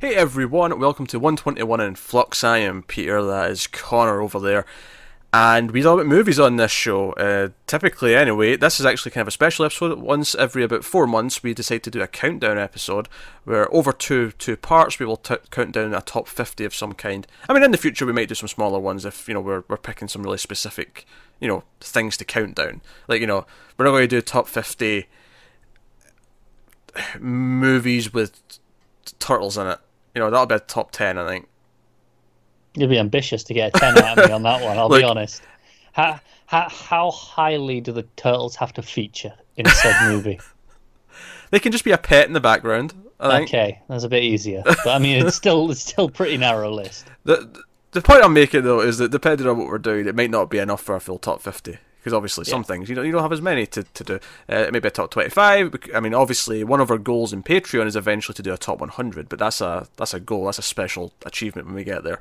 Hey everyone, welcome to 121 in Flux. I am Peter, that is Connor over there. And we talk about movies on this show. Uh, typically, anyway, this is actually kind of a special episode. Once every about four months, we decide to do a countdown episode where over two two parts we will t- count down a top 50 of some kind. I mean, in the future, we might do some smaller ones if, you know, we're, we're picking some really specific, you know, things to count down. Like, you know, we're not going to do top 50 movies with turtles in it. You know, that'll be a top 10, I think. You'd be ambitious to get a 10 out of me on that one, I'll Look- be honest. How, how, how highly do the turtles have to feature in said movie? They can just be a pet in the background, I think. okay, that's a bit easier. But I mean, it's still it's still a pretty narrow list. The, the point I'm making, though, is that depending on what we're doing, it might not be enough for a full top 50. Because obviously, some things you don't you don't have as many to, to do. Uh, maybe a top twenty five. I mean, obviously, one of our goals in Patreon is eventually to do a top one hundred. But that's a that's a goal. That's a special achievement when we get there.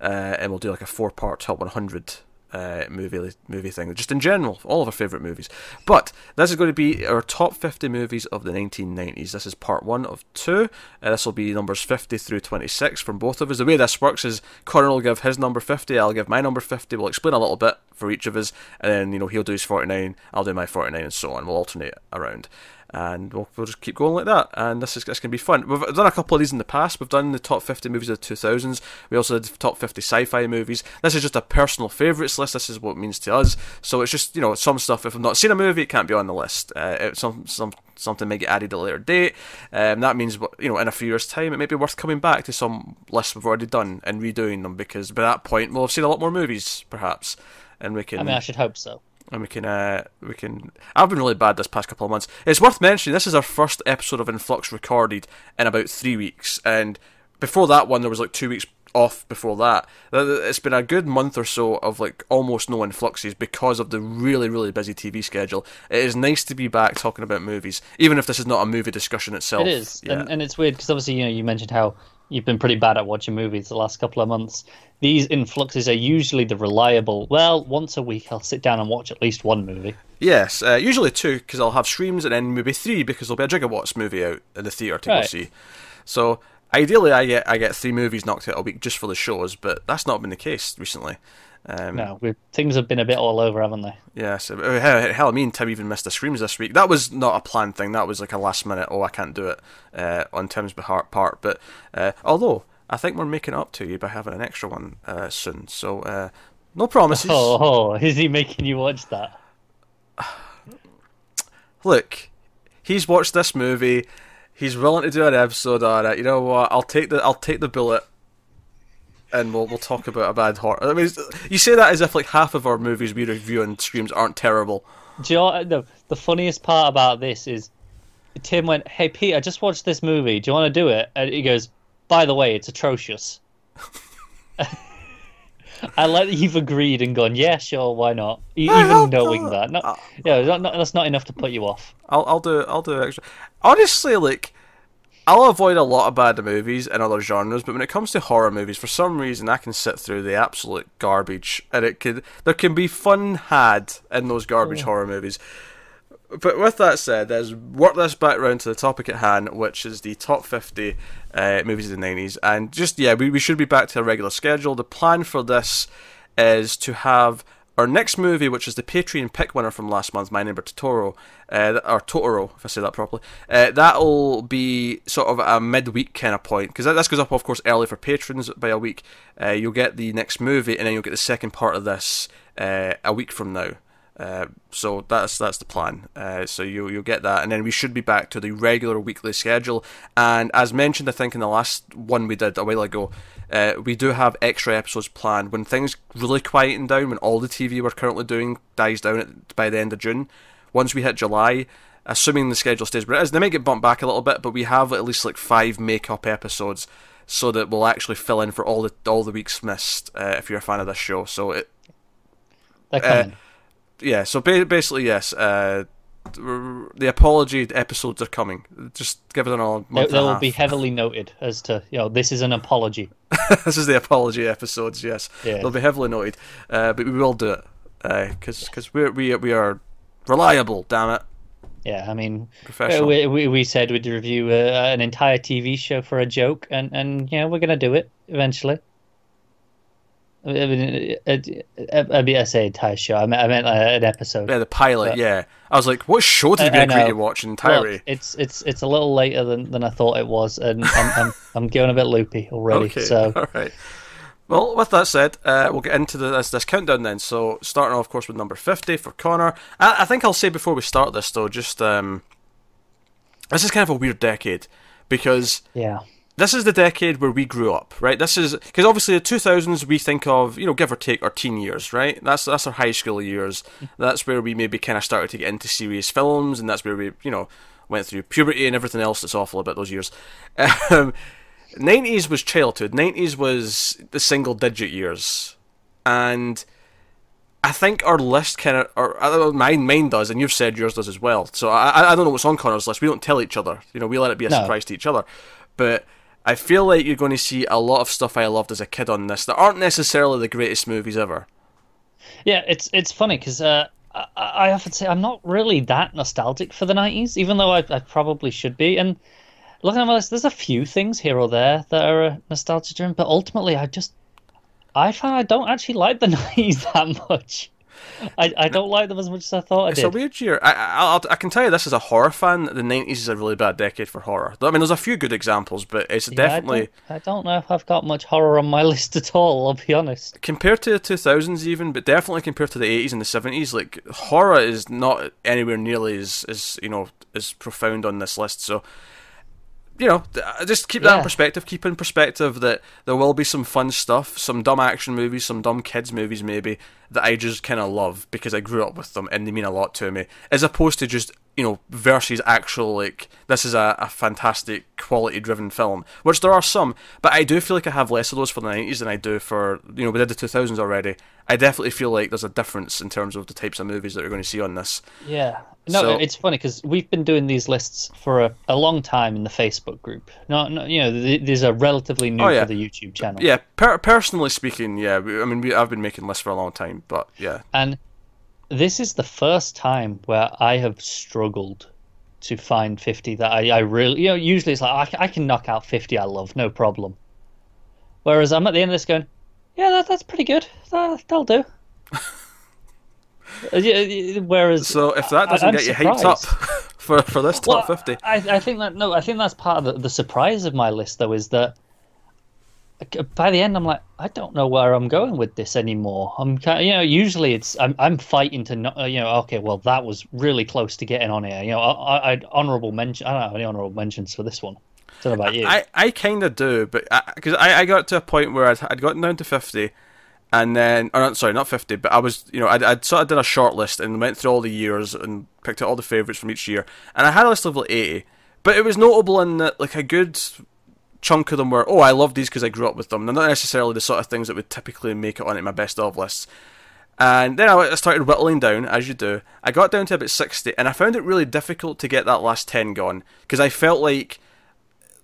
Uh, and we'll do like a four part top one hundred uh, movie movie thing. Just in general, all of our favorite movies. But this is going to be our top fifty movies of the nineteen nineties. This is part one of two. Uh, this will be numbers fifty through twenty six from both of us. The way this works is Connor will give his number fifty. I'll give my number fifty. We'll explain a little bit for each of us, and then you know he'll do his forty nine. I'll do my forty nine, and so on. We'll alternate around. And we'll, we'll just keep going like that, and this is this can be fun. We've done a couple of these in the past. We've done the top fifty movies of the two thousands. We also did the top fifty sci-fi movies. This is just a personal favourites list. This is what it means to us. So it's just you know some stuff. If I've not seen a movie, it can't be on the list. Uh, it, some some something may get added at a later date. Um, that means you know in a few years' time, it may be worth coming back to some lists we've already done and redoing them because by that point we'll have seen a lot more movies, perhaps, and we can I mean, I should hope so. and we can uh, we can. I've been really bad this past couple of months. It's worth mentioning this is our first episode of Influx recorded in about three weeks, and before that one there was like two weeks off before that. Th- th- It's been a good month or so of like almost no influxes because of the really really busy TV schedule. It is nice to be back talking about movies, even if this is not a movie discussion itself. It is, and, and it's weird because obviously you know you mentioned how you've been pretty bad at watching movies the last couple of months. These influxes are usually the reliable. Well, once a week I'll sit down and watch at least one movie. Yes, uh, usually two because I'll have streams, and then maybe three because there'll be a Gigawatts movie out in the theater to go see. So ideally, I get I get three movies knocked out a week just for the shows, but that's not been the case recently. Um, No, things have been a bit all over, haven't they? Yes, uh, hell, hell, me and Tim even missed the streams this week. That was not a planned thing. That was like a last minute. Oh, I can't do it uh, on Tim's part. But uh, although I think we're making up to you by having an extra one uh, soon. So uh, no promises. Oh, oh, is he making you watch that? look, he's watched this movie. He's willing to do an episode on it. You know what? I'll take the I'll take the bullet, and we'll we'll talk about a bad horror. I mean, you say that as if like half of our movies we review on streams aren't terrible. Do you know the, the funniest part about this is Tim went, Hey, Pete, I just watched this movie. Do you want to do it? And he goes, By the way, it's atrocious. I like that you've agreed and gone, Yeah, sure, why not? E- Even knowing that. No, uh, yeah, not, not, that's not enough to put you off. I'll I'll do I'll do extra. Honestly, like I'll avoid a lot of bad movies in other genres, but when it comes to horror movies, for some reason I can sit through the absolute garbage, and it could there can be fun had in those garbage horror movies. But with that said, let's work this back round to the topic at hand, which is the top 50 uh, movies of the 90s. And just, yeah, we, we should be back to a regular schedule. The plan for this is to have our next movie, which is the Patreon pick winner from last month, My Neighbor Totoro, uh, or Totoro, if I say that properly. Uh, that'll be sort of a midweek kind of point because this goes up, of course, early for patrons by a week. Uh, you'll get the next movie, and then you'll get the second part of this uh, a week from now. Uh, so that's that's the plan. Uh, so you you'll get that, and then we should be back to the regular weekly schedule. And as mentioned, I think in the last one we did a while ago, uh, we do have extra episodes planned when things really quieten down. When all the TV we're currently doing dies down at, by the end of June. Once we hit July, assuming the schedule stays where it is, they might get bumped back a little bit, but we have at least like five make-up episodes, so that we'll actually fill in for all the all the weeks missed. Uh, if you're a fan of this show, so it They're yeah, so ba- basically, yes. Uh, the apology episodes are coming. Just give it an all. They will be heavily noted as to, you know, this is an apology. this is the apology episodes. Yes, Yeah. they'll be heavily noted, uh, but we will do it because because we we we are reliable. Damn it. yeah. I mean, we, we we said we'd review uh, an entire TV show for a joke, and and you know we're gonna do it eventually. I mean, I, I, I mean, I say entire show. I meant, I meant uh, an episode. Yeah, the pilot. But- yeah, I was like, what show did we I- I agree to watch entirely? Look, it's it's it's a little later than, than I thought it was, and I'm I'm, I'm going a bit loopy already. Okay, So all right. Well, with that said, uh, we'll get into the, this, this countdown then. So, starting off, of course, with number 50 for Connor. I, I think I'll say before we start this, though, just um, this is kind of a weird decade because yeah, this is the decade where we grew up, right? This is because obviously the 2000s we think of, you know, give or take our teen years, right? That's that's our high school years. That's where we maybe kind of started to get into serious films, and that's where we, you know, went through puberty and everything else that's awful about those years. Um, 90s was childhood. 90s was the single digit years, and I think our list kind of, or uh, mine, mine does, and you've said yours does as well. So I, I- I don't know what's on Connor's list. We don't tell each other. You know, we let it be a No. surprise to each other. But I feel like you're going to see a lot of stuff I loved as a kid on this that aren't necessarily the greatest movies ever. yeah. It's it's funny because uh, I, I often say I'm not really that nostalgic for the '90s, even though I, I probably should be. And looking at my list, there's a few things here or there that are nostalgic nostalgia driven, but ultimately, I just I find I don't actually like the '90s that much. I, I don't like them as much as I thought I It's did. a weird year. I, I, I'll, can tell you this as a horror fan, the 90s is a really bad decade for horror. I mean, there's a few good examples, but it's Yeah, I definitely. don't, I don't know if I've got much horror on my list at all. I'll be honest. compared to the 2000s even but definitely compared to the 80s and the 70s like horror is not anywhere nearly as, as you know as profound on this list so you know uh, just keep that in perspective keep in perspective that there will be some fun stuff some dumb action movies some dumb kids movies maybe that I just kind of love because I grew up with them and they mean a lot to me as opposed to just you know versus actual like this is a, a fantastic quality driven film which there are some but I do feel like I have less of those for the 90s than I do for you know we did the 2000s already I definitely feel like there's a difference in terms of the types of movies that you're going to see on this Yeah. No, So- it's funny because we've been doing these lists for a, a long time in the Facebook group. No, no, you know, th- these are relatively new Oh, yeah. for the YouTube channel. yeah per- personally speaking yeah we, I mean we, I've been making lists for a long time but yeah And this is the first time where I have struggled to find 50 that I, I really, you know, usually it's like, I, can- I can knock out 50 I love, no problem. Whereas I'm at the end of this going, yeah, that, that's pretty good. That, that'll do. Uh, Whereas so if that doesn't I'm get you hyped up for, for this top Well, 50 I, I think that no, I think that's part of the, the surprise of my list, though, is that by the end I'm like, I don't know where I'm going with this anymore. I'm kind, you know, usually it's I'm I'm fighting to not, uh, you know, okay, well that was really close to getting on here. You know, I, I, I'd honorable mention. I don't have any honorable mentions for this one. don't know about you. I, I kind of do, but because I, I, got to a point where I'd, I'd gotten down to fifty, and then or not, sorry, not fifty, but I was you know I'd, I'd sort of did a short list and went through all the years and picked out all the favorites from each year, and I had a list of like eighty, but it was notable in that like a good chunk of them were oh I love these because I grew up with them. They're not necessarily the sort of things that would typically make it onto my best of lists. And then I started whittling down, as you do. I got down to about 60, and I found it really difficult to get that last 10 gone, because I felt like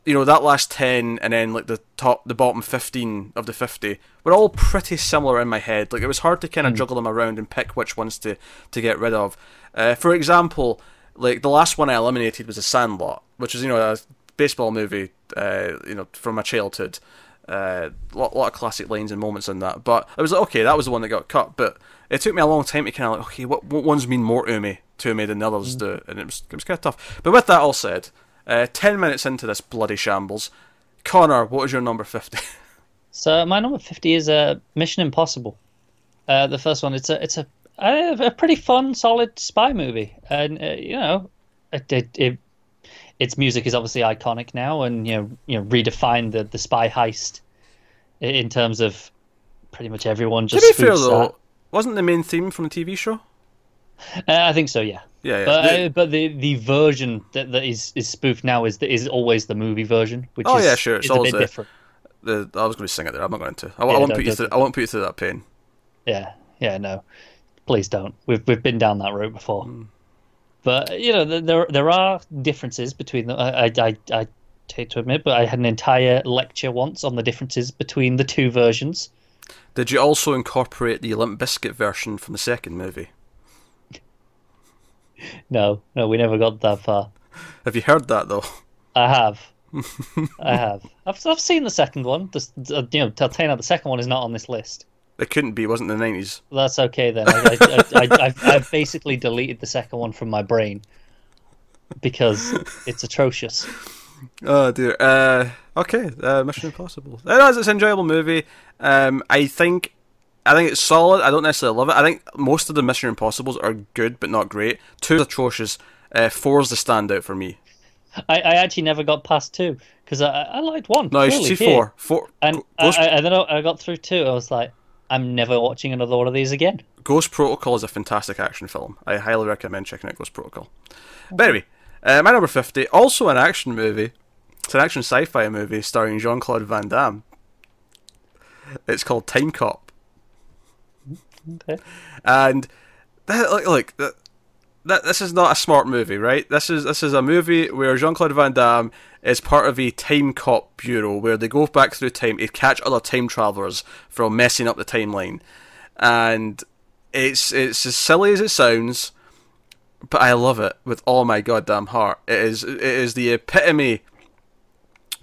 you know that last 10 and then like the top the bottom 15 of the 50 were all pretty similar in my head like it was hard to kind of juggle them around and pick which ones to to get rid of uh, for example like the last one i eliminated was a sandlot which is you know a baseball movie uh, you know from my childhood a lot, lot of classic lines and moments in that but i was like okay that was the one that got cut but it took me a long time to kind of like okay what, what ones mean more to me to me than the others do and it was, it was kind of tough but with that all said uh, 10 minutes into this bloody shambles. Connor, what is your number 50? So my number fifty is uh, Mission Impossible. Uh, the first one. It's a it's a a, a pretty fun, solid spy movie, and uh, you know, it, it, it its music is obviously iconic now, and you know you know redefined the the spy heist in terms of pretty much everyone to just. be fair, though, wasn't the main theme from the TV show? Uh, I think so. Yeah. Yeah, yeah. But, The- uh, but the the version that, that is, is spoofed now is is always the movie version, which Oh, is, yeah, sure, it's is a always bit the- different. the, I was going to sing it there. I'm not going to. I, I won't put you through. I won't put you through that pain. Yeah, yeah, no, please don't. We've we've been down that route before, Hmm. But you know there there are differences between them. I, I I hate to admit, but I had an entire lecture once on the differences between the two versions. Did you also incorporate the Limp Bizkit version from the second movie? No, no, we never got that far. Have you heard that though? I have. I have. I've I've seen the second one. The, the, you know, Titania, the second one is not on this list. It couldn't be. It wasn't the nineties. That's okay then. I, I, I, I, I've basically deleted the second one from my brain because it's atrocious. Oh dear. Uh, okay, uh, Mission Impossible. It is. It's an enjoyable movie. Um, I think. I think it's solid. I don't necessarily love it. I think most of the Mission Impossibles are good, but not great. Two is atrocious. Uh, four's the standout for me. I, I actually never got past two because I, I liked one. No, should see four. Four. And I, I, and then I got through two. I was like, I'm never watching another one of these again. Ghost Protocol is a fantastic action film. I highly recommend checking out Ghost Protocol. But anyway, uh, my number 50, also an action movie. It's an action sci fi movie starring Jean Claude Van Damme. It's called Timecop. Okay. And, that, look, look that, that, this is not a smart movie, right? This is this is a movie where Jean Claude Van Damme is part of a time cop bureau where they go back through time to catch other time travelers from messing up the timeline. And it's it's as silly as it sounds, but I love it with all my goddamn heart. It is it is the epitome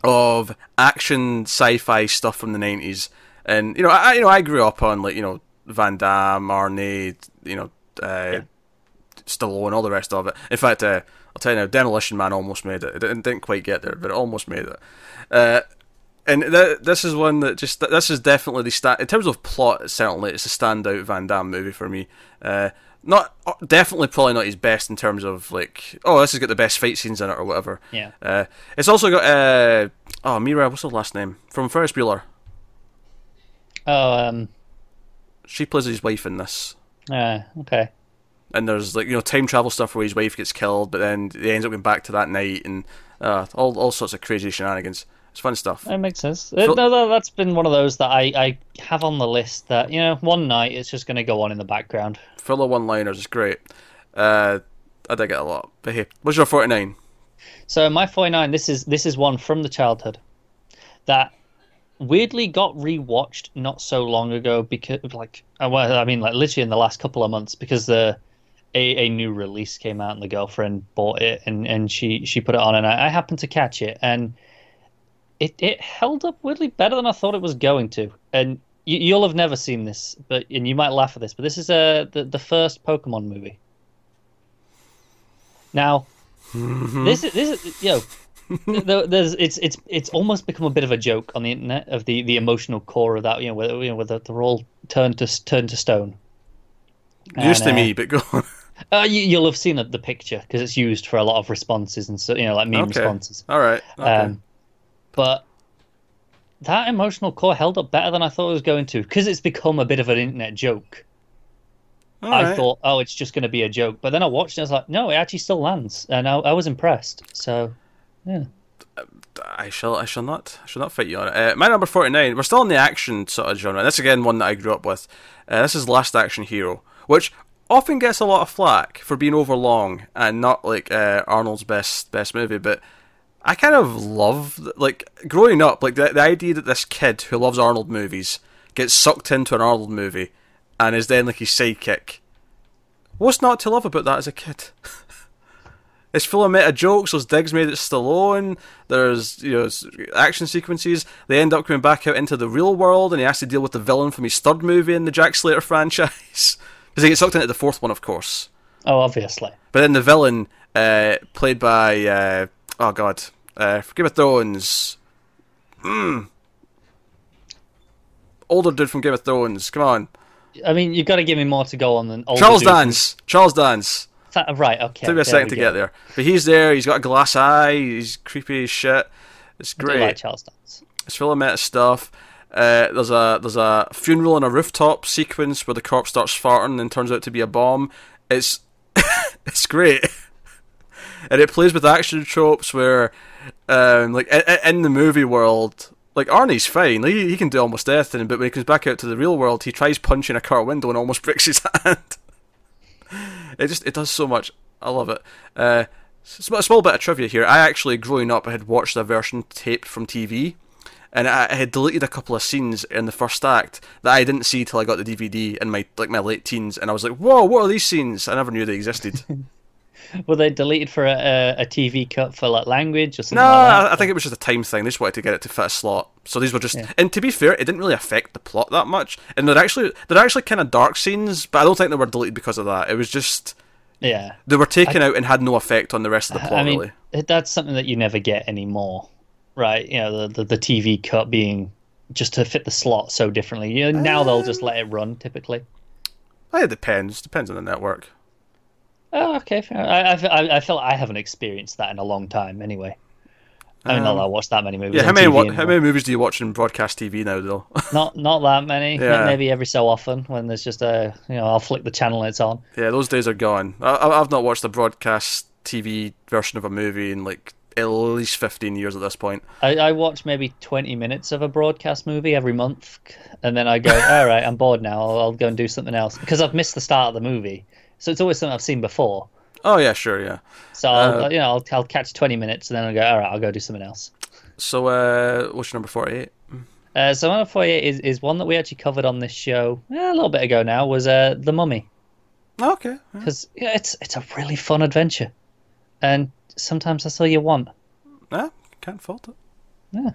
of action sci-fi stuff from the nineties. And you know, I you know I grew up on like you know Van Damme, Arnie, you know, uh, Yeah. Stallone, all the rest of it. In fact, uh, I'll tell you now, Demolition Man almost made it. It didn't, didn't quite get there, but it almost made it. Uh, and th- this is one that just this is definitely the sta- in terms of plot. Certainly, it's a standout Van Damme movie for me. Uh, not uh, definitely probably not his best in terms of like oh this has got the best fight scenes in it or whatever. Yeah. Uh, it's also got uh, oh Mira, what's her last name from Ferris Bueller? Oh, um, She plays his wife in this. uh, okay. And there's like you know time travel stuff where his wife gets killed, but then he ends up going back to that night, and uh, all all sorts of crazy shenanigans. It's fun stuff. That makes sense. Uh, Phil- no, that's been one of those that I, I have on the list that, you know, one night it's just going to go on in the background. Full of one-liners, is great. Uh, I dig it a lot. But hey, what's your forty-nine? So my 49, this is this is one from the childhood that weirdly got rewatched not so long ago because like uh, well, I mean like literally in the last couple of months because the a, a new release came out and the girlfriend bought it and, and she she put it on and I, I happened to catch it and it it held up weirdly better than I thought it was going to and you, you'll have never seen this but and you might laugh at this but this is uh, the the first Pokemon movie. Now this is this is yo there- there's it's it's it's almost become a bit of a joke on the internet of the the emotional core of that you know where you know where they're all turned to turned to stone. Used to uh, me, but go on. Uh, you, you'll have seen the, the picture because it's used for a lot of responses and so you know like meme Okay. responses. All right. Okay. Um, but that emotional core held up better than I thought it was going to because it's become a bit of an internet joke. All I right. thought, oh, it's just going to be a joke, but then I watched it. I was like, no, it actually still lands, and I, I was impressed. So, yeah. I shall. I shall not. I shall not fight you on it. Uh, my number forty-nine. We're still in the action sort of genre. This again one that I grew up with. Uh, this is Last Action Hero, which often gets a lot of flack for being overlong and not like uh, Arnold's best best movie. But I kind of love like growing up, like the the idea that this kid who loves Arnold movies gets sucked into an Arnold movie and is then like his sidekick. What's not to love about that as a kid? It's full of meta jokes. There's digs made at Stallone. There's you know action sequences. They end up coming back out into the real world, and he has to deal with the villain from his third movie in the Jack Slater franchise. Because he gets sucked into the fourth one, of course. Oh, obviously. But then the villain, uh, played by uh, oh god, uh, Game of Thrones, mm. older dude from Game of Thrones. Come on, I mean, you've got to give me more to go on than older Charles. Dance. Charles Dance. That- Right, okay. Took me a second to go. get there, but he's there. He's got a glass eye. He's creepy as shit. It's I do great. like Charles Dance. It's full of meta stuff. Uh, there's a there's a funeral on a rooftop sequence where the corpse starts farting and turns out to be a bomb. It's it's great, and it plays with action tropes where, um, like in, the movie world, like Arnie's fine, like, he, can do almost anything, but when he comes back out to the real world, he tries punching a car window and almost breaks his hand. it just it does so much. I love it. Uh, a small bit of trivia here. I actually, growing up, I had watched a version taped from TV, and I, I had deleted a couple of scenes in the first act that I didn't see till I got the DVD in my like my late teens, and I was like, "Whoa, what are these scenes?" I never knew they existed. Were they deleted for a, a, TV cut for like language or something? No, like that? I, I think it was just a time thing. They just wanted to get it to fit a slot. So these were just, and to be fair, it didn't really affect the plot that much. And they're actually they're actually kind of dark scenes, but I don't think they were deleted because of that. It was just yeah, they were taken out and had no effect on the rest of the plot. I mean, really, that's something that you never get anymore, right? You know, the, the the TV cut being just to fit the slot so differently. You know, now they'll just let it run typically. it depends. Depends on the network. Oh, okay. I, I, I- I feel like I haven't experienced that in a long time. Anyway, I mean, not that I watch that many movies. Um, Yeah, how many TV what, how many movies do you watch in broadcast TV now, though? Not not that many. Yeah. Maybe every so often when there's just a you know I'll flick the channel and it's on. yeah, those days are gone. I, I- I've not watched a broadcast TV version of a movie in like at least fifteen years at this point. I, I watch maybe 20 minutes of a broadcast movie every month, and then I go, all right, I'm bored now. I'll, I'll go and do something else because I've missed the start of the movie. So it's always something I've seen before. Oh yeah, sure, yeah. So I'll, Uh, you know, I'll, I'll catch 20 minutes and then I'll go, all right, I'll go do something else. So, uh, what's your number forty-eight? Uh, so number 48 is, is one that we actually covered on this show eh, a little bit ago now, was uh, The Mummy. Okay. yeah. Because yeah, it's, it's a really fun adventure. And sometimes that's all you want. Yeah, can't fault it. Yeah.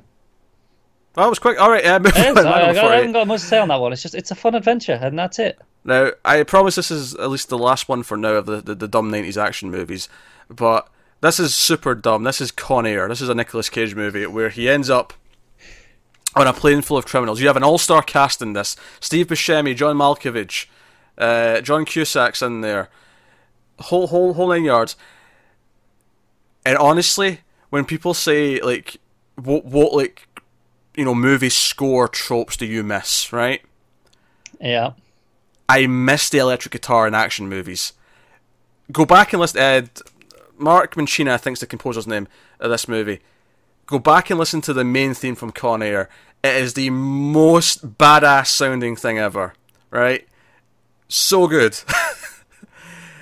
That was quick. All right, moving It is. on. I, My I, I haven't got much to say on that one. It's just it's a fun adventure, and that's it. Now, I promise this is at least the last one for now of the, the, the dumb 90s action movies, but this is super dumb. This is Con Air. This is a Nicolas Cage movie where he ends up on a plane full of criminals. You have an all star cast in this Steve Buscemi, John Malkovich, uh, John Cusack's in there, whole, whole, whole nine yards. And honestly, when people say, like, what, what, like, you know, movie score tropes do you miss, right? Yeah. I miss the electric guitar in action movies. Go back and listen. Uh, Mark Mancina, I think's the composer's name of this movie. Go back and listen to the main theme from Con Air. It is the most badass sounding thing ever. Right? So good.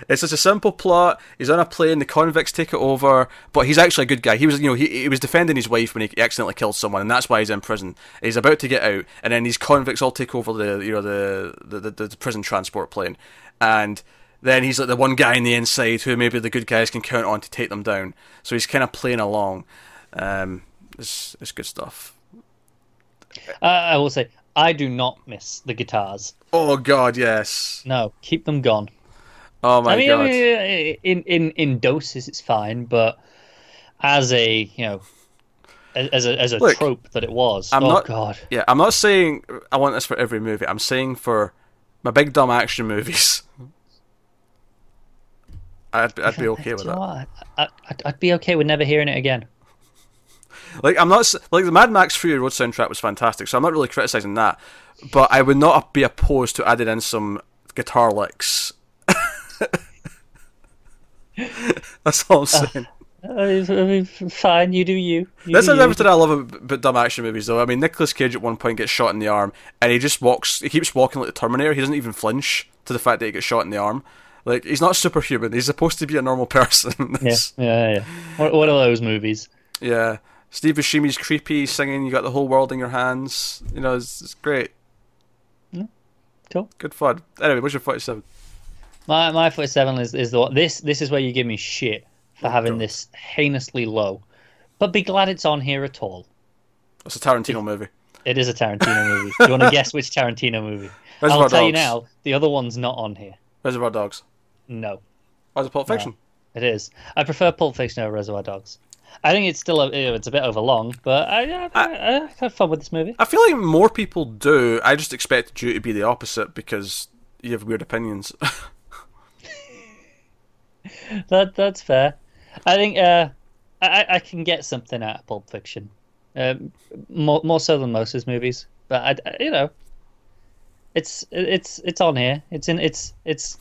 it's just a simple plot. He's on a plane. The convicts take it over, but he's actually a good guy. He was, you know, he, he was defending his wife when he accidentally killed someone, and that's why he's in prison. He's about to get out, and then these convicts all take over the, you know, the the, the, the prison transport plane, and then he's like the one guy in the inside who maybe the good guys can count on to take them down. So he's kind of playing along. Um, it's it's good stuff. Uh, I will say I do not miss the guitars. Oh God, yes. No, keep them gone. Oh my I mean, God. I mean, uh, in in in doses it's fine, but as a you know, as a as a Look, trope that it was. I'm oh not- God. Yeah, I'm not saying I want this for every movie. I'm saying for my big dumb action movies. I'd, I'd be okay with that. I, I'd, I'd be okay with never hearing it again. Like I'm not like the Mad Max Fury Road soundtrack was fantastic, so I'm not really criticizing that. But I would not be opposed to adding in some guitar licks. That's all I'm saying. Uh, I mean, fine, you do you. you This do is you. everything I love about, dumb action movies, though. I mean, Nicolas Cage at one point gets shot in the arm, and he just walks. He keeps walking like the Terminator. He doesn't even flinch to the fact that he gets shot in the arm. Like he's not superhuman. He's supposed to be a normal person. Yeah, yeah, yeah. What, what are those movies? yeah. Steve Buscemi's creepy singing. You got the whole world in your hands. You know, it's, it's great. Cool. Good fun. Anyway, what's your forty-seven? My my forty seven is is the this this is where you give me shit for oh, having God. this heinously low, but be glad it's on here at all. It's a Tarantino movie. It is a Tarantino movie. Do you want to guess which Tarantino movie? Reservoir I'll tell you now. The other one's not on here. Reservoir Dogs. No, Oh, it's a Pulp Fiction. it is. I prefer Pulp Fiction over Reservoir Dogs. I think it's still a, it's a bit overlong, but I I, I, I had fun with this movie. I feel like more people do. I just expected you to be the opposite because you have weird opinions. That that's fair. I think uh, I I can get something out of Pulp Fiction, um, more more so than most of his movies. But I, you know, it's it's it's on here. It's in it's it's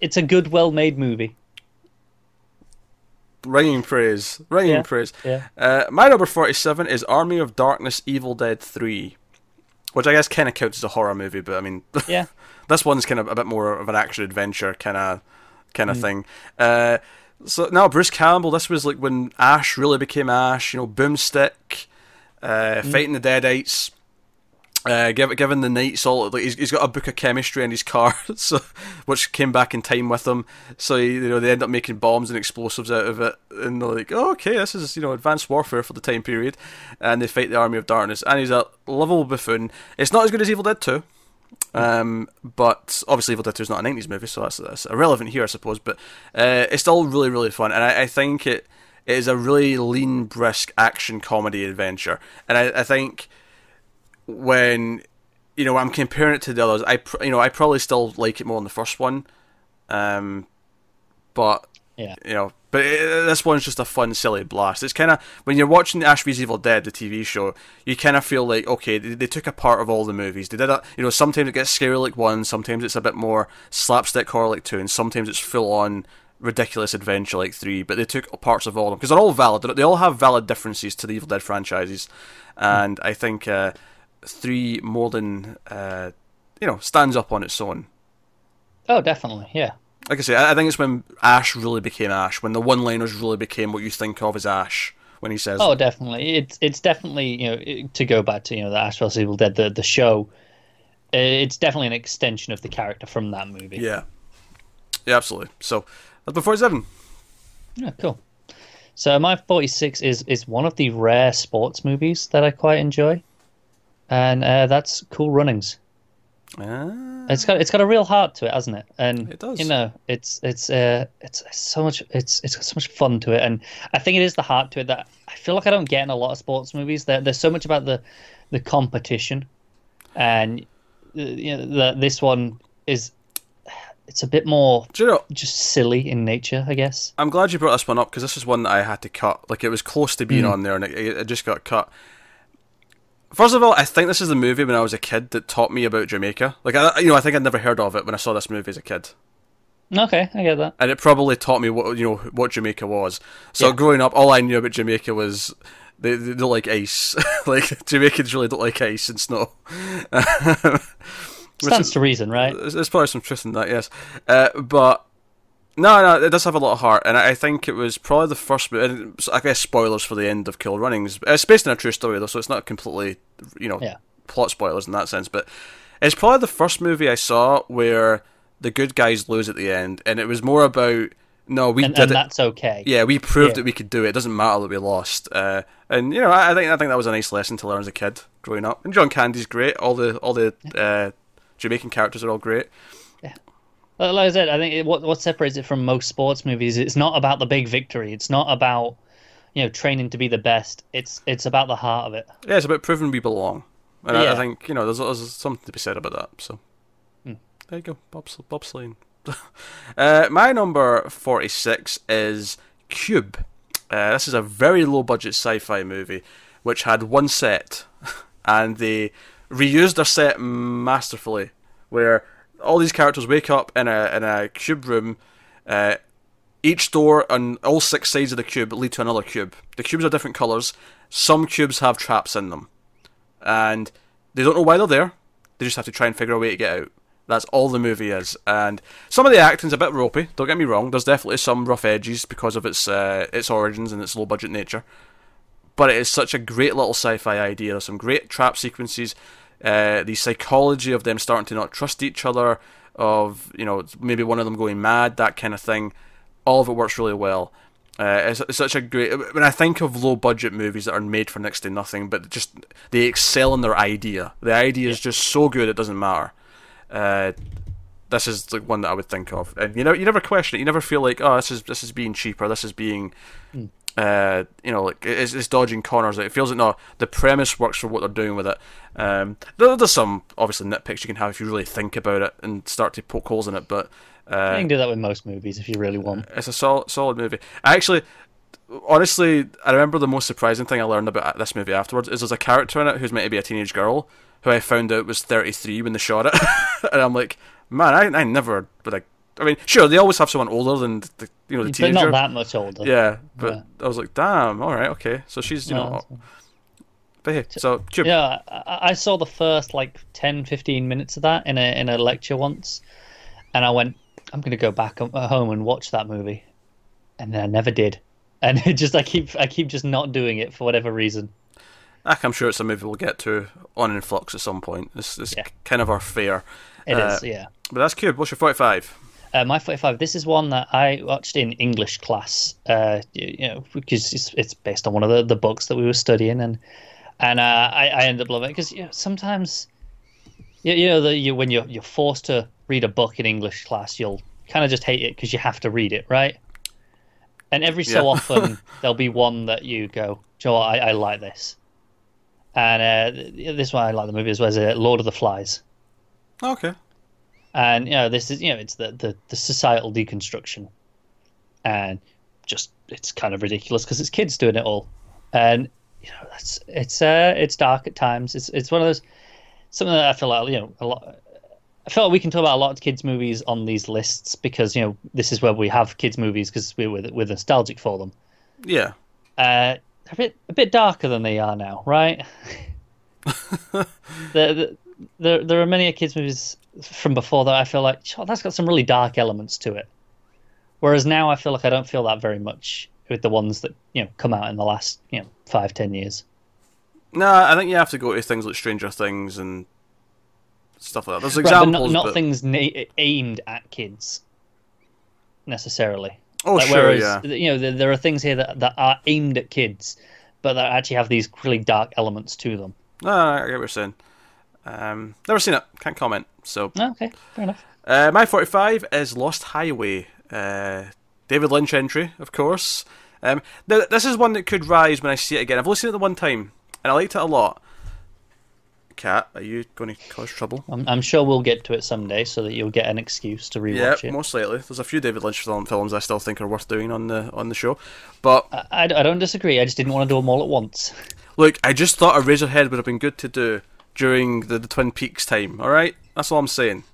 it's a good, well made movie. ringing praise. Ringing Yeah, praise. yeah. Uh, my number 47 is Army of Darkness Evil Dead 3. Which I guess kind of counts as a horror movie, but I mean, Yeah, this one's kind of a bit more of an action adventure kind of kind of Mm. thing. Uh, so now Bruce Campbell, this was like when Ash really became Ash. You know, Boomstick, uh, Mm. fighting the Deadites. Uh, given, the knights all like he's, he's got a book of chemistry in his car, so which came back in time with him. So you know they end up making bombs and explosives out of it, and they're like, oh, okay, this is you know advanced warfare for the time period, and they fight the army of darkness. And he's a lovable buffoon. It's not as good as Evil Dead Two, um, but obviously Evil Dead Two is not a nineties movie, so that's, that's irrelevant here, I suppose. But uh, it's still really really fun, and I, I think it, it is a really lean, brisk action comedy adventure, and I, I think when you know I'm comparing it to the others, I you know I probably still like it more than the first one, um, but Yeah. you know, but it, this one's just a fun, silly blast. It's kind of when you're watching Ash vs Evil Dead, the TV show, you kind of feel like okay, they, they took a part of all the movies. They did it. You know, sometimes it gets scary like one, sometimes it's a bit more slapstick horror like two, and sometimes it's full on ridiculous adventure like three. But they took parts of all of them because they're all valid. They all have valid differences to the Evil Dead franchises, and I think uh, three more than uh, you know stands up on its own. Oh, definitely. Yeah. Like I say, I I think it's when Ash really became Ash, when the one-liners really became what you think of as Ash when he says, Oh, definitely. It's it's definitely you know it- to go back to you know the Ash vs Evil Dead the the show. It's definitely an extension of the character from that movie. "Yeah, yeah, absolutely." So that's before seven. Yeah, cool. So my forty six is is one of the rare sports movies that I quite enjoy, and uh, that's Cool Runnings. Ah, It's got it's got a real heart to it, hasn't it? And It does. You know, it's it's uh it's so much it's it's got so much fun to it, and I think it is the heart to it that I feel like I don't get in a lot of sports movies. There, there's so much about the the competition, and uh, you know, the, this one is it's a bit more Do you know? just silly in nature, I guess. I'm glad you brought this one up because this is one that I had to cut. Like it was close to being on there, and it, it just got cut. First of all, I think this is the movie when I was a kid that taught me about Jamaica. Like I, you know, I think I'd never heard of it when I saw this movie as a kid. Okay, I get that. and it probably taught me what you know what Jamaica was. So Yeah. growing up, all I knew about Jamaica was they, they don't like ice. like Jamaicans really don't like ice and snow. Stands is- to reason, right? There's, there's probably some truth in that, yes. Uh, but no, no, it does have a lot of heart, and I think it was probably the first. I guess spoilers for the end of Cool Runnings. It's based on a true story though, so it's not completely, you know, Yeah. plot spoilers in that sense. But it's probably the first movie I saw where the good guys lose at the end, and it was more about no, we And, did and it. that's okay. Yeah, we proved Yeah. that we could do it. It doesn't matter that we lost. Uh, and you know, I, I think I think that was a nice lesson to learn as a kid growing up. And John Candy's great. All the all the uh, Jamaican characters are all great. Like I said, I think it, what what separates it from most sports movies, it's not about the big victory. It's not about you know training to be the best. It's it's about the heart of it. Yeah, it's about proving we belong. And I, I think you know, there's, there's something to be said about that. So there you go, Bob's bobsleighing. uh, my number forty six is Cube. Uh, this is a very low budget sci-fi movie, which had one set, and they reused their set masterfully. Where all these characters wake up in a in a cube room. Uh, each door on all six sides of the cube lead to another cube. The cubes are different colours. Some cubes have traps in them and they don't know why they're there. They just have to try and figure a way to get out. That's all the movie is, and some of the acting's a bit ropey. Don't get me wrong. There's definitely some rough edges because of its uh, its origins and its low budget nature. But it is such a great little sci-fi idea. There's some great trap sequences. Uh, the psychology of them starting to not trust each other, of you know maybe one of them going mad, that kind of thing. All of it works really well. Uh, it's, it's such a great. When I think of low budget movies that are made for next to nothing, but just they excel in their idea. The idea is just so good it doesn't matter. Uh, this is like one that I would think of, and you know, you never question it. You never feel like, oh, this is this is being cheaper. This is being, uh, you know, like it's, it's dodging corners. It feels like no, the premise works for what they're doing with it. Um, there, there's some obviously nitpicks you can have if you really think about it and start to poke holes in it, but. Uh, You can do that with most movies if you really want. it's a solid, solid movie. I actually, honestly, I remember the most surprising thing I learned about this movie afterwards is there's a character in it who's meant to be a teenage girl who I found out was 33 when they shot it, and I'm like, man, I, I never would like. I mean, sure, they always have someone older than the you know the But teenager. not that much older. Yeah, but Yeah. I was like, damn, all right, okay. So she's you No, know, but hey, so. Yeah, I, saw the first like 10, 15 minutes of that in a in a lecture once, and I went, I'm gonna go back home and watch that movie, and then I never did, and it just I keep I keep just not doing it for whatever reason. I'm sure it's a movie we'll get to on Influx at some point. It's, it's Yeah. kind of our fair. It Uh, is, yeah. But that's Cube. What's your 45? Uh, my 45. This is one that I watched in English class, uh, you, know, because it's, it's based on one of the, the books that we were studying, and and uh, I, I ended up loving it because you know, sometimes, you, you know, the, you, when you're you're forced to read a book in English class, you'll kind of just hate it because you have to read it, right? And every so Yeah. often there'll be one that you go, Joe, I, I like this, and uh, th- this one I like the movie as well as uh, Lord of the Flies Okay. And you know this is you know it's the the, the societal deconstruction and just it's kind of ridiculous because it's kids doing it all and you know that's it's uh it's dark at times it's it's one of those something that i feel like you know a lot I feel like we can talk about a lot of kids' movies on these lists because you know this is where we have kids' movies because we're we're we're nostalgic for them. Yeah. Uh, a bit a bit darker than they are now, right? there, there- there, there are many kids' movies from before that I feel like "Sure, that's got some really dark elements to it. Whereas now I feel like I don't feel that very much with the ones that you know come out in the last you know five ten years. No, I think you have to go to things like Stranger Things and stuff like that. There's Right, but examples. not, not but- things na- aimed at kids necessarily. Oh, Like, sure, whereas, yeah. You know, there, there are things here that, that are aimed at kids, but that actually have these really dark elements to them. No, no, I get what you're saying. Um, never seen it. Can't comment. So, Oh, okay, fair enough. uh, my 45 is Lost Highway. Uh, David Lynch entry, of course. Um, th- this is one that could rise when I see it again. I've only seen it the one time, and I liked it a lot. Cat, are you going to cause trouble? I'm, I'm sure we'll get to it someday, so that you'll get an excuse to Yeah, rewatch it. most likely. There's a few David Lynch film- films I still think are worth doing on the on the show, but I, I, I don't disagree. I just didn't want to do them all at once. Look, I just thought a Eraserhead would have been good to do during the, the Twin Peaks time. All right, that's all I'm saying.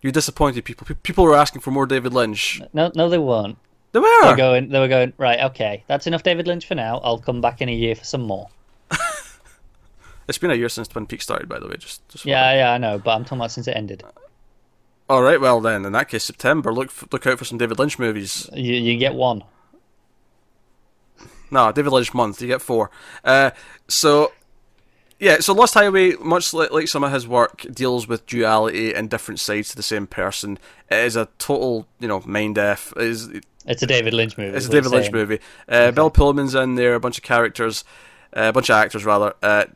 You disappointed people. Pe- People were asking for more David Lynch. No, no, they weren't. They They were were. going. They were going. Right, okay, that's enough David Lynch for now. I'll come back in a year for some more. It's been a year since Twin Peaks started, by the way. Just, just Yeah, yeah, I know, but I'm talking about since it ended. All right. Well, then, in that case, September. Look, look out for some David Lynch movies. You, you get one. No, David Lynch month. You get four. Uh, so, yeah. So, Lost Highway, much like, like some of his work, deals with duality and different sides to the same person. It is a total, you know, mind f. It is It's a David Lynch movie. It's a David Lynch saying. movie. Uh, Bill Pullman's in there, a bunch of characters, uh, a bunch of actors rather. Uh,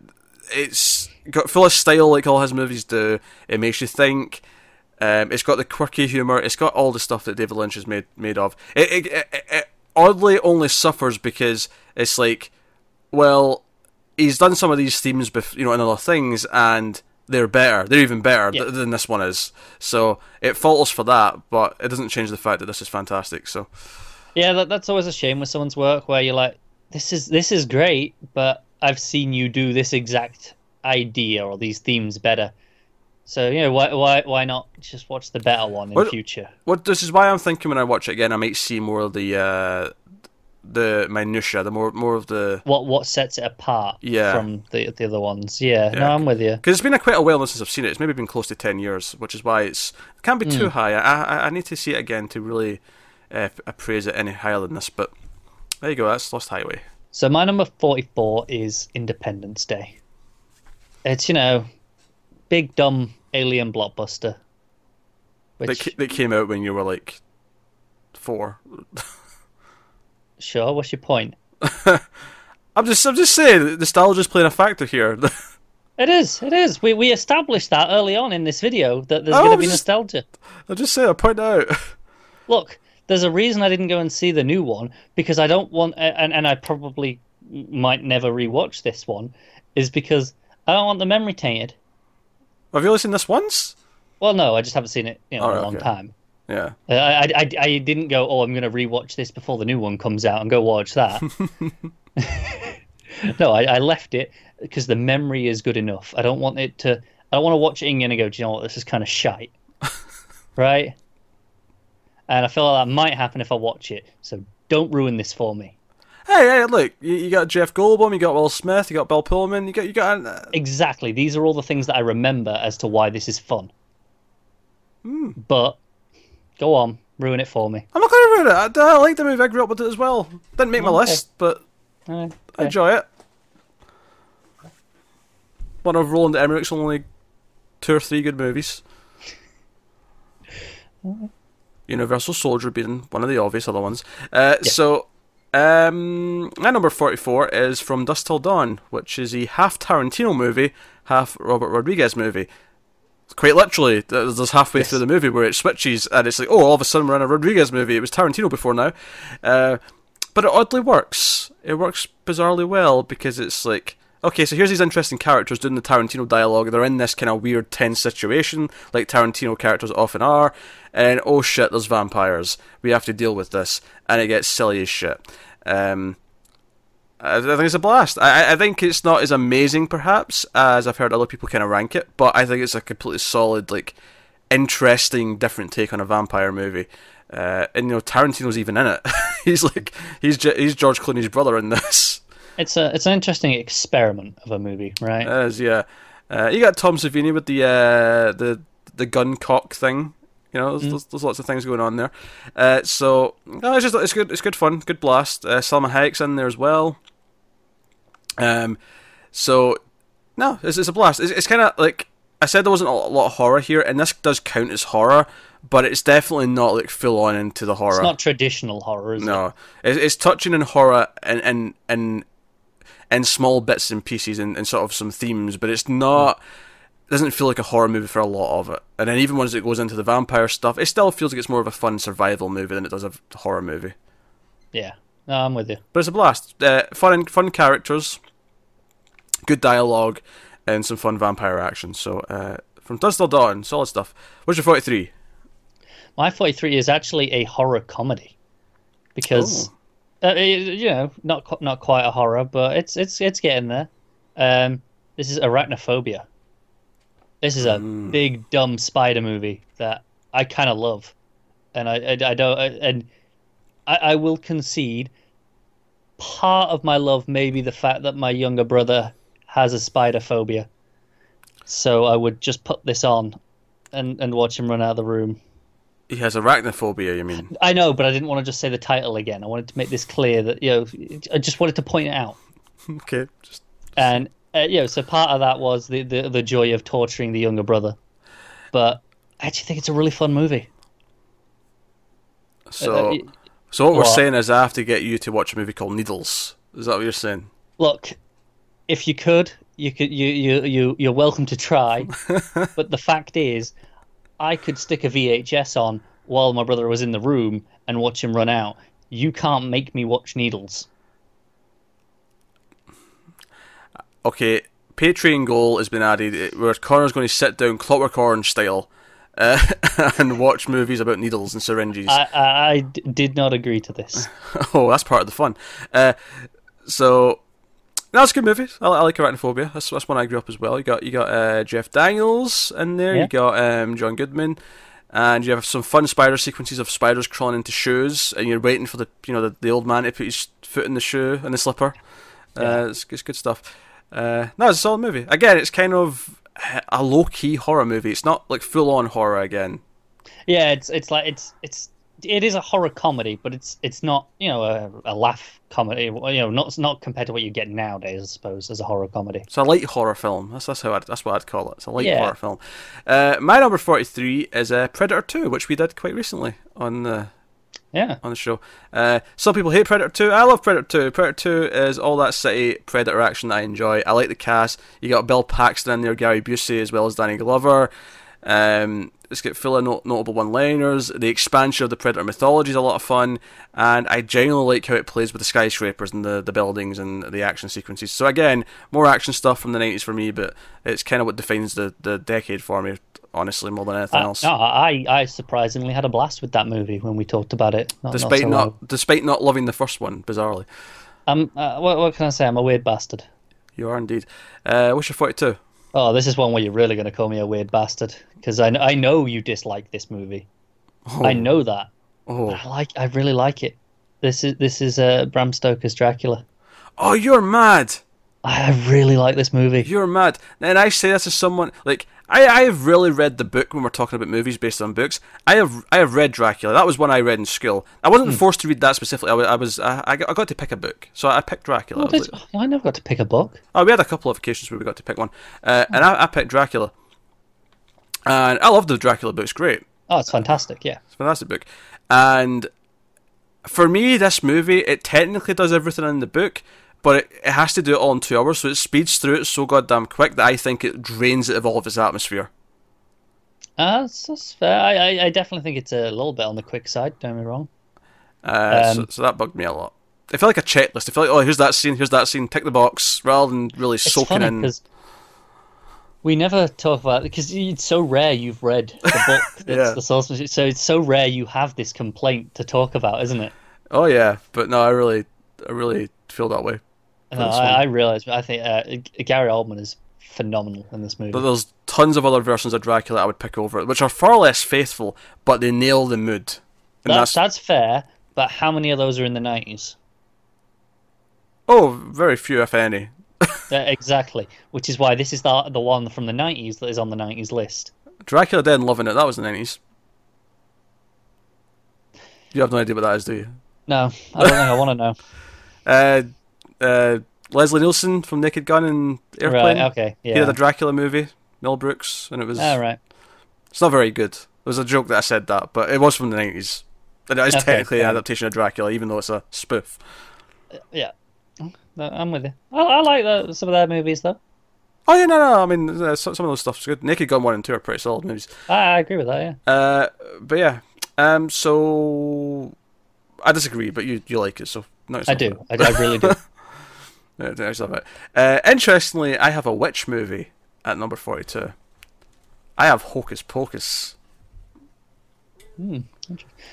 it's got full of style like all his movies do. It makes you think. Um, it's got the quirky humor. It's got all the stuff that David Lynch is made made of. It, it, it, it oddly only suffers because it's like, well, he's done some of these themes, bef- you know, in other things, and they're better. They're even better Yeah. th- than this one is. So it falters for that, but it doesn't change the fact that this is fantastic. So. Yeah, that, that's always a shame with someone's work where you're like, this is this is great, but I've seen you do this exact idea or these themes better. So you know why why why not just watch the better one in What- future? Well, this is why I'm thinking when I watch it again, I might see more of the uh, the minutia, the more more of the What what sets it apart Yeah. from the the other ones? Yeah, Yeah. no, I'm with you. because it's been a quite a while since I've seen it. It's maybe been close to ten years, which is why it's it can't be Hmm. too high. I, I I need to see it again to really uh, appraise it any higher than this. But there you go. That's Lost Highway. So my number forty four is Independence Day. It's you know, big dumb alien blockbuster. That, Which ca- that came out when you were like four. sure, what's your point? I'm just I'm just saying the nostalgia's playing a factor here. It is. It is. We we established that early on in this video that there's Oh, going to be just- nostalgia. I just say I point out. Look, there's a reason I didn't go and see the new one because I don't want, and and I probably might never rewatch this one, is because I don't want the memory tainted. Have you only seen this once? Well, no, I just haven't seen it you know, in a long okay. time. Yeah. Uh, I, I, I, I didn't go. Oh, I'm going to rewatch this before the new one comes out and go watch that. no, I, I left it because the memory is good enough. I don't want it to. I don't want to watch it again and go. Do you know what? This is kind of shite, right? And I feel like that might happen if I watch it. So don't ruin this for me. Hey, hey, look! You, you got Jeff Goldblum, you got Will Smith, you got Bill Pullman, you got you got. Uh, Exactly. These are all the things that I remember as to why this is fun. Hmm. But go on, ruin it for me. I'm not going to ruin it. I, I like the movie. I grew up with it as well. Didn't make my Okay. list, but Uh, I enjoy it. one of Roland Emmerich's only two or three good movies. Universal Soldier being one of the obvious other ones. Uh, yeah. So, um, my number 44 is From Dusk Till Dawn, which is a half Tarantino movie, half Robert Rodriguez movie. Quite literally, there's halfway yes. through the movie where it switches and it's like, oh, all of a sudden we're in a Rodriguez movie. It was Tarantino before now. Uh, but it oddly works. It works bizarrely well because it's like okay, so here's these interesting characters doing the Tarantino dialogue. They're in this kind of weird, tense situation, like Tarantino characters often are. And oh shit, there's vampires. We have to deal with this, and it gets silly as shit. Um, I think it's a blast. I, I think it's not as amazing, perhaps, as I've heard other people kind of rank it, but I think it's a completely solid, like, interesting, different take on a vampire movie. Uh, and you know, Tarantino's even in it. he's like, he's he's George Clooney's brother in this. It's a it's an interesting experiment of a movie, right? It is, yeah. Uh, you got Tom Savini with the uh, the the gun cock thing. You know, there's, mm. there's, there's, lots of things going on there. Uh, so no, it's just it's good. It's good fun. Good blast. Uh, Salma Hayek's in there as well. Um, so no, it's, it's a blast. It's, it's kind of like I said, there wasn't a lot of horror here, and this does count as horror, but it's definitely not like full on into the horror. It's not traditional horror, is no. it? No, it's, touching in horror and and and and small bits and pieces and, and sort of some themes, but it's not. It doesn't feel like a horror movie for a lot of it. And then even once it goes into the vampire stuff, it still feels like it's more of a fun survival movie than it does a horror movie. Yeah, no, I'm with you. But it's a blast. Uh, fun, fun characters, good dialogue, and some fun vampire action. So uh, from Dusk Till Dawn, solid stuff. What's your forty-three? My forty-three is actually a horror comedy because. Oh uh, you know, not not quite a horror, but it's it's it's getting there. Um, this is Arachnophobia. This is a mm. big dumb spider movie that I kind of love, and I, I, I don't I, and I, I will concede. Part of my love may be the fact that my younger brother has a spider phobia, so I would just put this on and and watch him run out of the room. He has arachnophobia, you mean? I know, but I didn't want to just say the title again. I wanted to make this clear that you know, I just wanted to point it out. okay. Just... And uh, you know, so part of that was the, the the joy of torturing the younger brother, but I actually think it's a really fun movie. So, uh, uh so what, what we're saying is, I have to get you to watch a movie called Needles. Is that what you're saying? Look, if you could, you could, you you you you're welcome to try. but the fact is, I could stick a VHS on while my brother was in the room and watch him run out. You can't make me watch Needles. Okay, Patreon goal has been added where Connor's going to sit down Clockwork Orange style uh, and watch movies about needles and syringes. I did not agree to this. oh, that's part of the fun. Uh, so that's a good movie. I, I like Arachnophobia. That's that's one I grew up as well. You got you got uh, Jeff Daniels in there. Yeah. You got um, John Goodman, and you have some fun spider sequences of spiders crawling into shoes, and you're waiting for the you know the, the old man to put his foot in the shoe and the slipper. Yeah. Uh, it's, it's good stuff. Uh, no, it's a solid movie. Again, it's kind of a low key horror movie. It's not like full on horror again. Yeah, it's it's like it's it's it is a horror comedy, but it's it's not you know a, a laugh comedy. You know, not not compared to what you get nowadays, I suppose, as a horror comedy. It's a light horror film. That's that's how I'd, that's what I'd call it. It's a light yeah. horror film. Uh, my number forty three is uh, Predator Two, which we did quite recently on the yeah on the show. Uh, some people hate Predator Two. I love Predator Two. Predator Two is all that city Predator action that I enjoy. I like the cast. You got Bill Paxton in there, Gary Busey, as well as Danny Glover. Um, it's got full of not- notable one-liners. The expansion of the Predator mythology is a lot of fun, and I genuinely like how it plays with the skyscrapers and the, the buildings and the action sequences. So again, more action stuff from the '90s for me, but it's kind of what defines the, the decade for me, honestly, more than anything else. No, I I surprisingly had a blast with that movie when we talked about it. Not, despite not, so not despite not loving the first one, bizarrely. Um, uh, what, what can I say? I'm a weird bastard. You are indeed. Uh, what's your forty-two? Oh, this is one where you're really going to call me a weird bastard because I, I know you dislike this movie. Oh. I know that. Oh. I like. I really like it. This is this is uh, Bram Stoker's Dracula. Oh, you're mad. I really like this movie. You're mad. And I say this as someone like I, I have really read the book when we're talking about movies based on books. I have I have read Dracula. That was one I read in school. I wasn't Hmm. forced to read that specifically. I was I, was, I, I got to pick a book, so I picked Dracula. Oh, I like- oh, I never got to pick a book. oh, we had a couple of occasions where we got to pick one, uh, and I, I picked Dracula. And I love the Dracula book. It's great. Oh, it's fantastic. Yeah. It's a fantastic book. And for me, this movie, it technically does everything in the book, but it, it has to do it all in two hours, so it speeds through it so goddamn quick that I think it drains it of all of its atmosphere. Uh, that's, that's fair. I, I, I definitely think it's a little bit on the quick side. Don't get me wrong. Uh, so, Um, so that bugged me a lot. I feel like a checklist. I feel like, oh, here's that scene, here's that scene, tick the box, rather than really It's soaking funny in. we never talk about because it's so rare you've read the book. that's Yeah. the source material, so it's so rare you have this complaint to talk about, isn't it? Oh yeah, but no, I really, I really feel that way. No, I. I realize. I think uh, Gary Oldman is phenomenal in this movie. But there's tons of other versions of Dracula I would pick over it, which are far less faithful, but they nail the mood. And that's that's that's fair. But how many of those are in the nineties? oh, very few, if any. Uh, exactly, which is why this is the the one from the nineties that is on the nineties list. Dracula Dead and Loving It, that was the 90s. You have no idea what that is, do you? No, I don't think I want to know. Uh, uh, Leslie Nielsen from Naked Gun and Airplane. Right? Okay. He did Yeah. a Dracula movie, Mel Brooks, and it was. All right. It's not very good. It was a joke that I said that, but it was from the 90s. And it is Okay, technically an adaptation of Dracula, even though it's a spoof. Yeah. I'm with you. I, I like some of their movies though. Oh, yeah, no, no. I mean, uh, some, some of those stuff's good. Naked Gun 1 and 2 are pretty solid movies. I, I agree with that. Yeah. Uh, but yeah. Um, so. I disagree, but you, you like it, so. No, I do. I, I really do. Yeah, there's that bit. Uh, interestingly, I have a witch movie at number 42. I have Hocus Pocus. Hmm.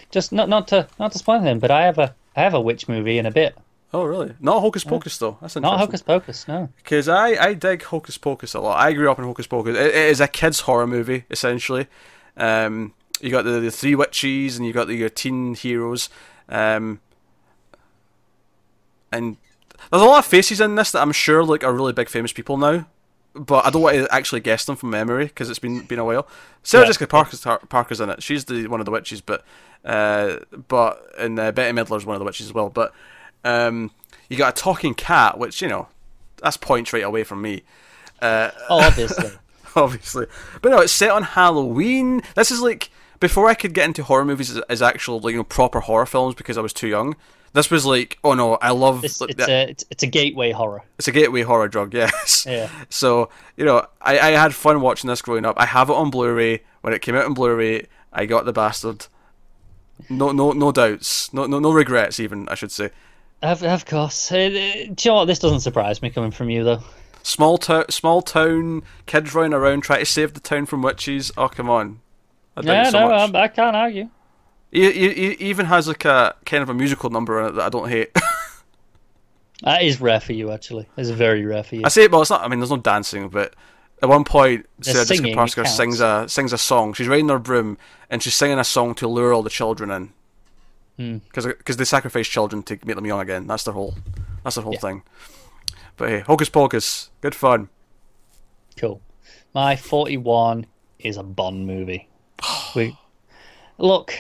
Just not not to not to spoil anything, but I have a I have a witch movie in a bit. Oh, really? Not Hocus Pocus, though. That's Not. Hocus Pocus. No. Because I, I dig Hocus Pocus a lot. I grew up in Hocus Pocus. It, it is a kids' horror movie, essentially. Um, you got the, the three witches and you got the, your teen heroes. Um, and there's a lot of faces in this that I'm sure like are really big famous people now. But I don't want to actually guess them from memory because it's been been a while. Sarah Yeah. Jessica Parker's, Parker's in it. She's the one of the witches, but uh, but and uh, Bette Midler's one of the witches as well. But um, you got a talking cat, which you know that's points right away from me, Oh, obviously. obviously. But no, it's set on Halloween. This is like before I could get into horror movies as, as actual like you know proper horror films because I was too young. This was like, oh no, I love It's it's a it's, it's a gateway horror. it's a gateway horror drug, yes. Yeah. So you know, I, I had fun watching this growing up. I have it on Blu-ray. When it came out on Blu-ray, I got the bastard. No, no, no doubts. No, no, no regrets. Even I should say. Of, of course. Uh, uh, do you know what? This doesn't surprise me coming from you though. Small town, small town, kids running around trying to save the town from witches. Oh come on! I Yeah, so no. I, I can't argue. He, he, he even has like a kind of a musical number in it that I don't hate. That is rare for you, actually. It's very rare for you. I say, well, it's not. I mean, there's no dancing, but at one point, The Sarah Jessica Parker sings a sings a song. She's riding her broom and she's singing a song to lure all the children in. Hmm. Because they sacrifice children to make them young again. That's their whole that's their whole Yeah. thing. But hey, Hocus Pocus, good fun. Cool. My 41 is a Bond movie. we look.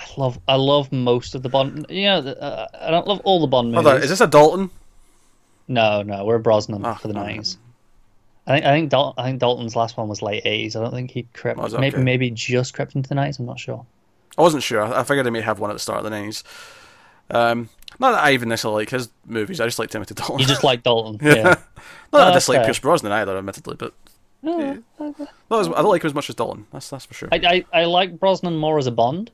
I love I love most of the Bond. You know, uh, I don't love all the Bond Hold movies. on, is this a Dalton? No, no, we're Brosnan Oh, for the oh. nineties. I think I think Dal- I think Dalton's last one was late eighties. I don't think he crept. It? maybe Okay. maybe just crept into the nineties. I'm not sure. I wasn't sure. I figured they may have one at the start of the nineties. Um, not that I even necessarily like his movies. I just like Timothy Dalton. You just like Dalton, Yeah. yeah. not that Oh, I that's dislike fair. Pierce Brosnan either, admittedly, but Yeah. not as, I don't like him as much as Dalton. That's that's for sure. I, I I like Brosnan more as a Bond,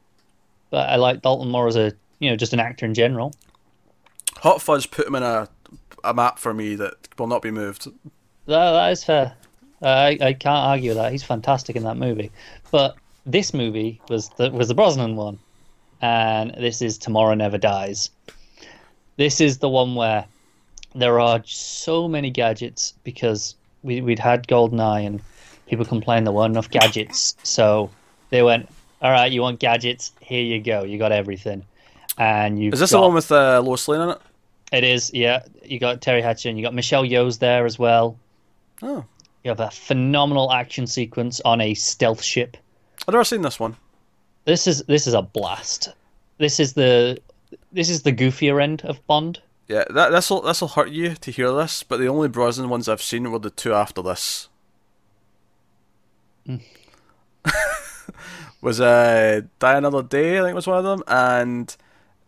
but I like Dalton more as a you know just an actor in general. Hot Fuzz put him in a a map for me that will not be moved. That, that is fair. Uh, I I can't argue with that. He's fantastic in that movie. But this movie was the was the Brosnan one, and this is Tomorrow Never Dies. This is the one where there are so many gadgets because we we'd had GoldenEye and people complained there weren't enough gadgets, so they went, "All right, you want gadgets? Here you go. You got everything." And you Is this the one with uh, Lois Lane in it? It is, yeah. You got Teri Hatcher and you got Michelle Yeoh's there as well. Oh, You have a phenomenal action sequence on a stealth ship. I've never seen this one. This is this is a blast. This is the this is the goofier end of Bond. Yeah, that this'll this'll hurt you to hear this, but the only Brosnan ones I've seen were the two after this. was uh, Die Another Day, I think was one of them, and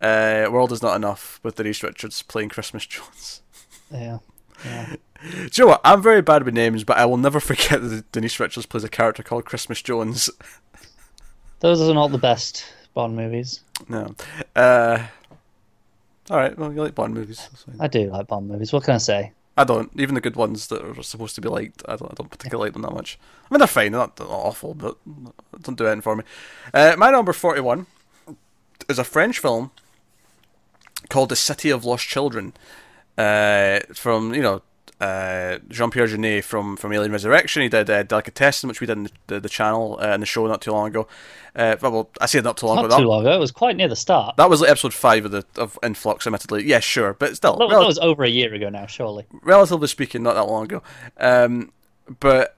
uh, World Is Not Enough with Denise Richards playing Christmas Jones. Yeah. yeah. Do you know what? I'm very bad with names, but I will never forget that Denise Richards plays a character called Christmas Jones. Those are not the best Bond movies. No. Uh, all right. Well, you like Bond movies. I do like Bond movies. What can I say? I don't. Even the good ones that are supposed to be liked, I don't. I don't particularly like them that much. I mean, they're fine. They're not, they're not awful, but don't do anything for me. Uh, my number forty-one is a French film called The City of Lost Children, uh, from you know uh, Jean Pierre Jeunet from from Alien Resurrection. He did uh, Delicatessen, which we did in the, the, the channel uh, and the show not too long ago. Uh, well, I say not too long ago. Not ago. too That, long ago. It was quite near the start. that was like episode five of the of Influx, admittedly. Yeah, sure, but still, That, rel- that was over a year ago now, surely. relatively speaking, not that long ago. Um, but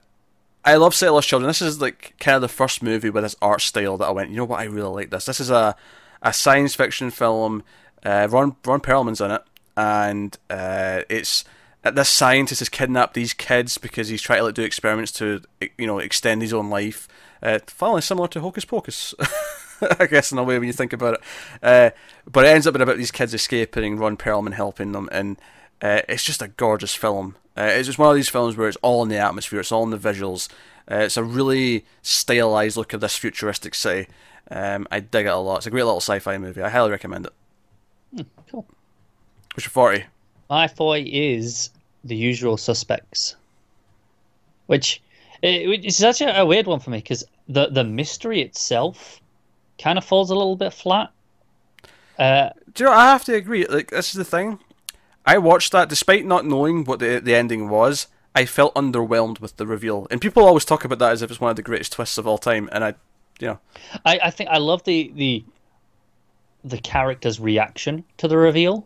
I love City of Lost Children. This is like kind of the first movie with this art style that I went, you know what, I really like this. This is a a science fiction film. Uh, Ron Ron Perlman's in it, and uh, it's this scientist has kidnapped these kids because he's trying to like, do experiments to you know extend his own life. Uh, finally, similar to Hocus Pocus. I guess in a way when you think about it. Uh, but it ends up being about these kids escaping, Ron Perlman helping them, and uh, it's just a gorgeous film. Uh, it's just one of these films where it's all in the atmosphere, it's all in the visuals. Uh, it's a really stylized look of this futuristic city. Um, I dig it a lot. It's a great little sci-fi movie. I highly recommend it. Cool. What's your forty? My boy is the usual suspects, which it, is actually a weird one for me because the the mystery itself kind of falls a little bit flat. Uh, Do you know? I have to agree. Like this is the thing. I watched that despite not knowing what the the ending was. I felt underwhelmed with the reveal, and people always talk about that as if it's one of the greatest twists of all time. And I, you know, I, I think I love the the the character's reaction to the reveal.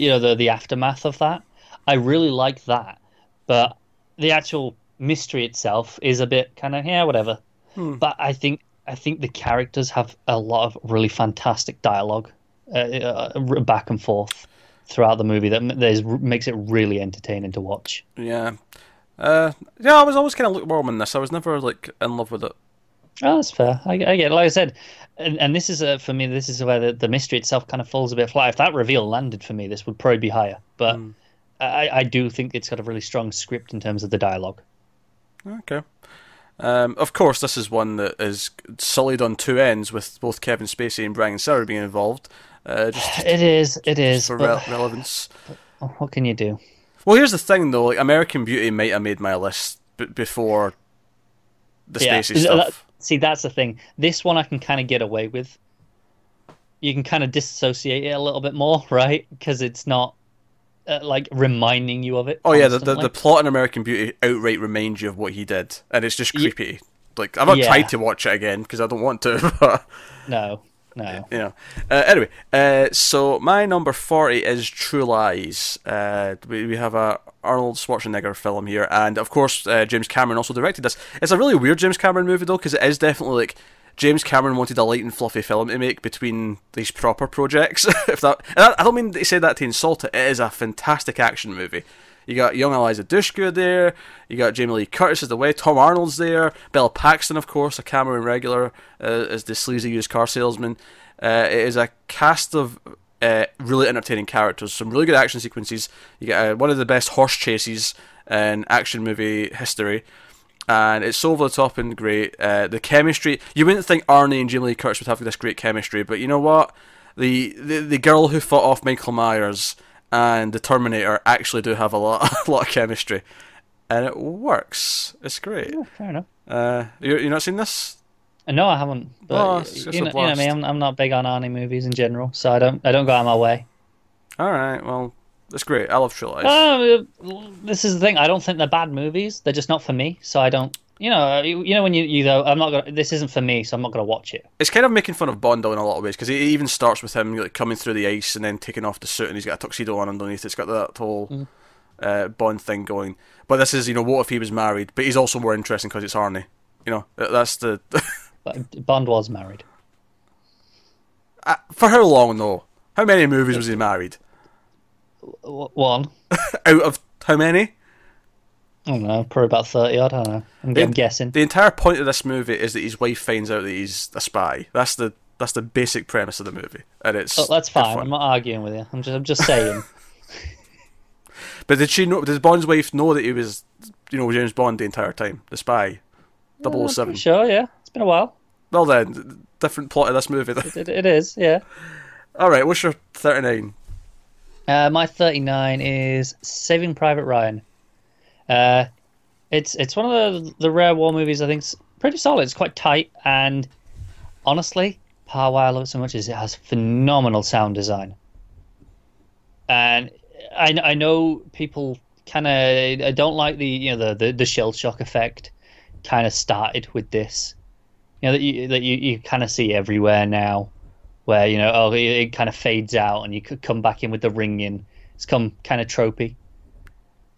You know, the the aftermath of that. I really like that, but the actual mystery itself is a bit kind of yeah, whatever. But I think I think the characters have a lot of really fantastic dialogue uh, uh, back and forth throughout the movie that is, makes it really entertaining to watch. yeah, uh, yeah. I was always kind of lukewarm in this. I was never like in love with it. Oh, that's fair. I, I get it. Like I said, and, and this is uh for me. This is where the, the mystery itself kind of falls a bit flat. If that reveal landed for me, this would probably be higher. But I, I do think it's got a really strong script in terms of the dialogue. Okay. Um, of course, this is one that is sullied on two ends with both Kevin Spacey and Bryan Singer being involved. Uh, just It is. It is. for But rel- relevance. what can you do? Well, here's the thing, though. Like American Beauty might have made my list b- before the Spacey Is- stuff. See, that's the thing. This one I can kind of get away with. You can kind of disassociate it a little bit more, right? Because it's not uh, like reminding you of it. Oh yeah, the, the the plot in American Beauty outright reminds you of what he did, and it's just creepy. Like I've not Yeah. tried to watch it again because I don't want to. But No, no. you know. Uh, anyway, uh, so my number forty is True Lies. Uh, we we have a Arnold Schwarzenegger film here, and of course uh, James Cameron also directed this. It's a really weird James Cameron movie though, because it is definitely like. James Cameron wanted a light and fluffy film to make between these proper projects. if that, and I I don't mean to say that to insult it. It is a fantastic action movie. You got young Eliza Dushku there. You got Jamie Lee Curtis as the way. Tom Arnold's there. Bill Paxton, of course, a Cameron regular, uh, as the sleazy used car salesman. Uh, it is a cast of uh, really entertaining characters. Some really good action sequences. You get uh, one of the best horse chases in action movie history. And it's over the top and great. Uh, the chemistry. You wouldn't think Arnie and Jamie Lee Curtis would have this great chemistry, but you know what? The, the the girl who fought off Michael Myers and the Terminator actually do have a lot a lot of chemistry, and it works. It's great. Oh, fair enough. Uh, you you not seen this? Uh, No, I haven't. But Oh, it's just you, know, you know me, blast. I'm, I'm not big on Arnie movies in general, so I don't I don't go out of my way. All right, well, that's great. I love True Lies. Uh, this is the thing. I don't think they're bad movies. They're just not for me. So I don't. You know, you, you know when you you go, I'm not gonna. This isn't for me, so I'm not gonna watch it. it's kind of making fun of Bondo in a lot of ways because it even starts with him like coming through the ice and then taking off the suit and he's got a tuxedo on underneath. It's got that whole. uh, Bond thing going. But this is, you know, what if he was married? But he's also more interesting because it's Arnie. You know, that's the. but Bond was married. Uh, for how long, though? How many movies was he married? One. Out of how many? I don't know, probably about 30 odd, I don't know. I'm, The- I'm guessing. The entire point of this movie is that his wife finds out that he's a spy. That's the that's the basic premise of the movie, and it's Oh, that's fine. I'm not arguing with you. I'm just, I'm just saying. But did she know? Did Bond's wife know that he was, you know, James Bond the entire time, the spy, 007? sure, yeah. It's been a while. Well then, different plot of this movie. then. It, it is, yeah. All right, what's your thirty-nine? Uh, my 39 is Saving Private Ryan. Uh, it's it's one of the the rare war movies I think's pretty solid. It's quite tight, and honestly, part why I love it so much is it has phenomenal sound design. And I I know people kind of I don't like the you know the the, the shell shock effect. Kind of started with this, you know that you that you, you kind of see everywhere now where you know oh it, it kind of fades out and you could come back in with the ringing. It's come kind of tropey.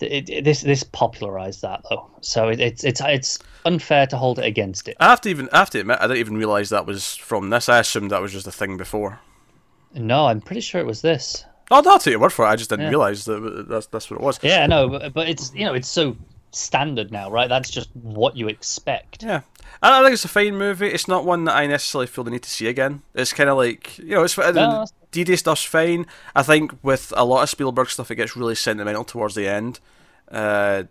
It, it, this this popularized that though, so it, it's it's it's unfair to hold it against it. I have to even I have to admit I didn't even realize that was from this. I assumed that was just a thing before. No, I'm pretty sure it was this. Oh, no, I'll take your word for it. I just didn't Yeah. realize that that's that's what it was. Yeah, no, but, but it's you know it's so standard now, right? That's just what you expect. Yeah. I I think it's a fine movie. It's not one that I necessarily feel the need to see again. It's kind of like you know, it's D-Day stuff's fine. I think with a lot of Spielberg stuff, it gets really sentimental towards the end. Uh,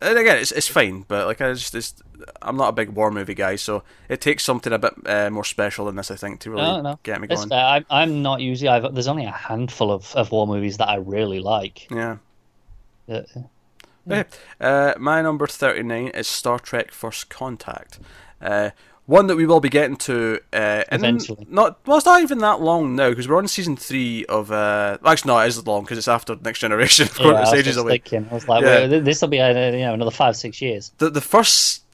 and again, it's it's fine, but like I just it's, I'm not a big war movie guy, so it takes something a bit uh, more special than this, I think, to really No, no, get me going. I'm I'm not usually. I've, there's only a handful of, of war movies that I really like. Yeah. Uh, Yeah. Uh, my number 39 is Star Trek First Contact. Uh, one that we will be getting to uh, Eventually. Not well, it's not even that long now because we're on season three of. Uh, actually, no, it is long because it's after Next Generation. Of course, I it's was ages just away. thinking. I was like, Yeah. well, this will be uh, you know another five six years. The the first,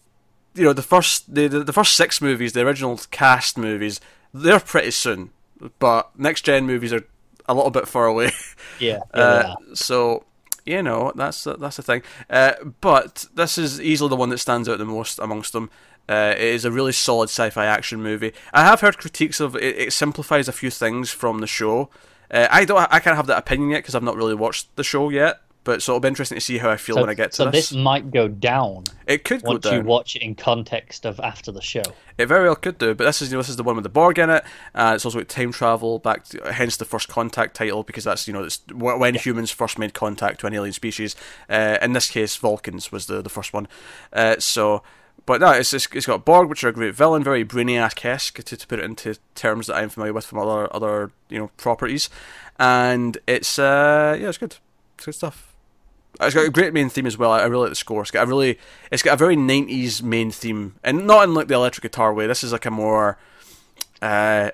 you know, the first the, the the first six movies, the original cast movies, they're pretty soon, but Next Gen movies are a little bit far away. Yeah, yeah, Uh, so you know that's that's the thing. Uh, but this is easily the one that stands out the most amongst them. Uh, it is a really solid sci-fi action movie. I have heard critiques of it. It simplifies a few things from the show. Uh, I don't. I can't have that opinion yet because I've not really watched the show yet. But so it'll be interesting to see how I feel So, when I get to so this. this might go down It could go once down. you watch it in context of after the show. It very well could do, but this is you know, this is the one with the Borg in it. Uh, it's also got time travel back, to, hence the first contact title because that's you know when humans first made contact to an alien species. Uh, in this case, Vulcans was the the first one. Uh, so, but no, it's, it's it's got Borg, which are a great villain, very Brainiac esque to, to put it into terms that I'm familiar with from other other you know properties, and it's uh, yeah, it's good, it's good stuff. It's got a great main theme as well. I really like the score. It's got a really, it's got a very '90s main theme, and not in like the electric guitar way. This is like a more, uh,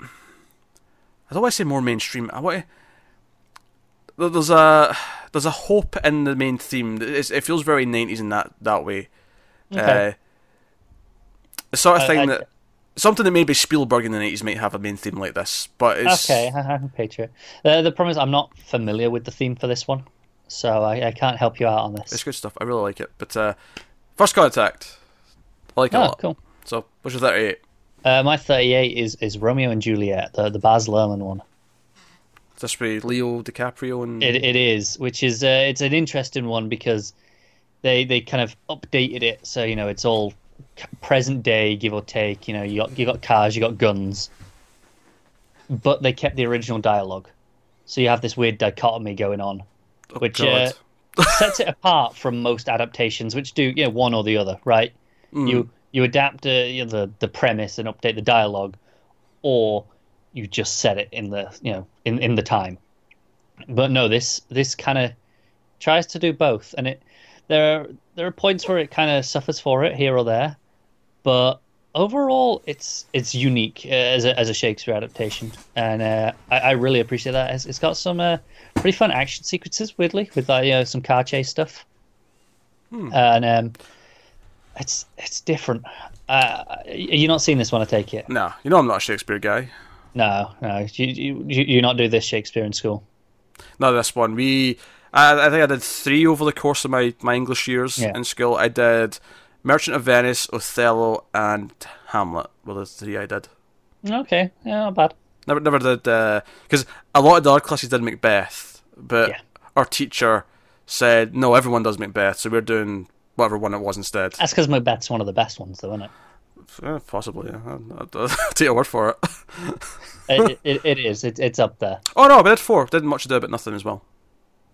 I don't want to say more mainstream. I want to, there's a there's a hope in the main theme. It's, it feels very '90s in that that way. Okay. Uh, the sort of thing I- that something that maybe Spielberg in the '90s might have a main theme like this, but it's Okay, I can picture it. The, the problem is I'm not familiar with the theme for this one, so I, I can't help you out on this. it's good stuff. I really like it. But uh, first contact, I like it a Oh, lot. cool. So what's your 38? Uh, my 38 is, is Romeo and Juliet, the, the Baz Luhrmann one. Is this with Leo DiCaprio and It, it is, which is uh, it's an interesting one because they they kind of updated it, so you know it's all present day, give or take. You know, you got you got cars, you got guns, but they kept the original dialogue, so you have this weird dichotomy going on, Oh, which uh, sets it apart from most adaptations, which do you know one or the other, right? Mm. You you adapt uh, you know, the the premise and update the dialogue, or you just set it in the you know in in the time. But no, this this kind of tries to do both, and it there are there are points where it kind of suffers for it here or there, but overall it's it's unique uh, as a as a Shakespeare adaptation, and uh, I, I really appreciate that. It's, it's got some uh, pretty fun action sequences, weirdly, with like, you know, some car chase stuff, and um, it's it's different. Uh, you're not seeing this one, I take it. No, you know I'm not a Shakespeare guy. No, no, you you, you you not do this Shakespeare in school. No, this one. We I, I think I did three over the course of my, my English years Yeah. in school. I did Merchant of Venice, Othello, and Hamlet. Were the three I did. Okay, yeah, not bad. Never, never did because a lot of the other classes did Macbeth, but Yeah. our teacher said no, everyone does Macbeth, so we're doing whatever one it was instead. That's because Macbeth's one of the best ones, though, isn't it? Eh, possibly, yeah. I'll, I'll, I'll take your word for it. it, it, it is. It, it's up there. oh no, but did four. Did much ado about nothing as well.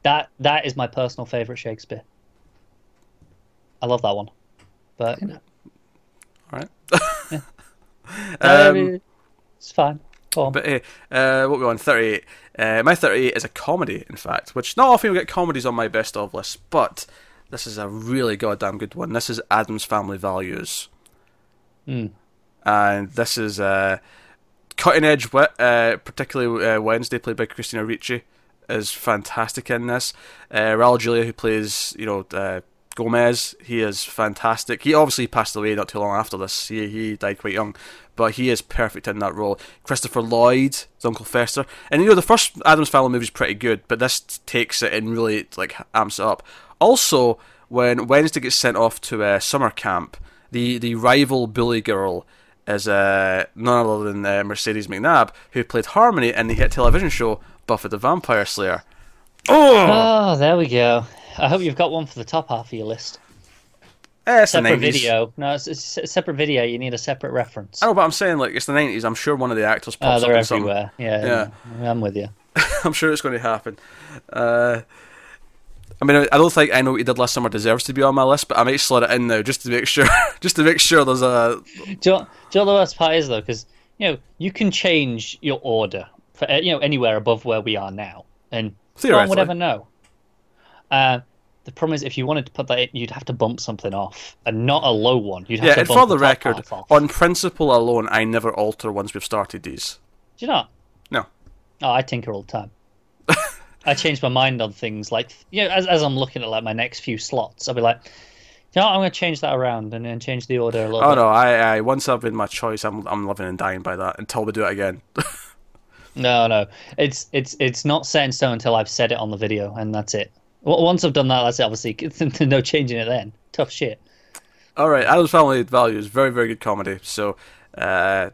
That that is my personal favorite Shakespeare. I love that one, but you know, All right. uh, Um, it's fine. But hey, uh, what we on? 38. Uh, my 38 is a comedy, in fact, which not often we get comedies on my best of list, but this is a really goddamn good one. This is Addams Family Values. Hmm. And this is uh, cutting edge wit, uh, particularly uh, Wednesday, played by Christina Ricci, is fantastic in this. Uh, Raul Julia, who plays, you know, uh, Gomez, he is fantastic. He obviously passed away not too long after this. He he died quite young, but he is perfect in that role. Christopher Lloyd, is Uncle Fester, and you know the first Addams Family movie is pretty good, but this takes it and really like amps it up. Also, when Wednesday gets sent off to a summer camp, the the rival bully girl is uh, none other than uh, Mercedes McNabb, who played Harmony in the hit television show Buffy the Vampire Slayer. Oh, Oh, there we go. I hope you've got one for the top half of your list. eh, it's the Separate 90s. video. No, it's, it's a separate video. You need a separate reference. I know, but I'm saying like it's the nineties. I'm sure one of the actors Oh, pops they're up in some. everywhere. Yeah, Yeah. I'm with you. I'm sure it's going to happen. Uh, I mean, I don't think I know what you did last summer deserves to be on my list, but I might slot it in now just to make sure, just to make sure there's a. Do you, know, do you know what the worst part is though? Because you know you can change your order for uh, you know anywhere above where we are now, and no one Theoretically. would ever know. Uh, the problem is, if you wanted to put that, in, you'd have to bump something off, and not a low one. You'd have Yeah, to and for the top record, on principle alone, I never alter once we've started these. Do you not? No. Oh, I tinker all the time. I change my mind on things like you know, as as I'm looking at like my next few slots, I'll be like, you know, what, I'm going to change that around and, and change the order a little Oh bit. no, I, I once I've made my choice, I'm I'm living and dying by that until we do it again. No, no, it's it's it's not set in stone until I've said it on the video, and that's it. W- Once I've done that, that's it. Obviously, no changing it. Then tough shit. All right, Addams Family Values, very very good comedy. So, uh,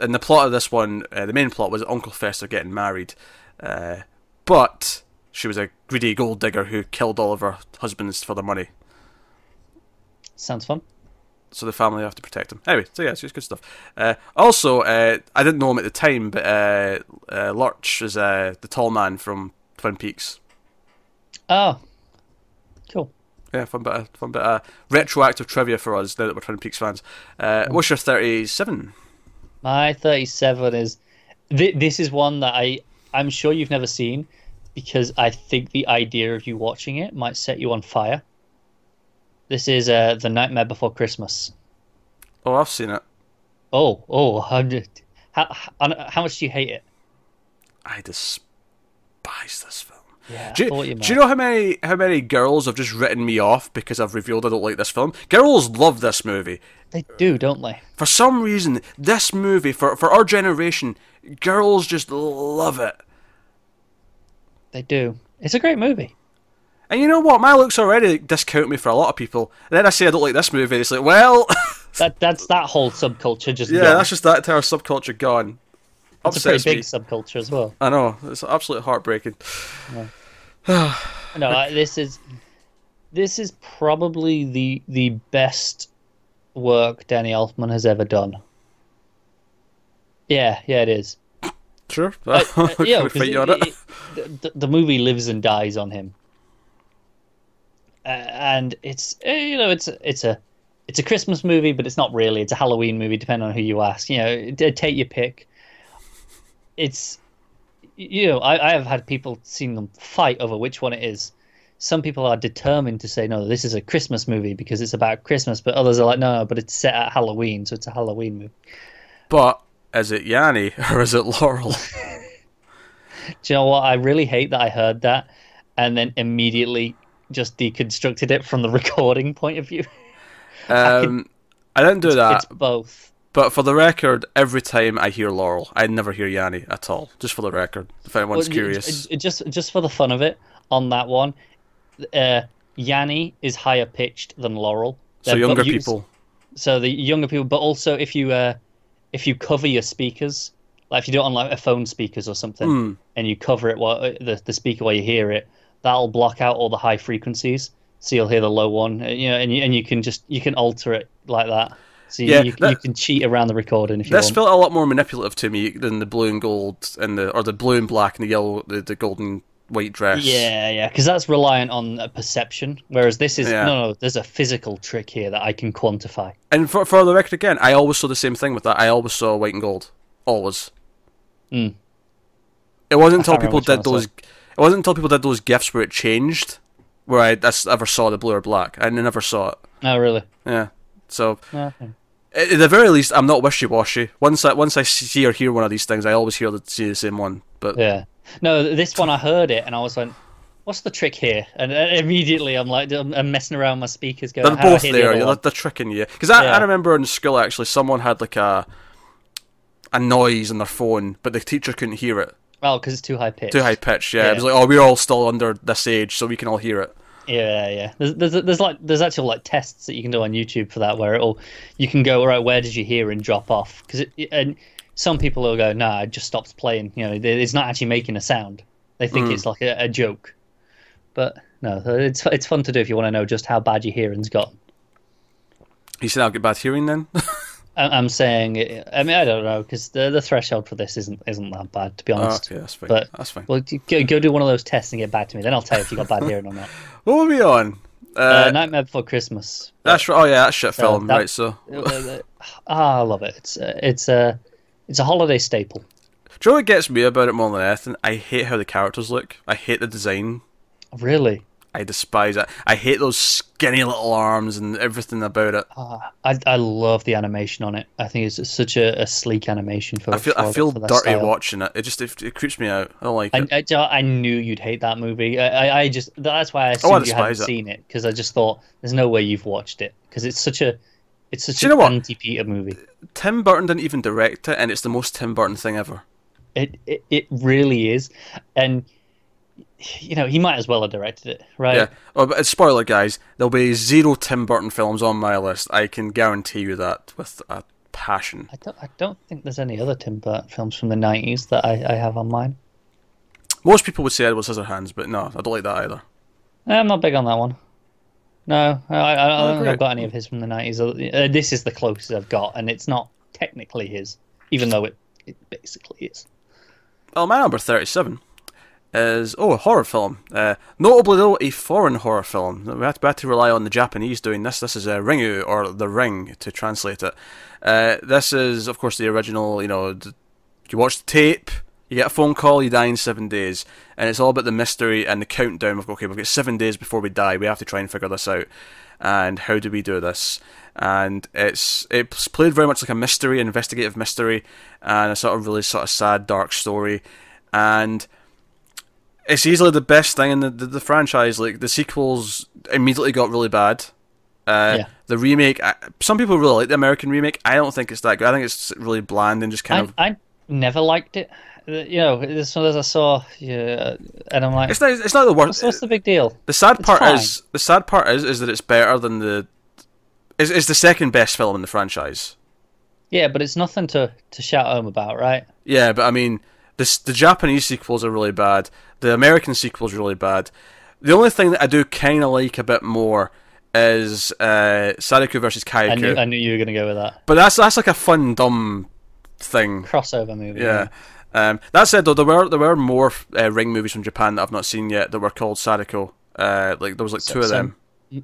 and the plot of this one, uh, the main plot was Uncle Fester getting married, uh, but she was a greedy gold digger who killed all of her husbands for their money. Sounds fun. So the family have to protect him. Anyway, so yeah, it's just good stuff. Uh, also, uh, I didn't know him at the time, but uh, uh, Lurch is uh, the tall man from Twin Peaks. Oh, cool. Yeah, fun bit of, fun bit of retroactive trivia for us now that we're Twin Peaks fans. Uh, what's your 37? My 37 is th- this is one that I I'm sure you've never seen because I think the idea of you watching it might set you on fire. This is uh, The Nightmare Before Christmas. Oh, I've seen it. Oh, oh, how, how, how, how much do you hate it? I despise this film. Yeah, Do you, do you know how many how many girls have just written me off because I've revealed I don't like this film? Girls love this movie. They do, don't they? For some reason, this movie for for our generation, girls just love it. They do. It's a great movie. And you know what? My looks already discount me for a lot of people. And then I say I don't like this movie. It's like, well, That that's that whole subculture just yeah, gone. that's just that entire subculture gone. It's a pretty big me. subculture as well. I know it's absolutely heartbreaking. No, I, this is this is probably the the best work Danny Elfman has ever done. Yeah, yeah, it is. Sure, Uh, uh, yeah, we 'cause fight you on it- it? it- the, the movie lives and dies on him, uh, and it's uh, you know it's it's a it's a Christmas movie, but it's not really. It's a Halloween movie, depending on who you ask. You know, take your pick. It's you know I, I have had people seen them fight over which one it is. Some people are determined to say no, this is a Christmas movie because it's about Christmas, but others are like no, no but it's set at Halloween, so it's a Halloween movie. But is it Yanni or is it Laurel? Do you know what? I really hate that I heard that and then immediately just deconstructed it from the recording point of view. Um, I don't do that. It's both. But for the record, every time I hear Laurel, I never hear Yanni at all. Just for the record, if anyone's Well, curious. Just just for the fun of it, on that one, uh, Yanni is higher pitched than Laurel. so They're younger both- you- people. So the younger people, but also if you uh, if you cover your speakers, like if you do it on like a phone speakers or something, Hmm. and you cover it while the the speaker while you hear it, that'll block out all the high frequencies, so you'll hear the low one. uh, You know, and you, and you can just you can alter it like that. So you, Yeah, you, that- you can cheat around the recording if you This want. felt a lot more manipulative to me than the blue and gold and the or the blue and black and the yellow, the, the golden white dress. Yeah, yeah, because that's reliant on a perception, whereas this is Yeah. no, no. There's a physical trick here that I can quantify. And for for the record again, I always saw the same thing with that. I always saw white and gold. Always. Mm. It wasn't until people did those. It wasn't until people did those gifs where it changed, where I ever saw the blue or black. I never saw it. Oh, really? Yeah. So. At the very least, I'm not wishy washy. Once I once I see or hear one of these things, I always hear the see the same one. But Yeah. No, this one I heard it and I was like, "What's the trick here?" And uh, immediately I'm like, I'm, messing around my speakers, going, they're "How do I both the there. other they're, they're tricking you. Because I, Yeah. I remember in school actually, someone had like a a noise on their phone, but the teacher couldn't hear it. Well, because it's too high pitched. Too high pitched. Yeah. Yeah. it was like, oh, we're all still under this age, so we can all hear it. Yeah, yeah. There's, there's, there's like, there's actual like tests that you can do on YouTube for that, where it'll, you can go, all right, where did you hear and drop off? Because and some people will go, nah, it just stops playing. You know, it's not actually making a sound. They think Mm. it's like a, a joke. But no, it's it's fun to do if you want to know just how bad your hearing's got. You said I'll get bad hearing then. I- I'm saying, I mean, I don't know because the the threshold for this isn't isn't that bad to be oh, honest. okay, that's fine. But that's fine. well, go, go do one of those tests and get back to me. Then I'll tell you if you got bad hearing or not. What were we on? Uh, Uh, Nightmare Before Christmas. that's right. Oh yeah, that's shit film, that- right? So, Ah, I love it. It's uh, it's a it's a holiday staple. do you know what gets me about it more than anything? I hate how the characters look. I hate the design. Really, I despise it. I hate those skinny little arms and everything about it. Ah, I I love the animation on it. I think it's such a, a sleek animation for. I feel for, I feel dirty style. watching it. It just it, it creeps me out. I don't like I, it. I, I knew you'd hate that movie. I, I, I just that's why I Oh, I you hadn't it. seen it because I just thought there's no way you've watched it because it's such a it's such an know what? anti-Peter movie. Tim Burton didn't even direct it, and it's the most Tim Burton thing ever. It, it it really is, and you know he might as well have directed it, right? Yeah. Oh, but spoiler, guys. There'll be zero Tim Burton films on my list. I can guarantee you that with a passion. I don't I don't think there's any other Tim Burton films from the '90s that I, I have on mine. Most people would say Edward Scissorhands, but no, I don't like that either. I'm not big on that one. No, I, I, I don't think great. I've got any of his from the '90s. Uh, this is the closest I've got, and it's not technically his, even though it, it basically is. Well, my number 37 is, oh, a horror film. Uh, notably, though, a foreign horror film. We had, we had to rely on the Japanese doing this. This is uh, Ringu, or The Ring, to translate it. Uh, this is, of course, the original, you know, you watch the tape, you get a phone call, you die in seven days. And it's all about the mystery and the countdown of, okay, we've got seven days before we die. We have to try and figure this out. And how do we do this? And it's it's played very much like a mystery, investigative mystery, and a sort of really sort of sad, dark story. And it's easily the best thing in the, the, the franchise. Like the sequels immediately got really bad. Uh, Yeah. The remake, I, some people really like the American remake. I don't think it's that good. I think it's really bland and just kind I, of. I never liked it. Uh, You know, as soon as I saw, yeah, and I'm like, It's not. It's not the worst. what's, what's the big deal? The sad It's part fine. is the sad part is is that it's better than the. Is is the second best film in the franchise. Yeah, but it's nothing to to shout home about, right? Yeah, but I mean, this the Japanese sequels are really bad. The American sequels are really bad. The only thing that I do kind of like a bit more is uh, Sadako versus Kayako. I knew I knew you were gonna go with that But that's that's like a fun dumb thing. crossover movie. Yeah. Um, that said, though, there were there were more uh, Ring movies from Japan that I've not seen yet that were called Sadako. Uh, like there was like two of so- them.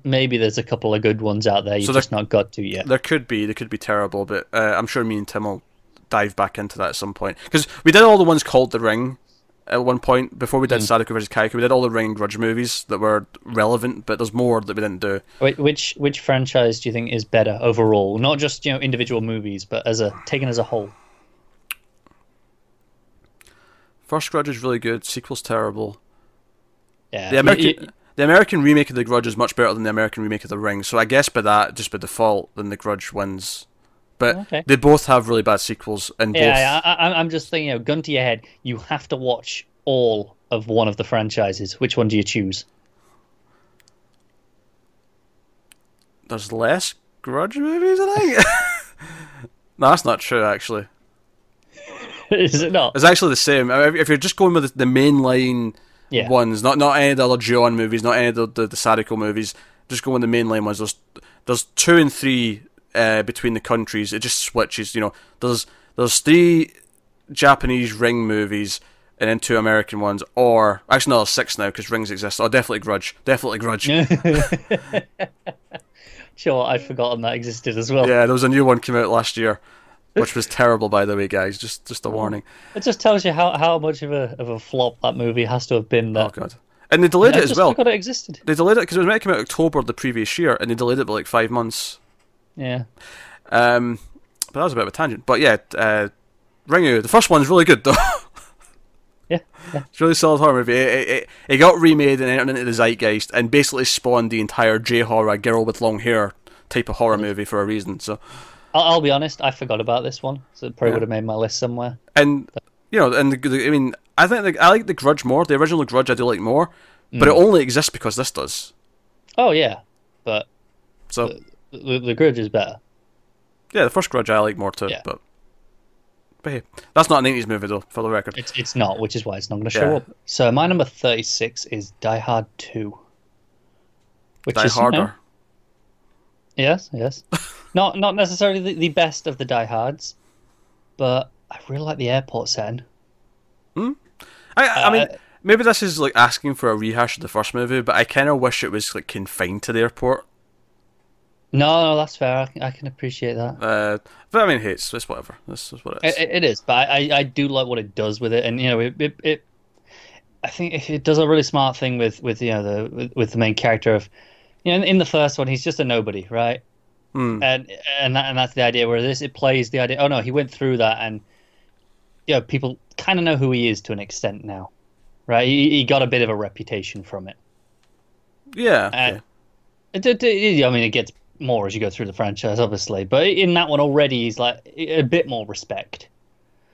Maybe there's a couple of good ones out there you've So there- just not got to yet. There could be, they could be terrible, but uh, I'm sure me and Tim will dive back into that at some point because we did all the ones called The Ring at one point before we did hmm. Sadako versus Kayako. We did all the Ring and Grudge movies that were relevant, but there's more that we didn't do. Wait, which which franchise do you think is better overall? Not just you know individual movies, but as a taken as a whole. First Grudge is really good. Sequel's terrible. Yeah, The American the American remake of The Grudge is much better than the American remake of The Ring. So I guess by that, just by default, then The Grudge wins. But Okay. they both have really bad sequels, and both. Yeah, I, I'm just thinking, you know, gun to your head, you have to watch all of one of the franchises. Which one do you choose? There's less Grudge movies, I think. no, that's not true. Actually, Is it not? it's actually the same. If you're just going with the mainline Yeah. ones, not not any of the other Ju-On movies, not any of the the, the Sadako movies, just going with the mainline ones. There's there's two and three uh, between the countries. It just switches. You know, there's there's three Japanese Ring movies. And then two American ones, or actually no, there's six now because rings exist. Oh, definitely Grudge, definitely Grudge. Sure, I'd forgotten that existed as well. Yeah, there was a new one came out last year, which was terrible, by the way, guys. Just just a warning. It just tells you how, how much of a of a flop that movie has to have been. Oh god, and they delayed I it as just well. forgot it existed. They delayed it because it was meant to come out October the previous year, and they delayed it by like five months. Yeah. Um, but that was a bit of a tangent. But yeah, uh, Ringu, the first one's really good though. Yeah. yeah. It's a really solid horror movie. It, it, it, got remade and entered into the zeitgeist, and basically spawned the entire J horror, girl with long hair type of horror movie for a reason. So, I'll, I'll be honest, I forgot about this one, so it probably Yeah. would have made my list somewhere. and you know, and the, the, I mean, I think the, I like the Grudge more. The original Grudge I do like more, but it only exists because this does. Oh yeah, but So the, the Grudge is better. yeah, the first Grudge I like more too. Yeah. But but hey, that's not an eighties movie though, for the record. It's it's not, which is why it's not going to show Yeah. up. So my number thirty six is Die Hard two, which Die is you know, Harder. yes, yes, not not necessarily the, the best of the Die Hards, but I really like the airport setting. I, I mean, Uh, maybe this is like asking for a rehash of the first movie, but I kind of wish it was like confined to the airport. No, no, that's fair. I can, I can appreciate that. Uh, but I mean, it's, it's whatever. This is what it is. It, it is, but I, I do like what it does with it, and you know, it, it, it I think it, does a really smart thing with with you know the with, with the main character of, you know, in, in the first one he's just a nobody, right? Hmm. And and that, and that's the idea. Where this it plays the idea. Oh no, he went through that, and you know, people kind of know who he is to an extent now, right? He, he got a bit of a reputation from it. yeah. and-. It, it, it- I mean, it gets more as you go through the franchise, obviously, but in that one already, he's like a bit more respect.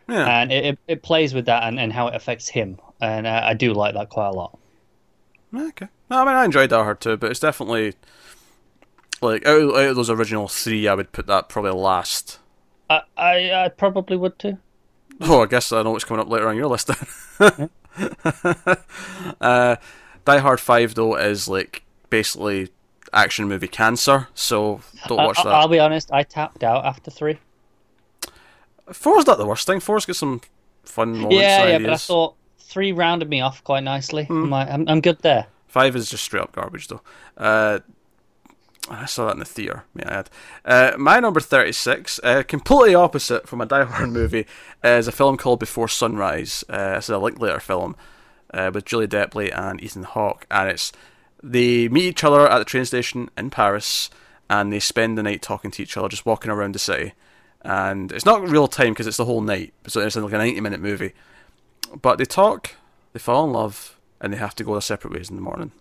yeah. and it, it, it plays with that and, and how it affects him and uh, i do like that quite a lot Okay. No, I mean, I enjoyed Die Hard too, but it's definitely like out of, out of those original three, I would put that probably last. i i, I probably would too Oh, I guess I know what's coming up later on your list. Then. uh, Die Hard Five though is like basically action movie cancer, so don't watch I, that. i'll be honest i tapped out after three Four's not the worst thing. Four's got some fun moments. yeah yeah but i thought three rounded me off quite nicely Hmm. I'm, like, I'm, I'm good there Five is just straight up garbage, though. Uh, I saw that in the theater. May I add? Uh, my number thirty-six, uh, completely opposite from a Die Hard movie, is a film called Before Sunrise. Uh, it's a Linklater film uh, with Julie Delpy and Ethan Hawke, and it's they meet each other at the train station in Paris, and they spend the night talking to each other, just walking around the city. And it's not real time because it's the whole night, so it's like a ninety-minute movie. But they talk, they fall in love, and they have to go their separate ways in the morning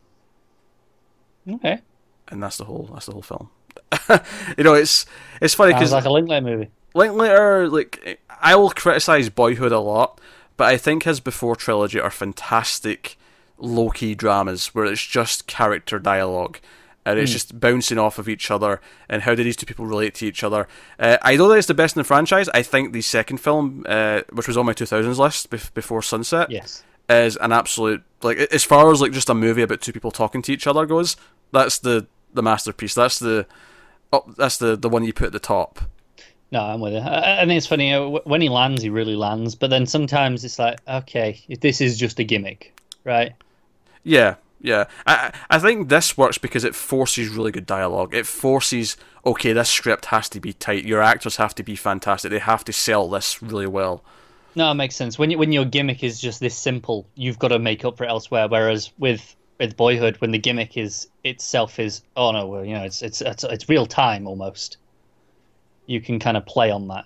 okay and that's the whole that's the whole film. you know, it's it's funny because like a Linklater movie Linklater, like I will criticize Boyhood a lot, but I think his before trilogy are fantastic low key dramas where it's just character dialogue. And it's just bouncing off of each other, and how do these two people relate to each other? Uh, I know that it's the best in the franchise. I think the second film, uh, which was on my 2000s list bef- before Sunset, yes is an absolute like as far as like just a movie about two people talking to each other goes. That's the the masterpiece. That's the oh, that's the the one you put at the top. no i'm with you i, I think it's funny uh, when he lands he really lands but then sometimes it's like okay this is just a gimmick right Yeah, yeah. I I think this works because it forces really good dialogue. It forces okay, this script has to be tight. Your actors have to be fantastic. They have to sell this really well. No, it makes sense. When you, when your gimmick is just this simple, you've got to make up for it elsewhere. Whereas with with Boyhood, when the gimmick is itself is oh no, well, you know, it's it's it's, it's real time almost. You can kind of play on that.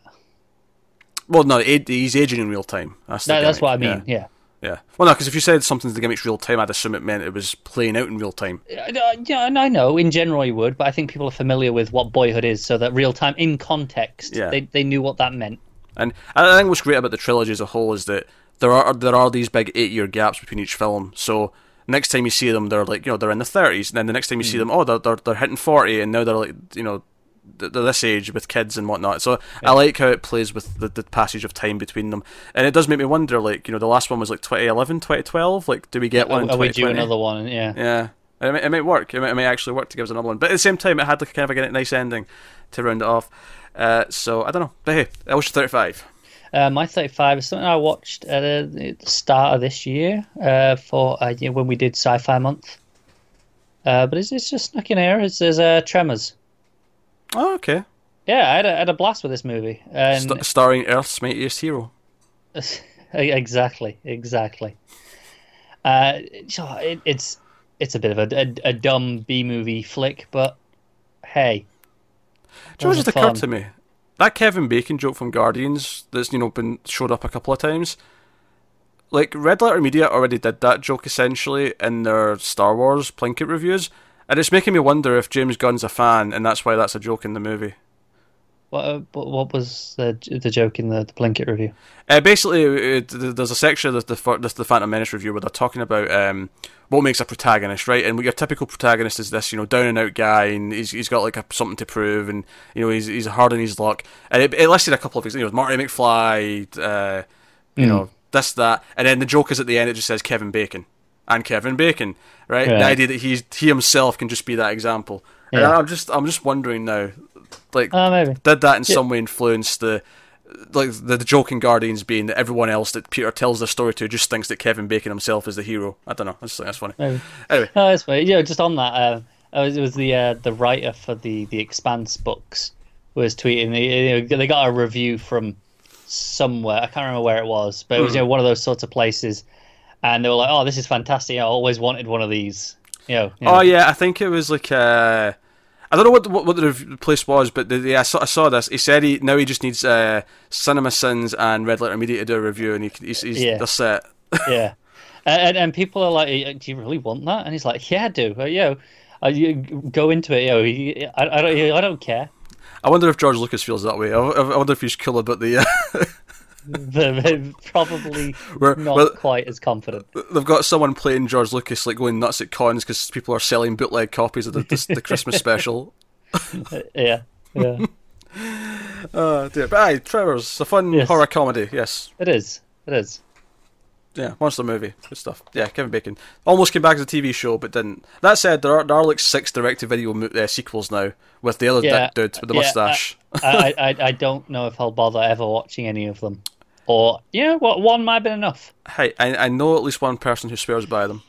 Well, no, he's aging in real time. That's that's what I mean. yeah. Yeah. Yeah. Well, no, because if you said something's the gimmick's real time, I'd assume it meant it was playing out in real time. Uh, Yeah, and I know in general you would, but I think people are familiar with what Boyhood is, so that real time in context, Yeah. they they knew what that meant. And I think what's great about the trilogy as a whole is that there are there are these big eight year gaps between each film. So next time you see them, they're like you know they're in the thirties, and then the next time you see them, oh they're, they're they're hitting forty, and now they're like you know this age with kids and whatnot. So I like how it plays with the, the passage of time between them, and it does make me wonder. Like you know the last one was like 2011, 2012. Like do we get one? in Are we 2020? another one? Yeah. Yeah. It may, it might work. It may, it might actually work to give us another one. But at the same time, it had like kind of a nice ending to round it off. Uh, so I don't know. But hey, I was 35. Uh, my 35 is something I watched at uh, the start of this year uh, for uh, when we did Sci-Fi Month. Uh, but it's, it's just snuck in here. It's, there's uh, Tremors. Oh, okay. Yeah, I had a, I had a blast with this movie. And St- starring Earth's mightiest hero. exactly, exactly. Uh, so it, it's it's a bit of a, a, a dumb B movie flick, but hey, Do you know what was just occurred to me? That Kevin Bacon joke from Guardians that's you know been showed up a couple of times. Like Red Letter Media already did that joke essentially in their Star Wars Plinkett reviews, and it's making me wonder if James Gunn's a fan, and that's why that's a joke in the movie. what uh, what, was the the joke in the, the Plinkett review? Uh, basically, it, there's a section of the, the, the Phantom Menace review where they're talking about um, what makes a protagonist, right? And your typical protagonist is this, you know, down and out guy, and he's he's got like a, something to prove, and you know he's he's hard on his luck. And it, it listed a couple of things, you know, Marty McFly, uh, you know, this that, and then the joke is at the end. It just says Kevin Bacon and Kevin Bacon, right? The idea that he's he himself can just be that example. And Yeah. I'm just I'm just wondering now, like maybe. did that in some way influence the like the, the joking Guardians being that everyone else that Peter tells the story to just thinks that Kevin Bacon himself is the hero? I don't know. That's that's funny. Maybe. Anyway, No, that's fine. Yeah, just on that, uh, it was, the uh, the writer for the the Expanse books was tweeting. You know, they got a review from somewhere. I can't remember where it was, but it was you know one of those sorts of places, and they were like, "Oh, this is fantastic! I always wanted one of these." You know. you know. oh yeah, I think it was like uh, I don't know what what, what the place was, but the, yeah, I saw, I saw this. He said he now he just needs uh, Cinema Sins and Red Letter Media to do a review, and he, he's, he's Yeah. they're set. yeah. And, and people are like, "Uh, "Do you really want that?" And he's like, "Yeah, I do. Uh, you know, uh, you go into it. You know, I, I don't, I don't care." I wonder if George Lucas feels that way. I, I wonder if he's cool about the. Uh, They're probably We're- not well- quite as confident. they've got someone playing George Lucas like going nuts at cons because people are selling bootleg copies of the, the, the Christmas special. Yeah, yeah, Uh, dear. But aye, Tremors a fun Yes. horror comedy. Yes, it is. It is. yeah, monster movie, good stuff. Yeah, Kevin Bacon almost came back as a TV show, but didn't. That said, there are there are like six direct-to-video uh, sequels now with the other Yeah, dude with the yeah, mustache. I, I, I don't know if I'll bother ever watching any of them. Or yeah, what one might have been enough. Hey, I, I know at least one person who swears by them.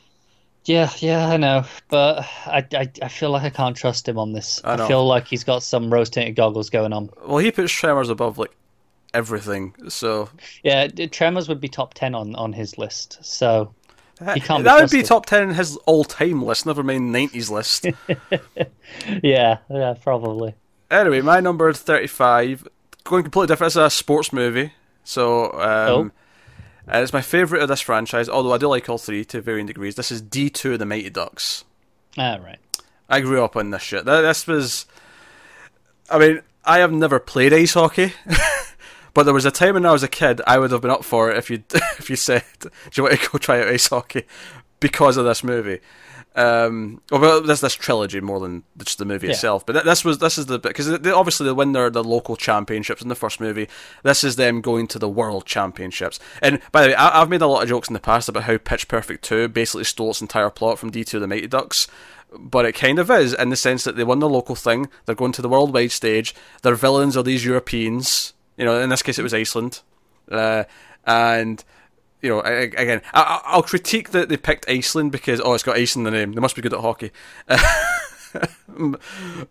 Yeah, yeah, I know, but I, I, I feel like I can't trust him on this. I I, feel like he's got some rose tinted goggles going on. Well, he puts Tremors above like everything, so Yeah, Tremors would be top ten on, on his list. So He can't be that would be top ten in his all-time list. Never mind nineties list. yeah, yeah, probably. Anyway, my number thirty-five, going completely different. It's a sports movie, so um, and it's my favorite of this franchise. Although I do like all three to varying degrees. This is D two of the Mighty Ducks. All right. I grew up on this shit. This was, I mean, I have never played ice hockey, but there was a time when I was a kid, I would have been up for it if you if you said, "Do you want to go try out ice hockey?" because of this movie. Um, well, this this trilogy more than just the movie Yeah. itself. But th- this was this is the bit because obviously they win their the local championships in the first movie. This is them going to the world championships. And by the way, I, I've made a lot of jokes in the past about how Pitch Perfect two basically stole its entire plot from D two the Mighty Ducks. But it kind of is in the sense that they won the local thing. They're going to the worldwide stage. Their villains are these Europeans. You know, in this case, it was Iceland. Uh, and you know, again, I, I- I'll critique that they picked Iceland because oh, it's got ice in the name. They must be good at hockey.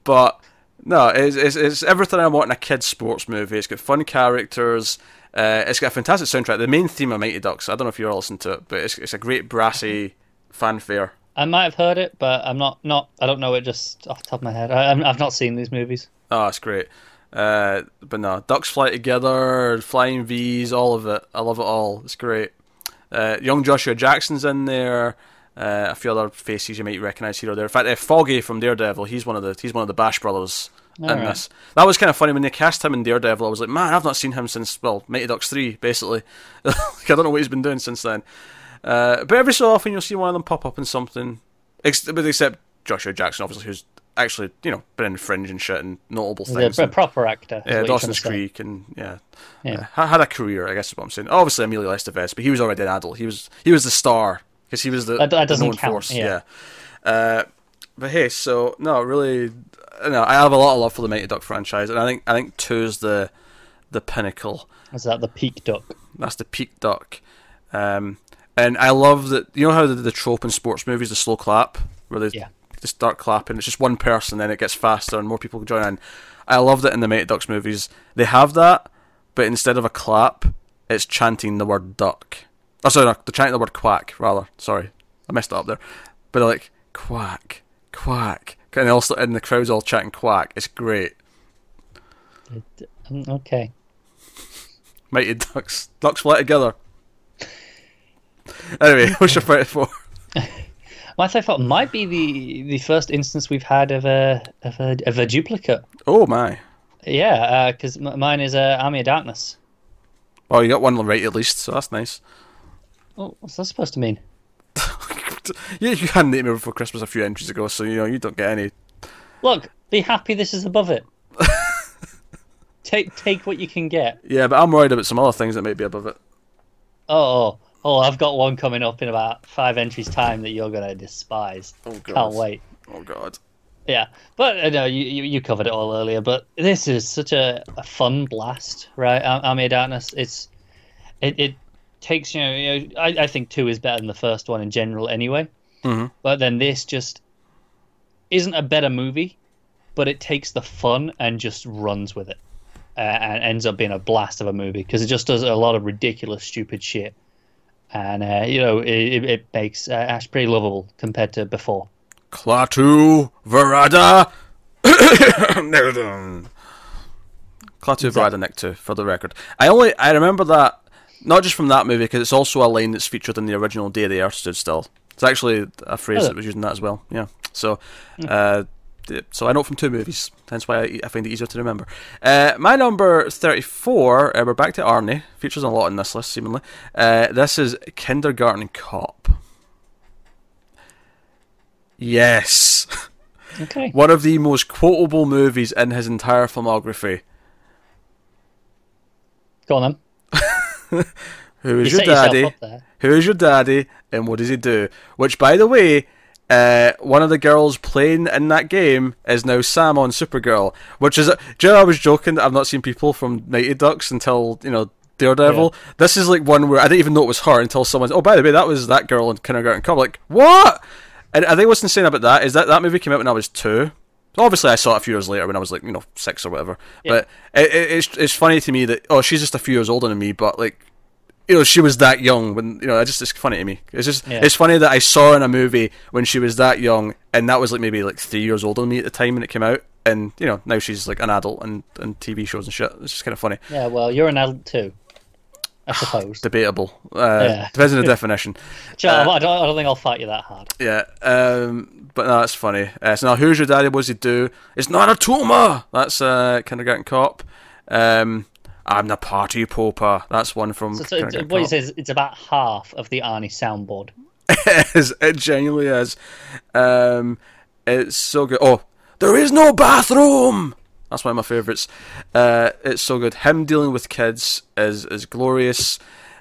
but no, it's, it's, it's everything I want in a kids' sports movie. It's got fun characters. Uh, it's got a fantastic soundtrack. The main theme of Mighty Ducks. I don't know if you're all listening to it, but it's it's a great brassy fanfare. I might have heard it, but I'm not. Not. I don't know it just off the top of my head. I, I've not seen these movies. Oh, it's great. Uh, but no, ducks fly together, flying V's, all of it. I love it all. It's great. Uh, young Joshua Jackson's in there. Uh, a few other faces you might recognise here or there. In fact, uh, Foggy from Daredevil, he's one of the he's one of the Bash brothers All in right. this. That was kind of funny when they cast him in Daredevil. I was like, man, I've not seen him since well, Mighty Ducks three, basically. like, I don't know what he's been doing since then. Uh, but every so often you'll see one of them pop up in something, ex- but except Joshua Jackson, obviously, who's actually you know been in Fringe and shit and notable things. a, a proper actor. Yeah, Dawson's trying to say. Creek, and yeah, Yeah. Uh, had a career. I guess is what I'm saying. Obviously, Emilio Estevez, but he was already an adult. He was he was the star because he was the, That- that doesn't count, force. yeah. Yeah. Uh, but hey, so no, really, no, I have a lot of love for the Mighty Duck franchise, and I think I think two is the the pinnacle. Is that the peak duck? That's the peak duck. Um, and I love that. You know how the, the trope in sports movies, the slow clap, where they Yeah. Just start clapping. It's just one person, then it gets faster and more people join in. I love that in the Mighty Ducks movies they have that, but instead of a clap, it's chanting the word duck. Oh, sorry, no, they're chanting the word quack rather. Sorry, I messed it up there. But they're like quack, quack, and also and the crowd's all chanting quack. It's great. Mm, Okay. Mighty Ducks, ducks fly together. Anyway, what's your fight for? My thought might be the the first instance we've had of a of a, of a duplicate. Oh my! Yeah, because m- mine is uh, Army of Darkness. Oh, you got one right at least, so that's nice. Oh, what's that supposed to mean? Yeah, you handed it me before Christmas a few entries ago, so you know you don't get any. Look, be happy. This is above it. take take what you can get. Yeah, but I'm worried about some other things that might be above it. Oh, oh! I've got one coming up in about five entries' time that you're gonna despise. Oh god! Can't wait. Oh god! Yeah, but uh, no, you, you you covered it all earlier. But this is such a, a fun blast, right? Ar- Army of Darkness. It's it, it takes you know, you know I, I think two is better than the first one in general anyway. Mhm. But then this just isn't a better movie, but it takes the fun and just runs with it, uh, and ends up being a blast of a movie because it just does a lot of ridiculous, stupid shit, and uh, you know it, it, it makes uh, Ash pretty lovable compared to before. Klaatu Barada. Klaatu Barada Nikto, for the record. I only I remember that not just from that movie because it's also a line that's featured in the original Day the Earth Stood Still. It's actually a phrase Is it? that was using that as well. Yeah. So, uh, th- so I know it from two movies. Hence why I, I find it easier to remember. Uh, my number thirty-four. Uh, we're back to Arnie. Features a lot in this list, seemingly. Uh, this is Kindergarten Cop. Yes. Okay. One of the most quotable movies in his entire filmography. Go on then. Who is You your daddy? Who is your daddy? And what does he do? Which, by the way, uh, one of the girls playing in that game is now Sam on Supergirl. Which is, do you know, I was joking that I've not seen people from Mighty Ducks until you know Daredevil. This is like one where I didn't even know it was her until someone. Oh, by the way, that was that girl in Kindergarten Cop. Like what? And I think what's insane about that is that that movie came out when I was two. Obviously, I saw it a few years later when I was like, you know, six or whatever. But it, it, it's it's funny to me that oh, she's just a few years older than me, but like, you know, she was that young when you know. I just it's funny to me. It's just Yeah. it's funny that I saw her in a movie when she was that young, and that was like maybe like three years older than me at the time when it came out. And you know, now she's like an adult and and TV shows and shit. It's just kind of funny. Yeah, well, you're an adult too, I suppose. Debatable. Uh, Yeah. Depends on the definition. Joe, I, don't, I don't think I'll fight you that hard. Yeah, um, but no, that's funny. Uh, so now, who's your daddy? What does he do? It's not a tumor. That's uh, Kindergarten Cop. Um, I'm the party pooper. That's one from So, so what he says, it's about half of the Arnie soundboard. it is. It genuinely is. Um, it's so good. Oh, there is no bathroom. That's one of my favourites. Uh, it's so good. Him dealing with kids is is glorious.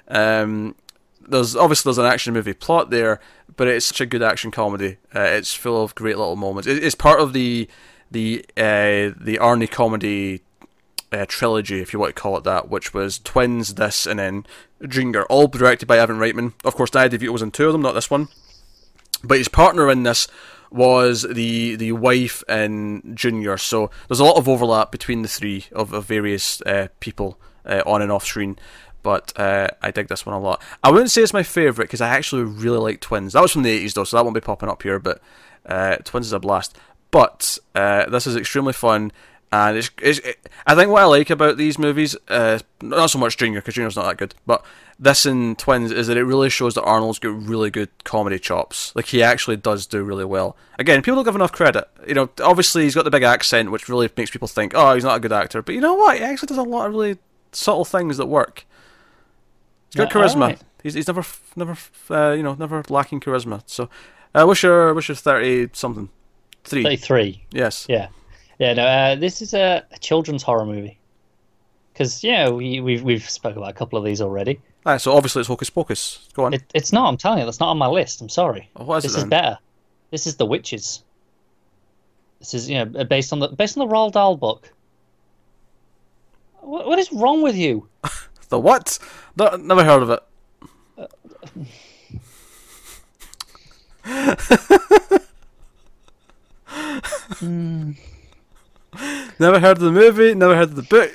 Um, there's obviously there's an action movie plot there, but it's such a good action comedy. Uh, it's full of great little moments. It, it's part of the the uh, the Arnie comedy uh, trilogy, if you want to call it that, which was Twins, this, and then Dreamgirl, all directed by Ivan Reitman. Of course, Danny DeVito was in two of them, not this one. But his partner in this was the the wife in Junior, so there's a lot of overlap between the three of, of various uh, people uh, on and off screen. But uh, I dig this one a lot. I wouldn't say it's my favourite because I actually really like Twins. That was from the 80s though, so that won't be popping up here. But uh, Twins is a blast. But uh, this is extremely fun. And it's, it's it, I think what I like about these movies, uh, not so much Junior because Junior's not that good, but this in Twins is that it really shows that Arnold's got really good comedy chops. Like he actually does do really well. Again, people don't give enough credit. You know, obviously he's got the big accent, which really makes people think, oh, he's not a good actor. But you know what? He actually does a lot of really subtle things that work. He's got Yeah, charisma. alright. He's he's never never uh, you know never lacking charisma. So, uh, what's your what's your thirty something? Three. Thirty-three. Yes. Yeah, yeah. No, uh, this is a, a children's horror movie. Because yeah, we we've we've spoken about a couple of these already. Alright, so obviously it's Hocus Pocus. Go on. It, it's not. I'm telling you, that's not on my list. I'm sorry. Oh, what is this it is better. This is The Witches. This is you know based on the based on the Roald Dahl book. What, what is wrong with you? The what? No, never heard of it. Uh, hmm. Never heard of the movie. Never heard of the book.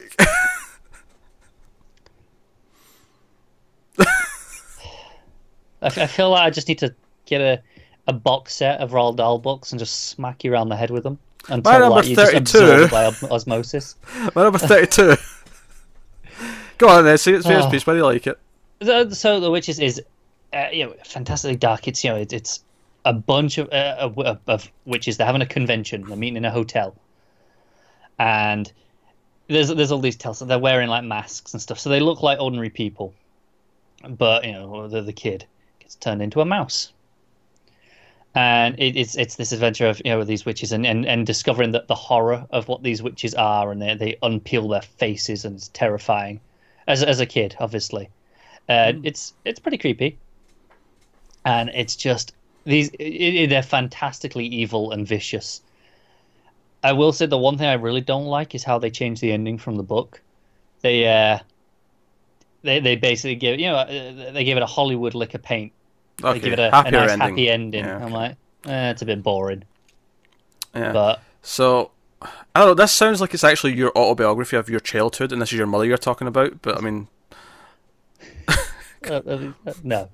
I feel like I just need to get a, a box set of Roald Dahl books and just smack you around the head with them until My number like, you just 32. absorb it by osmosis. My number thirty-two. Go on then. See it's first Oh. piece. Why do you like it? So, so the witches is, uh, you know, fantastically dark. It's you know, it, it's a bunch of, uh, of of witches. They're having a convention. They're meeting in a hotel, and there's there's all these tales. They're wearing like masks and stuff, so they look like ordinary people. But you know, the the kid gets turned into a mouse, and it, it's it's this adventure of you know these witches and, and, and discovering that the horror of what these witches are, and they they unpeel their faces, and it's terrifying. As as a kid, obviously, uh, it's it's pretty creepy, and it's just these i i they're fantastically evil and vicious. I will say the one thing I really don't like is how they changed the ending from the book. They uh, they they basically give you know uh, they give it a Hollywood lick of paint. They Okay, give it a, a nice ending. happy ending. Yeah, I'm like, eh, it's a bit boring, Yeah. but So, I don't know. This sounds like it's actually your autobiography of your childhood, and this is your mother you're talking about. But I mean, uh, uh, no,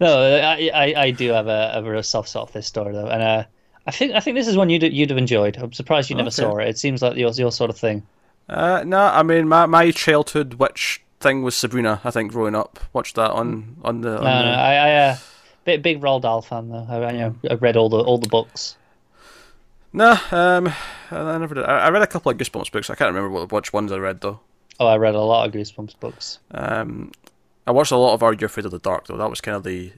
no, I, I I do have a, a real soft spot for this story though, and uh, I think I think this is one you'd you'd have enjoyed. I'm surprised you never Okay. saw it. It seems like your your sort of thing. uh, no. I mean, my my childhood witch thing was Sabrina. I think growing up, watched that on on the. On No, no, the I, I uh, big big Roald Dahl fan though. I, I, you know, I read all the all the books. No, um, I never did. I, I read a couple of Goosebumps books. I can't remember what, which ones I read though. Oh, I read a lot of Goosebumps books. Um, I watched a lot of Are You Afraid of the Dark though. That was kind of the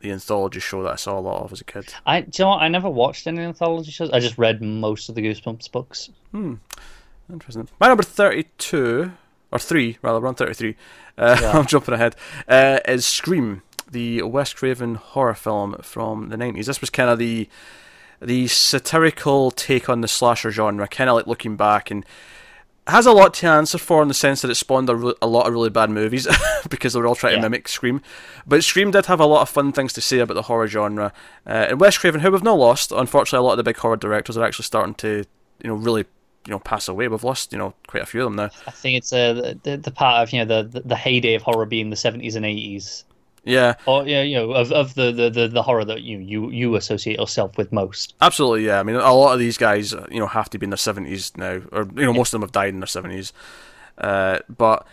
the anthology show that I saw a lot of as a kid. I do you know what? I never watched any anthology shows. I just read most of the Goosebumps books. Hmm. Interesting. My number thirty-two or three rather, we're on thirty-three. Uh, Yeah. I'm jumping ahead. Uh, is Scream, the Wes Craven horror film from the nineties. This was kind of the the satirical take on the slasher genre, kind of like looking back and has a lot to answer for in the sense that it spawned a, re- a lot of really bad movies because they were all trying Yeah. to mimic Scream. But Scream did have a lot of fun things to say about the horror genre. Uh, and Wes Craven, who we've not lost, unfortunately, a lot of the big horror directors are actually starting to, you know, really, you know, pass away. We've lost, you know, quite a few of them now. I think it's uh, the, the part of you know the, the the heyday of horror being the seventies and eighties, Yeah, or yeah, you know of, of the, the, the, the horror that you you you associate yourself with most. absolutely. Yeah, I mean, a lot of these guys, uh, you know, have to be in their seventies now, or you know, most of them have died in their seventies. Uh, but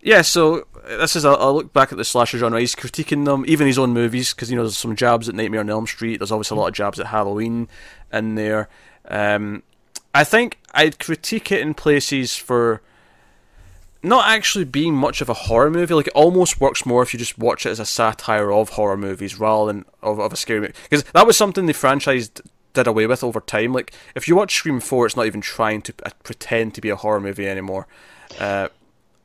yeah, so this is a, a look back at the slasher genre. He's critiquing them, even his own movies, because you know, there's some jabs at Nightmare on Elm Street. There's obviously a lot of jabs at Halloween in there. Um, I think I'd critique it in places for not actually being much of a horror movie. Like it almost works more if you just watch it as a satire of horror movies rather than of, of a scary movie. Because that was something the franchise did away with over time. Like if you watch Scream Four, it's not even trying to uh, pretend to be a horror movie anymore. Uh,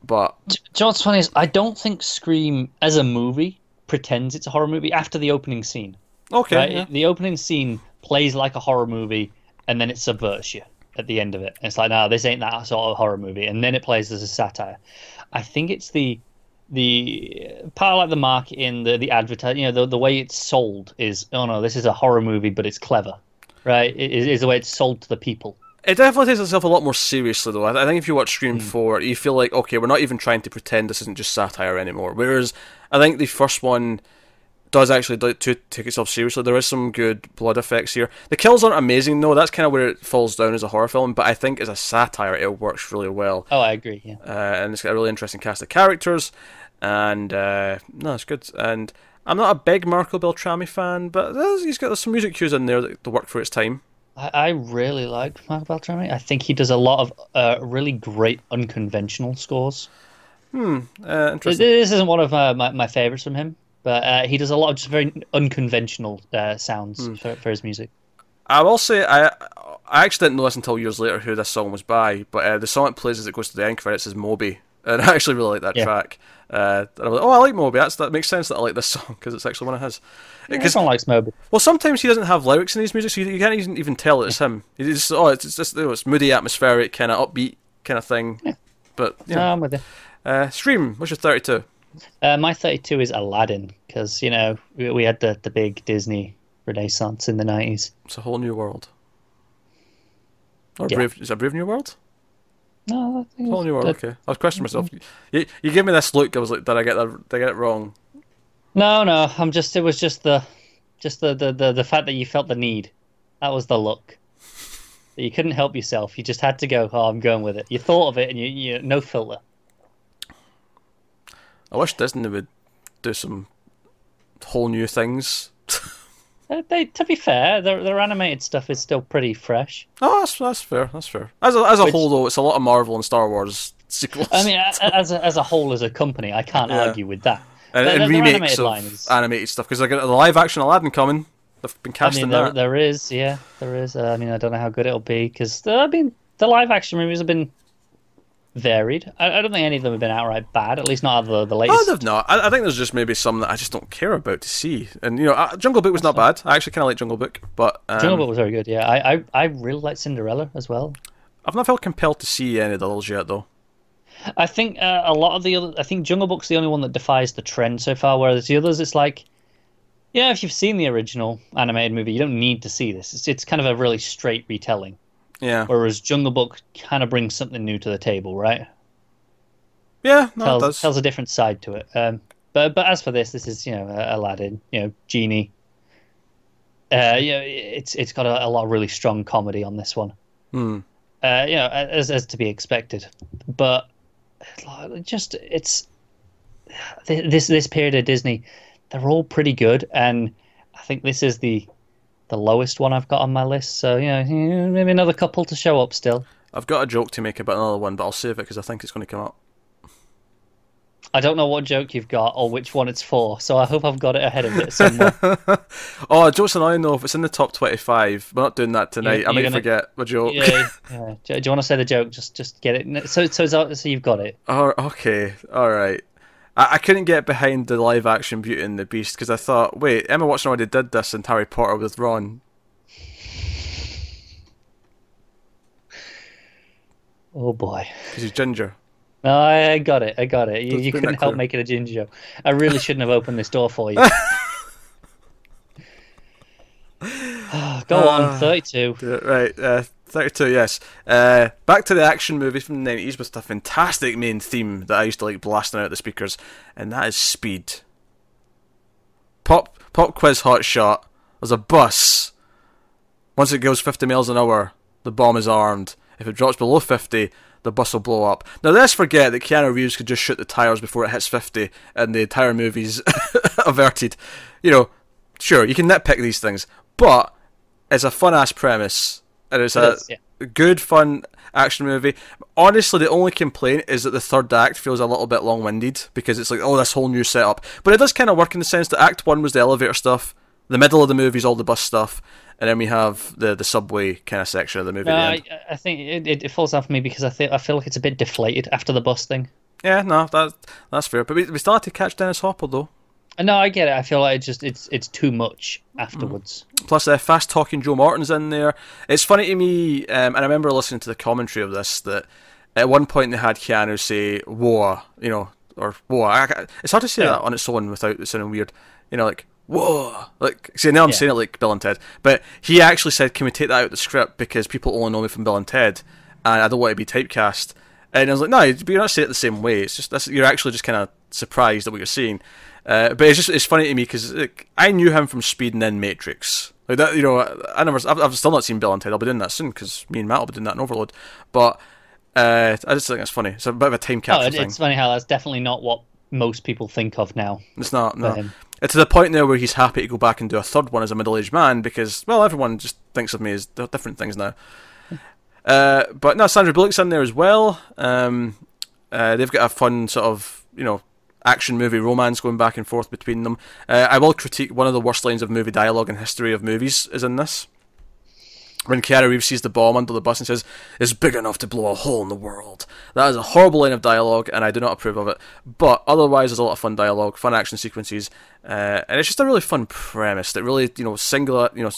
but Do you know what's funny is I don't think Scream as a movie pretends it's a horror movie after the opening scene. okay, right? yeah. The opening scene plays like a horror movie, and then it subverts you at the end of it. It's like, no, this ain't that sort of horror movie, and then it plays as a satire. I think it's the the part of like the marketing, the the advertising, you know, the the way it's sold is, oh no, this is a horror movie, but it's clever, right? It is is the way it's sold to the people. It definitely takes itself a lot more seriously, though. I I think if you watch Scream hmm. 4, you feel like, okay, we're not even trying to pretend this isn't just satire anymore. Whereas, I think the first one does actually do, to take itself seriously. There is some good blood effects here. The kills aren't amazing, though. That's kind of where it falls down as a horror film. But I think as a satire, it works really well. Oh, I agree. Yeah, uh, and it's got a really interesting cast of characters, and uh, no, it's good. And I'm not a big Marco Beltrami fan, but he's got some music cues in there that, that work for its time. I, I really like Marco Beltrami. I think he does a lot of uh, really great unconventional scores. Hmm, uh, interesting. This isn't one of uh, my, my favorites from him, but uh, he does a lot of just very unconventional uh, sounds hmm. for, for his music. I will say I I actually didn't know this until years later who this song was by, but uh, the song it plays as it goes to the end credits is Moby, and I actually really like that yeah. track. Uh, and I'm like, oh, I like Moby. That's that makes sense that I like this song because it's actually one of his. Because everyone likes Moby. Well, sometimes he doesn't have lyrics in his music, so you, you can't even, even tell it's him. It's just oh, it's, just oh, it's moody, atmospheric, kind of upbeat kind of thing. Yeah. But yeah, no, I'm with you. Uh, Stream, what's your 32? Uh, my 32 is Aladdin because you know we, we, had the the big Disney renaissance in the 90s. It's a whole new world. Or yeah. Brave, is it Brave New World? No, I think it's a whole new world. Okay, I was questioning myself. You, you give me this look. I was like, did I get that? Did I get it wrong? No, no. I'm just. It was just the, just the the the, the fact that you felt the need. That was the look. You couldn't help yourself. You just had to go. Oh, I'm going with it. You thought of it, and you, you no filter. I wish Disney would do some whole new things. Uh, they, to be fair, their their animated stuff is still pretty fresh. Oh, that's that's fair. That's fair. As a as a Which, whole, though, it's a lot of Marvel and Star Wars sequels. I mean, as a, as a whole, as a company, I can't yeah. argue with that. And, and remakes of animated, animated stuff because I got the live action Aladdin coming. They've been casting I mean, there, that. There is, yeah, there is. Uh, I mean, I don't know how good it'll be because I mean, the live action movies have been varied. I, I, don't think any of them have been outright bad. At least not the the latest. Oh, they've not. I, I, think there's just maybe some that I just don't care about to see. And you know, uh, Jungle Book was not bad. I actually kind of like Jungle Book, but um, Jungle Book was very good. Yeah, I, I I really like Cinderella as well. I've not felt compelled to see any of those yet, though. I think uh, a lot of the other. I think Jungle Book's the only one that defies the trend so far. Whereas the others, it's like, yeah, if you've seen the original animated movie, you don't need to see this. It's it's kind of a really straight retelling. Yeah. Whereas Jungle Book kind of brings something new to the table, right? Yeah, no, tells, it does. tells a different side to it. Um, but but as for this, this is you know Aladdin, you know Genie. Uh, you know, it's it's got a, a lot of really strong comedy on this one. Hmm. Uh, you know, as as to be expected, but just it's this this period of Disney, they're all pretty good, and I think this is the the lowest one I've got on my list. So you know, maybe another couple to show up still. I've got a joke to make about another one, but I'll save it because I think it's going to come up. I don't know what joke you've got or which one it's for, so I hope I've got it ahead of it somewhere. oh, joke's annoying though. If it's in the top twenty-five, we're not doing that tonight. You're, I might gonna... forget my joke. Yeah, yeah. Do, you want to say the joke? Just, just get it. So, so, so you've got it. Oh, okay, all right. I, I couldn't get behind the live-action Beauty and the Beast because I thought, wait, Emma Watson already did this in Harry Potter with Ron. Oh boy. Because he's ginger. No, I got it. I got it. You, you couldn't help make it a ginger joke. I really shouldn't have opened this door for you. Go uh, on, 32. Right, uh, 32, yes. Uh, back to the action movie from the 90s with a fantastic main theme that I used to like blasting out the speakers, and that is Speed. Pop, pop quiz hot shot. There's a bus. Once it goes 50 miles an hour, the bomb is armed. If it drops below 50, the bus will blow up. Now let's forget that Keanu Reeves could just shoot the tires before it hits 50 and the entire movie's averted. You know, sure, you can nitpick these things, but it's a fun ass premise. And it's it a is, yeah. good, fun action movie. Honestly, the only complaint is that the third act feels a little bit long winded because it's like, oh, this whole new setup. But it does kind of work in the sense that Act 1 was the elevator stuff, the middle of the movie is all the bus stuff, and then we have the the subway kind of section of the movie. No, I, I, think it, it, falls off for me because I think I feel like it's a bit deflated after the bus thing. Yeah, no, that that's fair. But we, we started to catch Dennis Hopper though. No, I get it. I feel like it's just it's it's too much afterwards. Mm. Plus, uh, fast talking Joe Morton's in there. It's funny to me, um, and I remember listening to the commentary of this that at one point they had Keanu say "whoa," you know, or "whoa." it's hard to say yeah. that on its own without it sounding weird. You know, like whoa, like see now I'm yeah. saying it like Bill and Ted, but he actually said, "Can we take that out of the script because people only know me from Bill and Ted, and I don't want to be typecast." And I was like, "No, but you're not saying it the same way. It's just that's, you're actually just kind of surprised at what you're seeing." Uh, but it's just it's funny to me because like, I knew him from Speed and then Matrix. Like that, you know, I never, I've, I've still not seen Bill and Ted. I'll be doing that soon because me and Matt will be doing that in Overload. But uh, I just think it's funny. It's a bit of a time Oh, capsule thing. it's funny how that's definitely not what most people think of now. It's not. No. It's to the point now where he's happy to go back and do a third one as a middle-aged man because, well, everyone just thinks of me as different things now. Uh, but no, Sandra Bullock's in there as well. Um, uh, they've got a fun sort of, you know, action movie romance going back and forth between them. Uh, I will critique one of the worst lines of movie dialogue in history of movies is in this. When Keanu Reeves sees the bomb under the bus and says, "It's big enough to blow a hole in the world." That is a horrible line of dialogue, and I do not approve of it. But otherwise, there's a lot of fun dialogue, fun action sequences, uh, and it's just a really fun premise that really, you know, singular, you know,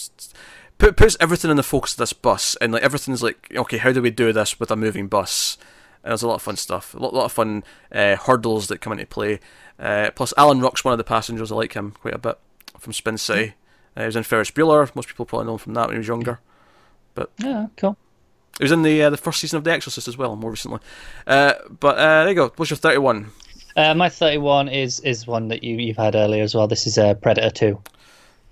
put, puts everything in the focus of this bus, and like everything's like, okay, how do we do this with a moving bus? And there's a lot of fun stuff, a lot, lot of fun uh, hurdles that come into play. Uh, plus, Alan Ruck's one of the passengers. I like him quite a bit from Spin City. Uh, he was in Ferris Bueller. Most people probably know him from that when he was younger. But yeah, cool. He was in the uh, the first season of The Exorcist as well, more recently. Uh, but uh, there you go. What's your thirty-one? Uh, my 31 is is one that you you've had earlier as well. This is uh, Predator 2.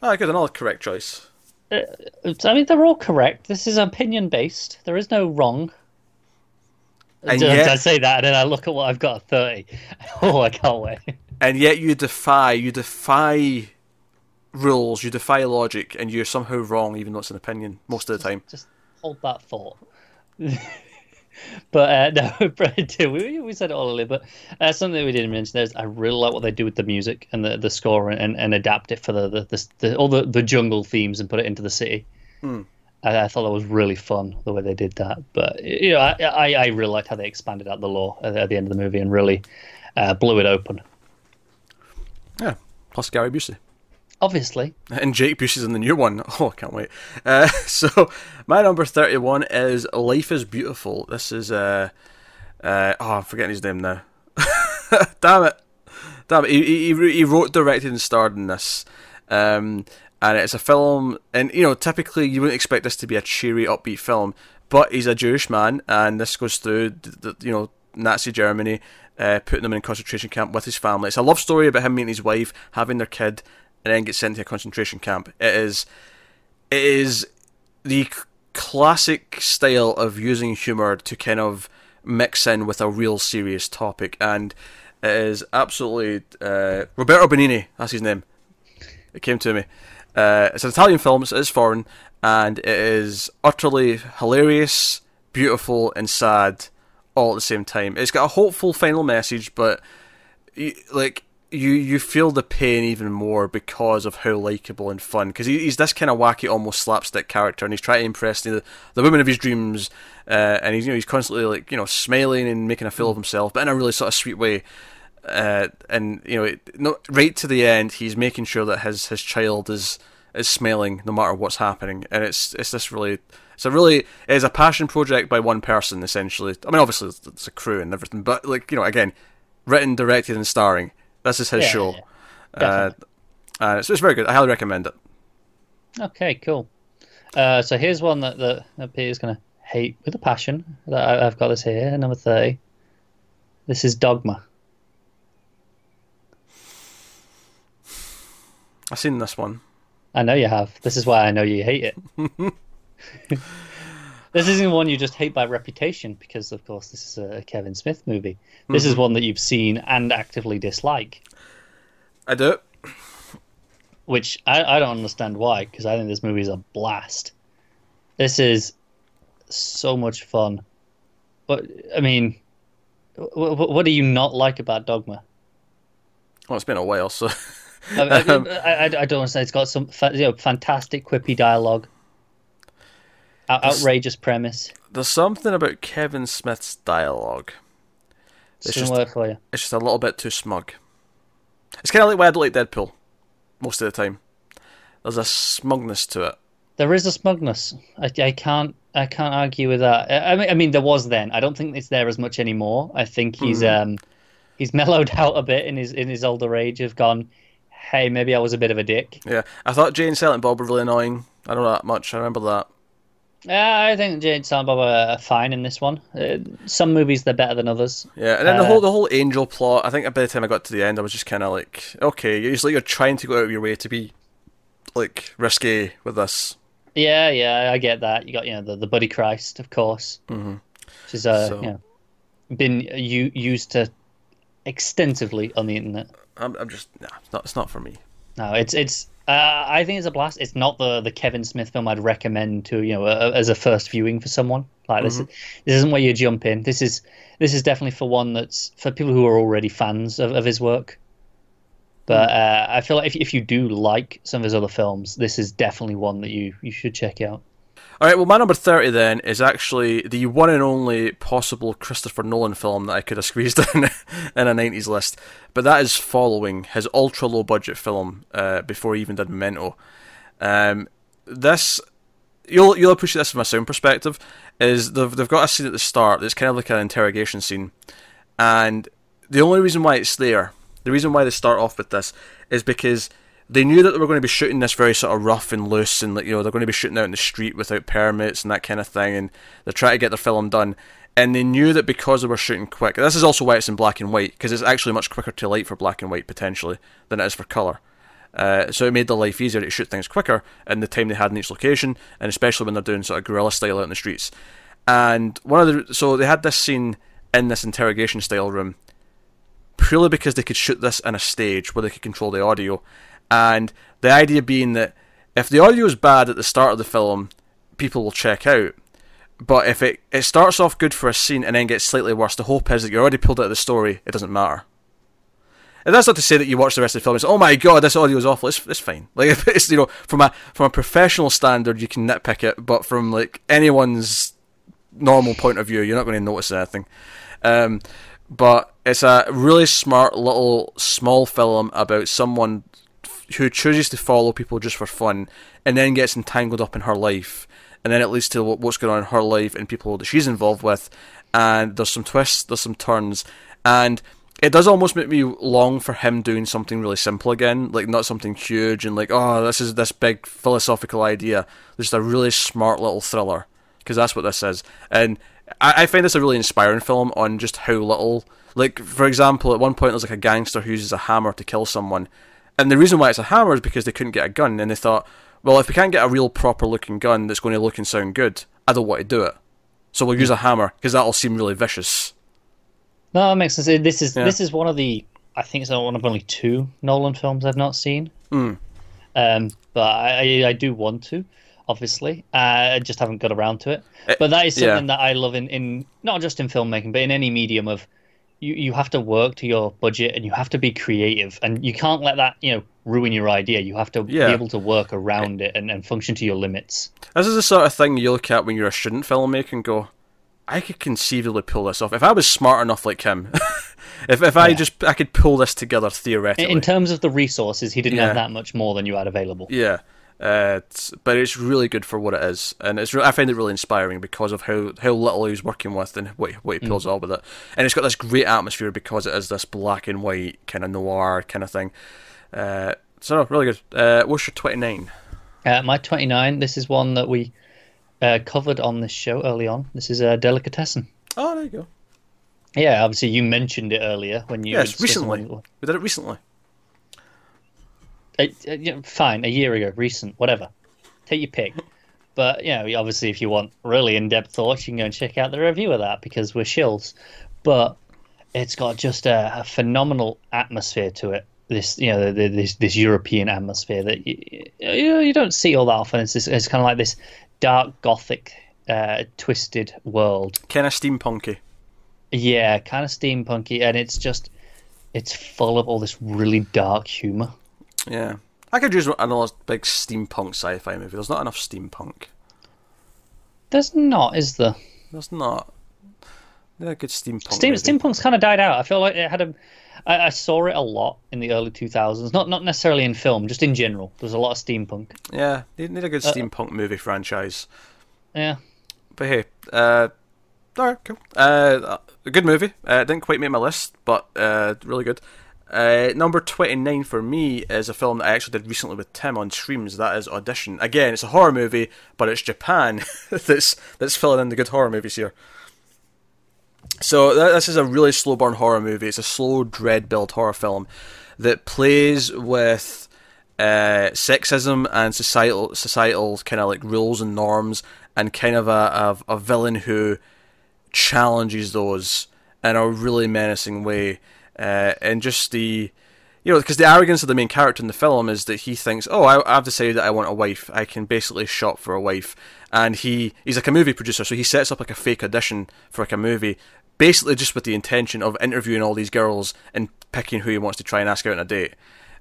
Ah, good. Another correct choice. I mean, they're all correct. This is opinion based. There is no wrong. And yet- I say that, and then I look at what I've got at 30. Oh, I can't wait. And yet you defy, you defy rules, you defy logic, and you're somehow wrong, even though it's an opinion most of the time. Just hold that thought. but uh, no, Predator. We, we said it all earlier, but uh, something that we didn't mention is I really like what they do with the music and the, the score and, and adapt it for the, the, the, the all the, the jungle themes and put it into the city. Hmm. I, I thought that was really fun the way they did that. But you know, I, I, I really liked how they expanded out the lore at, at the end of the movie and really uh, blew it open. Yeah. Plus Gary Busey. Obviously, And Jake Busey's in the new one. Oh, I can't wait. Uh, so, my number 31 is Life is Beautiful. This is, uh, uh, oh, I'm forgetting his name now. Damn it. Damn it. He, he, he wrote, directed, and starred in this. Um, and it's a film, and, you know, typically you wouldn't expect this to be a cheery, upbeat film, but he's a Jewish man, and this goes through, the, you know, Nazi Germany, uh, putting him in a concentration camp with his family. It's a love story about him meeting his wife, having their kid, and then get sent to a concentration camp. It is, it is the classic style of using humor to kind of mix in with a real serious topic, and it is absolutely uh, Roberto Benigni. That's his name. It came to me. Uh, it's an Italian film. It is foreign, and it is utterly hilarious, beautiful, and sad all at the same time. It's got a hopeful final message, but you, like you you feel the pain even more because of how likable and fun. Because he, he's this kind of wacky, almost slapstick character, and he's trying to impress the the woman of his dreams, uh, and he's you know he's constantly like you know smiling and making a fool of himself, but in a really sort of sweet way. Uh, and you know, it, no, right to the end, he's making sure that his his child is is smiling no matter what's happening, and it's it's this really. It's a really it is a passion project by one person essentially. I mean, obviously it's, it's a crew and everything, but like you know, again, written, directed, and starring. This is his Yeah, show. yeah, Uh, uh, so it's very good. I highly recommend it. Okay, cool. Uh, so here's one that, that, that Peter's going to hate with a passion. That I, I've got this here, number 30. This is Dogma. I've seen this one. I know you have. This is why I know you hate it. this isn't one you just hate by reputation, because, of course, this is a Kevin Smith movie. This is mm-hmm. one that you've seen and actively dislike, I do. which I, I don't understand why, because I think this movie is a blast. This is so much fun. But, I mean, what, what do you not like about Dogma? Well, it's been a while, so I, I, I, I don't understand. It's got some fa- you know, fantastic quippy dialogue, Out- outrageous premise. there's something about Kevin Smith's dialogue. It's just- for you. It's just a little bit too smug. It's kind of like why I don't like Deadpool most of the time. There's a smugness to it. There is a smugness. I, I can't I can't argue with that. I, mean I mean there was then. I don't think it's there as much anymore. I think he's um he's mellowed out a bit in his in his older age. Have gone. Hey, maybe I was a bit of a dick. Yeah, I thought Jay and Silent Bob were really annoying. I don't know that much. I remember that. Yeah, I think Jay and Silent Bob are, fine in this one. Uh, some movies they're better than others. Yeah, and then the Uh, whole the whole angel plot. I think by the time I got to the end, I was just kind of like, okay, it's like you're trying to go out of your way to be like risky with this. Yeah, yeah, I get that. You got you know the, the Buddy Christ, of course, mm-hmm. which is uh, So- you know, been u- used to extensively on the internet. I'm, I'm just, no, it's not, it's not for me. No, it's it's. Uh, I think it's a blast. It's not the the Kevin Smith film I'd recommend to you know a, as a first viewing for someone. Like this, is, this isn't where you jump in. This is this is definitely for one that's for people who are already fans of, of his work. But uh, I feel like if if you do like some of his other films, this is definitely one that you you should check out. All right, well, my number thirty then is actually the one and only possible Christopher Nolan film that I could have squeezed in in a '90s list, but that is following his ultra low budget film uh, before he even did Memento. Um, this you'll you'll appreciate this from a sound perspective. Is they've they've got a scene at the start that's kind of like an interrogation scene, and the only reason why it's there, the reason why they start off with this, is because they knew that they were going to be shooting this very sort of rough and loose, and like you know they're going to be shooting out in the street without permits and that kind of thing, and they're trying to get their film done. And they knew that because they were shooting quick, this is also why it's in black and white because it's actually much quicker to light for black and white potentially than it is for color. Uh, so it made the life easier to shoot things quicker in the time they had in each location, and especially when they're doing sort of guerrilla style out in the streets. And one of the so they had this scene in this interrogation style room purely because they could shoot this in a stage where they could control the audio, and the idea being that if the audio is bad at the start of the film, people will check out. But if it, it starts off good for a scene and then gets slightly worse, the hope is that you're already pulled out of the story, it doesn't matter. And that's not to say that you watch the rest of the film and say, "Oh my god, this audio is awful." It's, it's fine. Like it's you know from a from a professional standard, you can nitpick it, but from like anyone's normal point of view, you're not going to notice anything. Um, but it's a really smart little small film about someone who chooses to follow people just for fun, and then gets entangled up in her life, and then it leads to what's going on in her life and people that she's involved with, and there's some twists, there's some turns, and it does almost make me long for him doing something really simple again, like not something huge and like, oh, this is this big philosophical idea. Just a really smart little thriller, because that's what this is. And I, I find this a really inspiring film on just how little. Like, for example, at one point there's like a gangster who uses a hammer to kill someone, and the reason why it's a hammer is because they couldn't get a gun, and they thought, well, if we can't get a real proper looking gun that's going to look and sound good, I don't want to do it. So we'll use a hammer because that'll seem really vicious. No, that makes sense. This is Yeah. this is one of the I think it's one of only two Nolan films I've not seen. Mm. Um, but I, I do want to, obviously. Uh, I just haven't got around to it. But that is yeah. something that I love in, in not just in filmmaking, but in any medium of you, you have to work to your budget and you have to be creative and you can't let that, you know, ruin your idea. You have to Yeah. be able to work around it and, and function to your limits. This is the sort of thing you look at when you're a student filmmaker and go, I could conceivably pull this off if I was smart enough like him. if if I Yeah. just I could pull this together theoretically. in terms of the resources, he didn't Yeah. have that much more than you had available. yeah, uh, it's, but it's really good for what it is, and it's re- I find it really inspiring because of how, how little he's working with and what he- what he pulls off with it. And it's got this great atmosphere because it is this black and white kind of noir kind of thing. Uh, so no, really good. Uh, what's your twenty nine? Uh, my 29, this is one that we uh, covered on this show early on. This is a delicatessen. Oh, there you go. Yeah, obviously you mentioned it earlier when you Yes, recently. one- We did it recently. Yeah, fine, a year ago, recent, whatever. Take your pick. But you know, obviously, if you want really in-depth thoughts, you can go and check out the review of that because we're shills. But it's got just a, a phenomenal atmosphere to it. This, you know, the, this this European atmosphere that you, you, you don't see all that often. It's this, it's kind of like this dark gothic, uh, twisted world. Kind of steampunky. Yeah, kind of steampunky, and it's just it's full of all this really dark humor. Yeah. I could use another big steampunk sci-fi movie. There's not enough steampunk. There's not, is there? There's not. Yeah, good steampunk. Steam, movie. steampunk's kind of died out. I feel like it had a. I, I saw it a lot in the early 2000s. Not not necessarily in film, just in general. There's a lot of steampunk. Yeah, need, need a Uh, good steampunk movie franchise. Yeah. But hey, uh, alright, cool. Uh, a good movie. Uh, didn't quite make my list, but uh, really good. Uh, number 29 for me is a film that I actually did recently with Tim on streams. That is Audition. Again, it's a horror movie, but it's Japan that's that's filling in the good horror movies here. So th- this is a really slow burn horror movie. It's a slow dread build horror film that plays with uh, sexism and societal societal kind of like rules and norms, and kind of a, a, a villain who challenges those in a really menacing way, uh, and just the you know, because the arrogance of the main character in the film is that he thinks, oh, I, I've decided that I want a wife. I can basically shop for a wife, and he he's like a movie producer, so he sets up like a fake audition for like a movie, basically just with the intention of interviewing all these girls and picking who he wants to try and ask out on a date.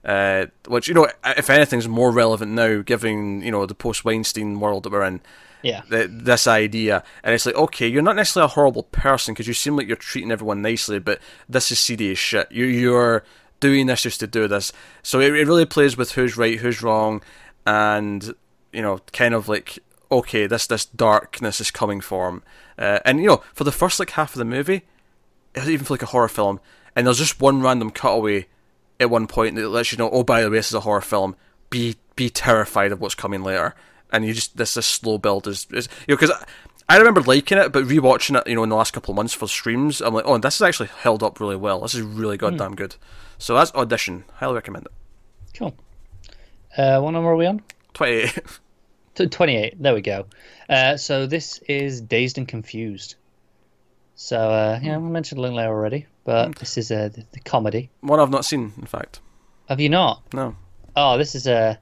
Uh, which you know, if anything's more relevant now, given you know the post Weinstein world that we're in. Yeah. th- this idea, and it's like, okay, you're not necessarily a horrible person because you seem like you're treating everyone nicely, but this is as shit. You you're doing this just to do this. So it, it really plays with who's right, who's wrong, and you know, kind of like, okay, this this darkness is coming for. Uh, and you know, for the first like half of the movie, it doesn't even feel like a horror film. And there's just one random cutaway at one point that lets you know, oh, by the way, this is a horror film. Be be terrified of what's coming later. And you just this this slow build is, is you know because I, I remember liking it, but rewatching it, you know, in the last couple of months for streams, I'm like, oh, this is actually held up really well. This is really goddamn good. So that's audition. Highly recommend it. Cool. Uh, what number are we on? Twenty eight. T- 28. There we go. Uh, so this is Dazed and Confused. So, uh, yeah, we mentioned Linklater already, but this is uh, the, the comedy. One I've not seen, in fact. Have you not? No. Oh, this is a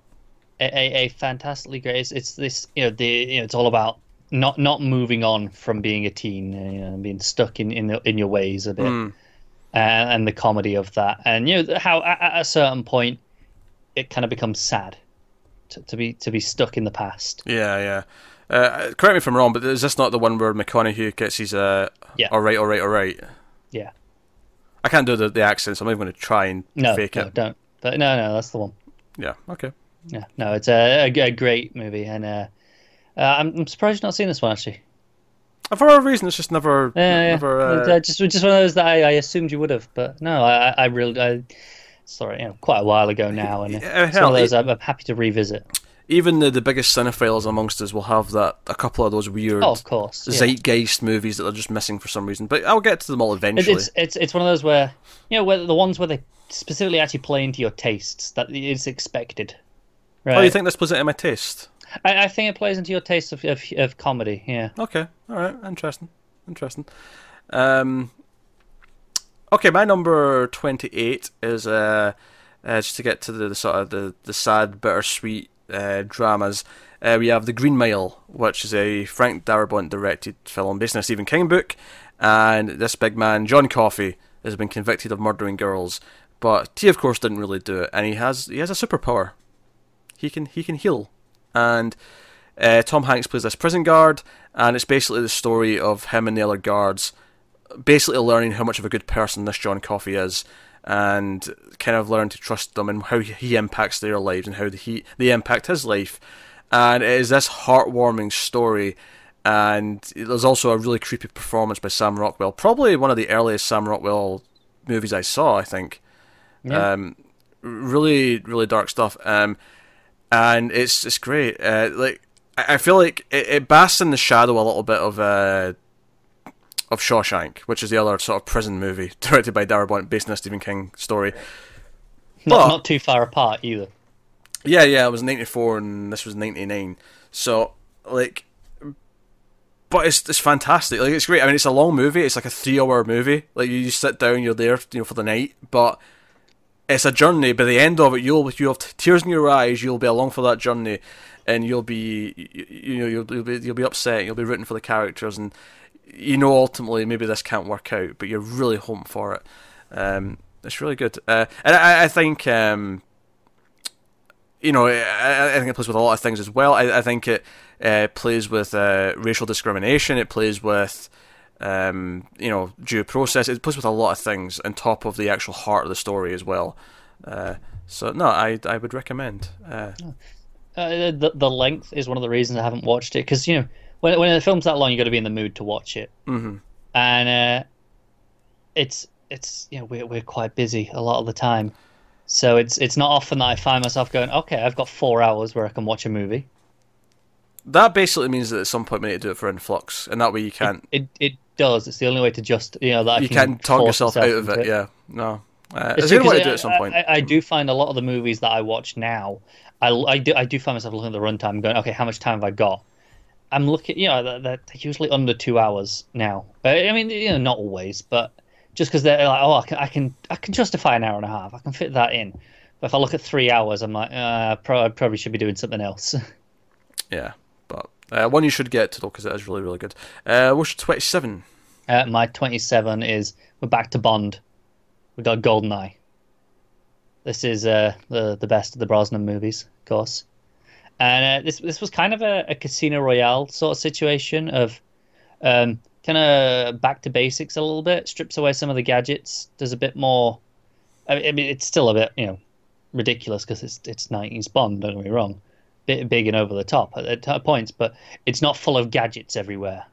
a, a, fantastically great. It's, it's this, you know, the you know, it's all about not not moving on from being a teen, uh, you know, and being stuck in in, the, in your ways a bit, Mm. and, and the comedy of that, and you know how at, at a certain point it kind of becomes sad to, to be to be stuck in the past. Yeah, yeah. Uh, correct me if I'm wrong, but is this not the one where McConaughey gets his uh, Yeah. all right, all right, all right? Yeah. I can't do the, the accent, so I'm not even going to try and No, fake no, it. don't. But no, no, that's the one. Yeah, okay. Yeah, no, it's a, a, a great movie, and uh, uh, I'm, I'm surprised you've not seen this one actually. For whatever reason, it's just never, Yeah, never. Uh, uh, just just one of those that I, I assumed you would have, but no, I, I- really, I, sorry, you know, quite a while ago now, and uh, Yeah, it's one of those I'm, I'm happy to revisit. even the, the biggest cinephiles amongst us will have that a couple of those weird Oh, of course, yeah. zeitgeist movies that are just missing for some reason. But I'll get to them all eventually. It's it's it's one of those where you know where the ones where they specifically actually play into your tastes that is expected. Right. Oh, you think this plays into my taste? I, I think it plays into your taste of, of of comedy. Yeah. Okay, all right, interesting, interesting. Um, okay, my number twenty-eight is uh, uh just to get to the, the sort of the the sad, bittersweet uh, dramas. Uh, we have The Green Mile, which is a Frank Darabont directed film based on a Stephen King book, and this big man John Coffey has been convicted of murdering girls, but he of course didn't really do it, and he has he has a superpower. He can he can heal, and uh, Tom Hanks plays this prison guard, and it's basically the story of him and the other guards, basically learning how much of a good person this John Coffey is, and kind of learn to trust them and how he impacts their lives and how he they impact his life. And it is this heartwarming story, and there's also a really creepy performance by Sam Rockwell, probably one of the earliest Sam Rockwell movies I saw. I think. Yeah. Um, really, really dark stuff. Um, and it's it's great. Uh, like I feel like it, it basks in the shadow a little bit of uh, of Shawshank, which is the other sort of prison movie directed by Darabont, based on a Stephen King story. Not But- not too far apart either. Yeah, yeah, it was ninety four and this was ninety nine. So like, but it's it's fantastic. Like it's great. I mean, it's a long movie. It's like a three hour movie. Like you just sit down, you're there, you know, for the night. But it's a journey. By the end of it, you'll you have tears in your eyes. You'll be along for that journey, and you'll be you, know you'll, you'll be you'll be upset. You'll be rooting for the characters, and you know ultimately maybe this can't work out, but you're really hoping for it. Um, it's really good, uh, and I, I think um, you know I, I think it plays with a lot of things as well. I, I think it uh, plays with uh, racial discrimination. It plays with um, you know due process. It plays with a lot of things on top of the actual heart of the story as well. Uh, so no, I I would recommend. Uh, Uh, the the length is one of the reasons I haven't watched it because you know when when a film's that long, you got to be in the mood to watch it. hmm and uh, it's it's you know we're we're quite busy a lot of the time, so it's it's not often that I find myself going, okay, I've got four hours where I can watch a movie. That basically means that at some point we need to do it for influx, and that way you can't It it does. It's the only way to just you know that you can can't talk yourself out of into it. Yeah, no. Uh, It's it's a good way to do it at some point. I, I do find a lot of the movies that I watch now, I, I do I do find myself looking at the runtime going, okay, how much time have I got? I'm looking, you know, they're, they're usually under two hours now. Uh, I mean, you know, not always, but just because they're like, oh, I can, I can, I can justify an hour and a half. I can fit that in. But if I look at three hours, I'm like, uh, I probably should be doing something else. Yeah, but uh, one you should get though because it is really really good. Uh, what's twenty seven? Uh, my 27 is we're back to Bond. We got Goldeneye. This is uh, the the best of the Brosnan movies, of course. And uh, this this was kind of a, a Casino Royale sort of situation of um, kind of back to basics a little bit, strips away some of the gadgets, does a bit more. I mean it's still a bit you know ridiculous because it's it's 90s Bond. Don't get me wrong, bit big and over the top at, at points, but it's not full of gadgets everywhere.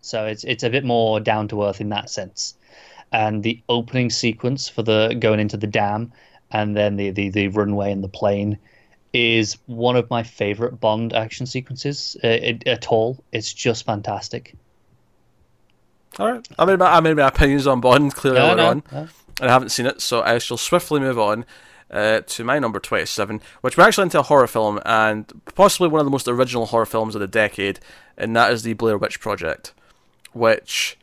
So it's it's a bit more down to earth in that sense. And the opening sequence for the going into the dam and then the, the, the runway and the plane is one of my favorite Bond action sequences uh, it, at all. It's just fantastic. All right, I made my I made my opinions on Bond clearly No, earlier no, on, no. and I haven't seen it, so I shall swiftly move on. Uh, to my number 27, which we're actually into a horror film, and possibly one of the most original horror films of the decade, and that is the Blair Witch Project, which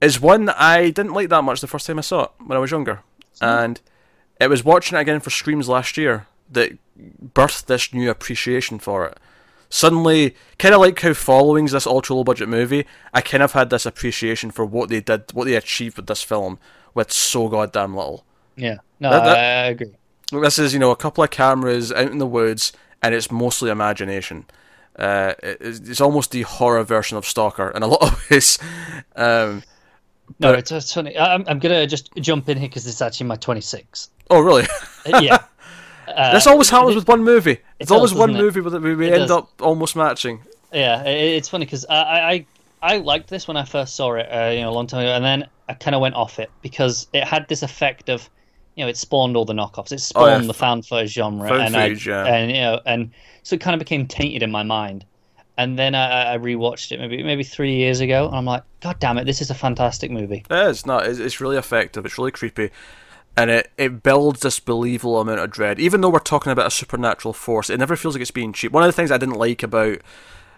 is one that I didn't like that much the first time I saw it when I was younger. And it was watching it again for Screams last year that birthed this new appreciation for it. Suddenly, kind of like how Following's this ultra low budget movie, I kind of had this appreciation for what they did, what they achieved with this film with so goddamn little. Yeah, no, That- that- I agree. This is, you know, a couple of cameras out in the woods, and it's mostly imagination. Uh, it- it's, almost the horror version of Stalker in a lot of ways. Um, No, it's, it's funny. I'm, I'm gonna just jump in here because it's actually my 26. oh, really? Uh, yeah, uh, this always happens with one movie. It's does, always one doesn't it? movie where we, we end does. up almost matching. Yeah, it, it's funny because I, I I I liked this when I first saw it, uh, you know, a long time ago, and then I kind of went off it because it had this effect of, you know, it spawned all the knockoffs. It spawned Oh, yeah. the footage genre, Found and I, yeah. and you know, and so it kind of became tainted in my mind. And then I, I rewatched it maybe maybe three years ago, and I'm like, God damn it, this is a fantastic movie. It is not. It's, it's really effective. It's really creepy, and it it builds this believable amount of dread. Even though we're talking about a supernatural force, it never feels like it's being cheap. One of the things I didn't like about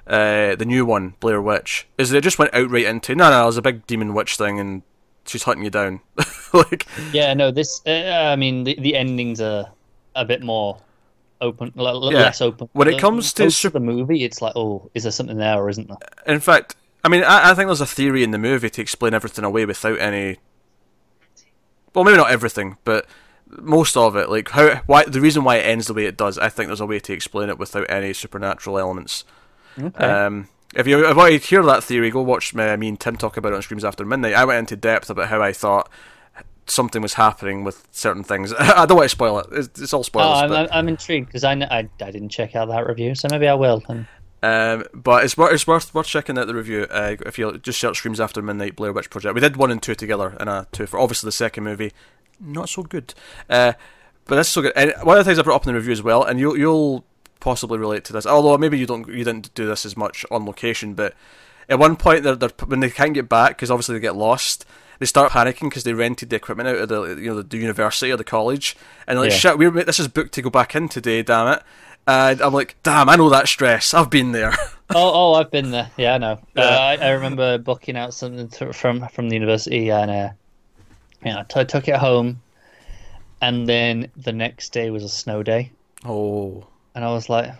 uh, the new one, Blair Witch, is that it just went outright into no, no, there's a big demon witch thing, and she's hunting you down. like, Yeah, no, this. Uh, I mean, the the endings are a bit more open, l- l- Yeah. less open. When it Uh, comes to of the movie, it's like, oh, is there something there or isn't there? in fact, I mean, I, I think there's a theory in the movie to explain everything away without any. Well, maybe not everything, but most of it. Like how why the reason why it ends the way it does. I think there's a way to explain it without any supernatural elements. Okay. Um, if you want to hear that theory, go watch me, me and Tim talk about it on Screams After Midnight. I went into depth about how I thought something was happening with certain things. I don't want to spoil it. It's, it's all Oh. I'm, but, I'm, intrigued because I, I I didn't check out that review, so maybe I will. And Um, but it's worth it's worth worth checking out the review. Uh, if you just search "Screams After Midnight" Blair Witch Project, we did one and two together, and a two for obviously the second movie, not so good. Uh, but that's so good. And one of the things I brought up in the review as well, and you'll you'll possibly relate to this. Although maybe you don't you didn't do this as much on location, but at one point they're, they're when they can't get back because obviously they get lost. They start panicking because they rented the equipment out of the you know the, the university or the college, and they're like Yeah. shit, we're this is booked to go back in today. Damn it! And I'm like, damn, I know that stress. I've been there. oh, oh, I've been there. Yeah, I know. Yeah. Uh, I, I remember booking out something to, from from the university, and uh, yeah, I t- took it home, and then the next day was a snow day, oh, and I was like,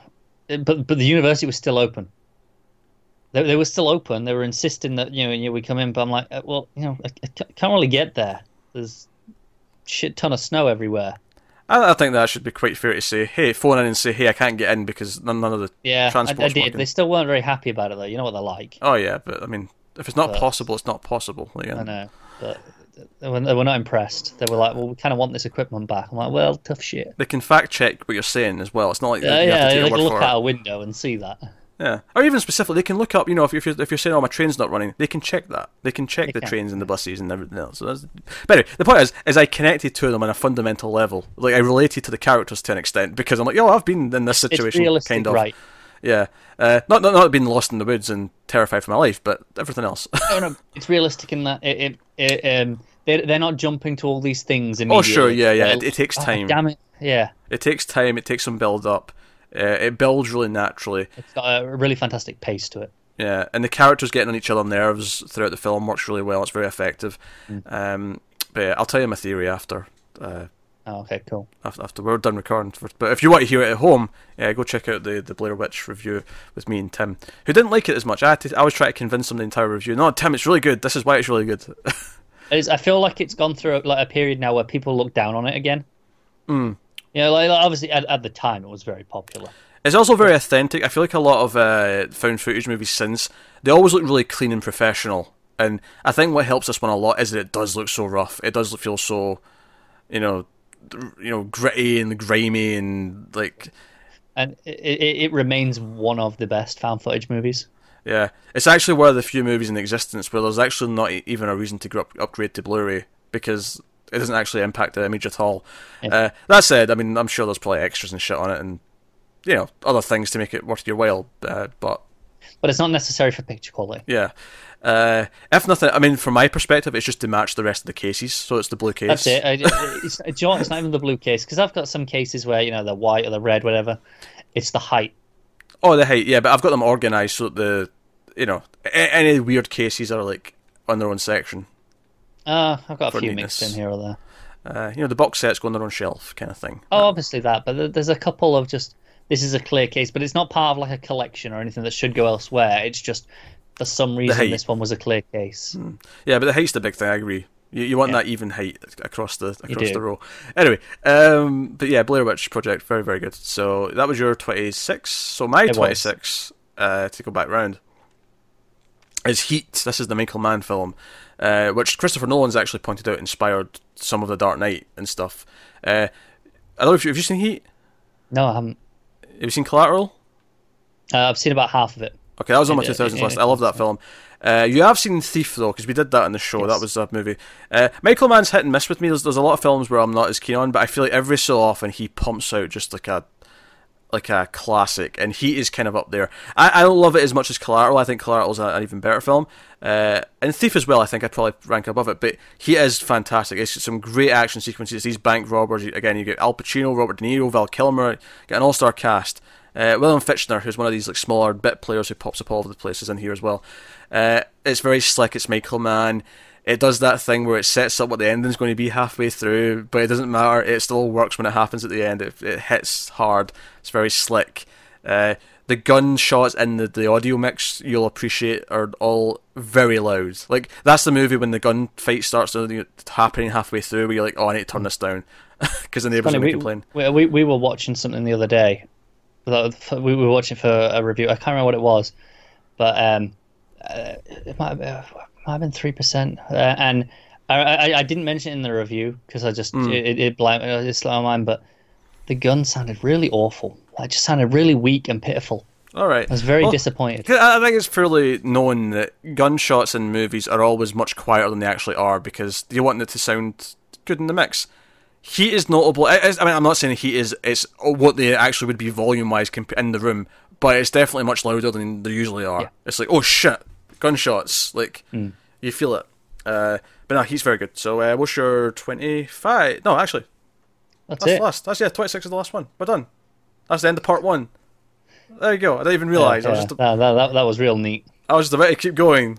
but but the university was still open. They, they were still open. They were insisting that you know you- we come in, but I'm like, uh, well, you know, I, I can't really get there. There's shit ton of snow everywhere. I, I think that should be quite fair to say. Hey, phone in and say, hey, I can't get in because none, none of the Yeah, I, I did. working. They still weren't very happy about it though. You know what they're like. Oh yeah, but I mean, if it's not But- possible, it's not possible. Like, I know, but they were, they were not impressed. They were like, "Well, we kind of want this equipment back." I'm like, "Well, tough shit." They can fact check what you're saying as well. It's not like you have yeah. to They can look out it. a window and see that. Yeah, or even specifically, they can look up. You know, if you're if you're saying, "Oh, my train's not running," they can check that. They can check They the can, trains and the buses and everything else. So that's, but anyway, the point is, is I connected to them on a fundamental level. Like I related to the characters to an extent because I'm like, yo, I've been in this It's situation, realistic, kind of. right? Yeah, uh, not not not being lost in the woods and terrified for my life, but everything else. No, no, it's realistic in that it, it, it um, they're they're not jumping to all these things immediately. oh, sure, yeah, yeah. It, it takes Oh, time. damn it! Yeah, It takes time. It takes some build up. Uh, it builds really naturally. it's got a really fantastic pace to it. Yeah, and the characters getting on each other's nerves throughout the film works really well. It's very effective. Um, but yeah, I'll tell you my theory after. Uh, Oh, okay, cool. after, after we're done recording. For, but if you want to hear it at home, yeah, go check out the, the Blair Witch review with me and Tim, who didn't like it as much. I had to, I was trying to convince him the entire review. No, Tim, it's really good. This is why it's really good. It's, I feel like it's gone through like a period now where people look down on it again. Mm. You know, like, like, obviously at, at the time it was very popular. It's also very authentic. I feel like a lot of uh, found footage movies since they always look really clean and professional, and I think what helps this one a lot is that it does look so rough. It does feel so, you know, you know, gritty and grimy and like and it, it, it remains one of the best found footage movies. Yeah, it's actually one of the few movies in existence where there's actually not even a reason to up- upgrade to Blu-ray because it doesn't actually impact the image at all. Yeah. Uh, that said, I mean, I'm sure there's probably extras and shit on it, and you know, other things to make it worth your while. Uh, but But it's not necessary for picture quality. yeah, uh, if nothing, I mean, from my perspective, it's just to match the rest of the cases, so it's the blue case. That's it. I, it's, do you know what? It's not even the blue case because I've got some cases where you know they're white or they're red, whatever. It's the height. Oh, the height, yeah, but I've got them organised so that the, you know, a- any weird cases are like on their own section. Uh, I've got a few neatness. mixed in here or there. Uh, you know, the box sets go on their own shelf, kind of thing. Oh, obviously that, but there's a couple of just this is a clear case, but it's not part of like a collection or anything that should go elsewhere. It's just for some reason this one was a clear case. Yeah, but the height's the big thing. I agree. You, you want Yeah. that even height across the across the row. Anyway, um, but yeah, Blair Witch Project, very very good. So that was your twenty six. So my twenty six uh, to go back round is Heat. This is the Michael Mann film, uh, which Christopher Nolan's actually pointed out inspired some of the Dark Knight and stuff. Uh, I don't know if you have you seen Heat. No, I haven't. Have you seen Collateral? Uh, I've seen about half of it. Okay, that was on my Yeah, 2000s list. I love that film. Uh, you have seen Thief though, because we did that in the show. Yes. That was a movie. Uh, Michael Mann's hit and miss with me. There's, there's a lot of films where I'm not as keen on, but I feel like every so often he pumps out just like a like a classic, and Heat is kind of up there. I, I don't love it as much as Collateral. I think Collateral's a, an even better film, uh, and Thief as well. I think I'd probably rank above it, but Heat is fantastic. It's some great action sequences. These bank robbers again. You get Al Pacino, Robert De Niro, Val Kilmer. Get an all-star cast. Uh, William Fichtner, who's one of these like smaller bit players who pops up all over the places in here as well. Uh, it's very slick. It's Michael Mann. It does that thing where it sets up what the ending's going to be halfway through, but it doesn't matter. It still works when it happens at the end. It, it hits hard. It's very slick. Uh, the gun shots in the, the audio mix you'll appreciate are all very loud. Like that's the movie when the gun fight starts happening halfway through, where you're like, "Oh, I need to turn this down," because the neighbors are Funny, going to we, complain. we, we we were watching something the other day. We were watching for a review. I can't remember what it was, but um, uh, it might have, been- have been three percent. Uh, and I, I I didn't mention it in the review because I just Hmm. it, it it slipped my mind. But the gun sounded really awful. It just sounded really weak and pitiful. All right, I was very Well, disappointed. I think it's fairly known that gunshots in movies are always much quieter than they actually are because you want it to sound good in the mix. Heat is notable. I, I mean, I'm not saying heat is it's what they actually would be volume wise in the room, but it's definitely much louder than they usually are. Yeah. It's like, oh shit, gunshots! Like you feel it. Uh, but no, he's very good. So, uh, what's your 25? No, actually, That's that's last. That's yeah, 26 is the last one. We're done. That's the end of part one. There you go. I didn't even realise. I was Yeah, just that, that, that was real neat. I was just about to keep going.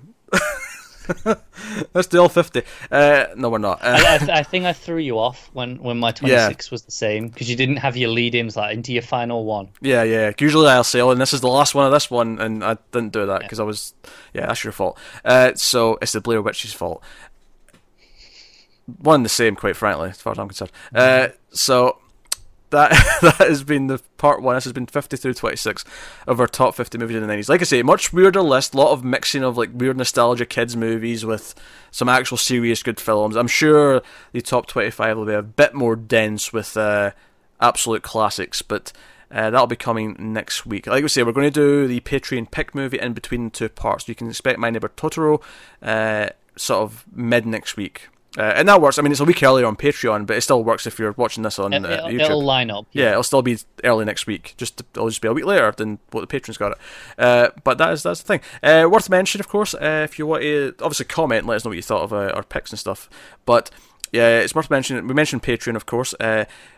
Let's do all 50. Uh, no, we're not. Uh, I, I, th- I think I threw you off when, when my 26 was the same because you didn't have your lead-ins like into your final one. yeah, yeah. Usually I'll say, oh, and this is the last one of this one, and I didn't do that because I was. Yeah, that's your fault. Uh, so it's the Blair Witch's fault. One and the same, quite frankly, as far as I'm concerned. Uh, so that that has been the part one. This has been 50 through 26 of our top 50 movies in the 90s. Like I say, much weirder list. A lot of mixing of like weird nostalgia kids movies with some actual serious good films. I'm sure the top 25 will be a bit more dense with uh, absolute classics, but Uh, that'll be coming next week. Like we say, we're going to do the Patreon pick movie in between the two parts. You can expect My Neighbor Totoro uh, sort of mid next week. Uh, and that works. I mean, it's a week earlier on Patreon, but it still works if you're watching this on It, uh, it'll, YouTube. it'll line up. Yeah, it'll still be early next week. Just it'll just be a week later than what the patrons got it. Uh, but that is that's the thing. Uh, worth mentioning, of course, uh, if you want to obviously comment, and let us know what you thought of uh, our picks and stuff. But yeah, it's worth mentioning. We mentioned Patreon, of course.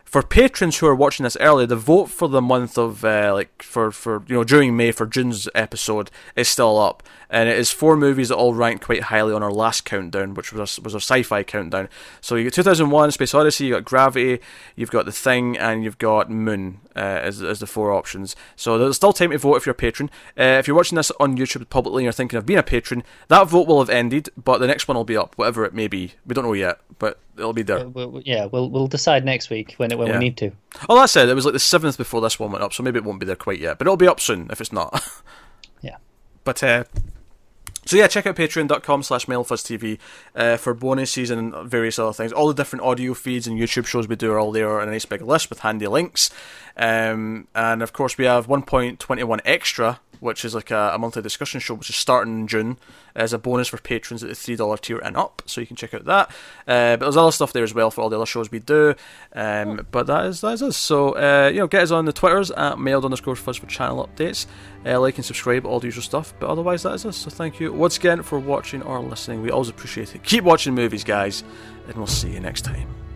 For patrons who are watching this early, the vote for the month of uh, like for for you know during May for June's episode is still up, and it is four movies that all ranked quite highly on our last countdown, which was was our sci-fi countdown. So you got 2001: Space Odyssey, you got Gravity, you've got The Thing, and you've got Moon uh, as as the four options. So there's still time to vote if you're a patron. Uh, if you're watching this on YouTube publicly and you're thinking of being a patron, that vote will have ended, but the next one will be up, whatever it may be. We don't know yet, but it'll be there. We'll, yeah, we'll we'll decide next week when it, when Yeah. we need to. Oh, that's it. It was like the seventh before this one went up, so maybe it won't be there quite yet, but it'll be up soon if it's not. Yeah. But uh, so yeah, check out patreon.com slash mailedfuzztv uh, for bonuses and various other things. All the different audio feeds and YouTube shows we do are all there in a nice big list with handy links. Um, and of course, we have 1.21 Extra, which is like a, a monthly discussion show, which is starting in June as a bonus for patrons at the $3 tier and up. So you can check out that. Uh, but there's other stuff there as well for all the other shows we do. Um, but that is, that is us. So, uh, you know, get us on the Twitters at mailed underscore fuzz for channel updates. Uh, like and subscribe, all the usual stuff. But otherwise, that is us. So thank you once again for watching or listening. We always appreciate it. Keep watching movies, guys, and we'll see you next time.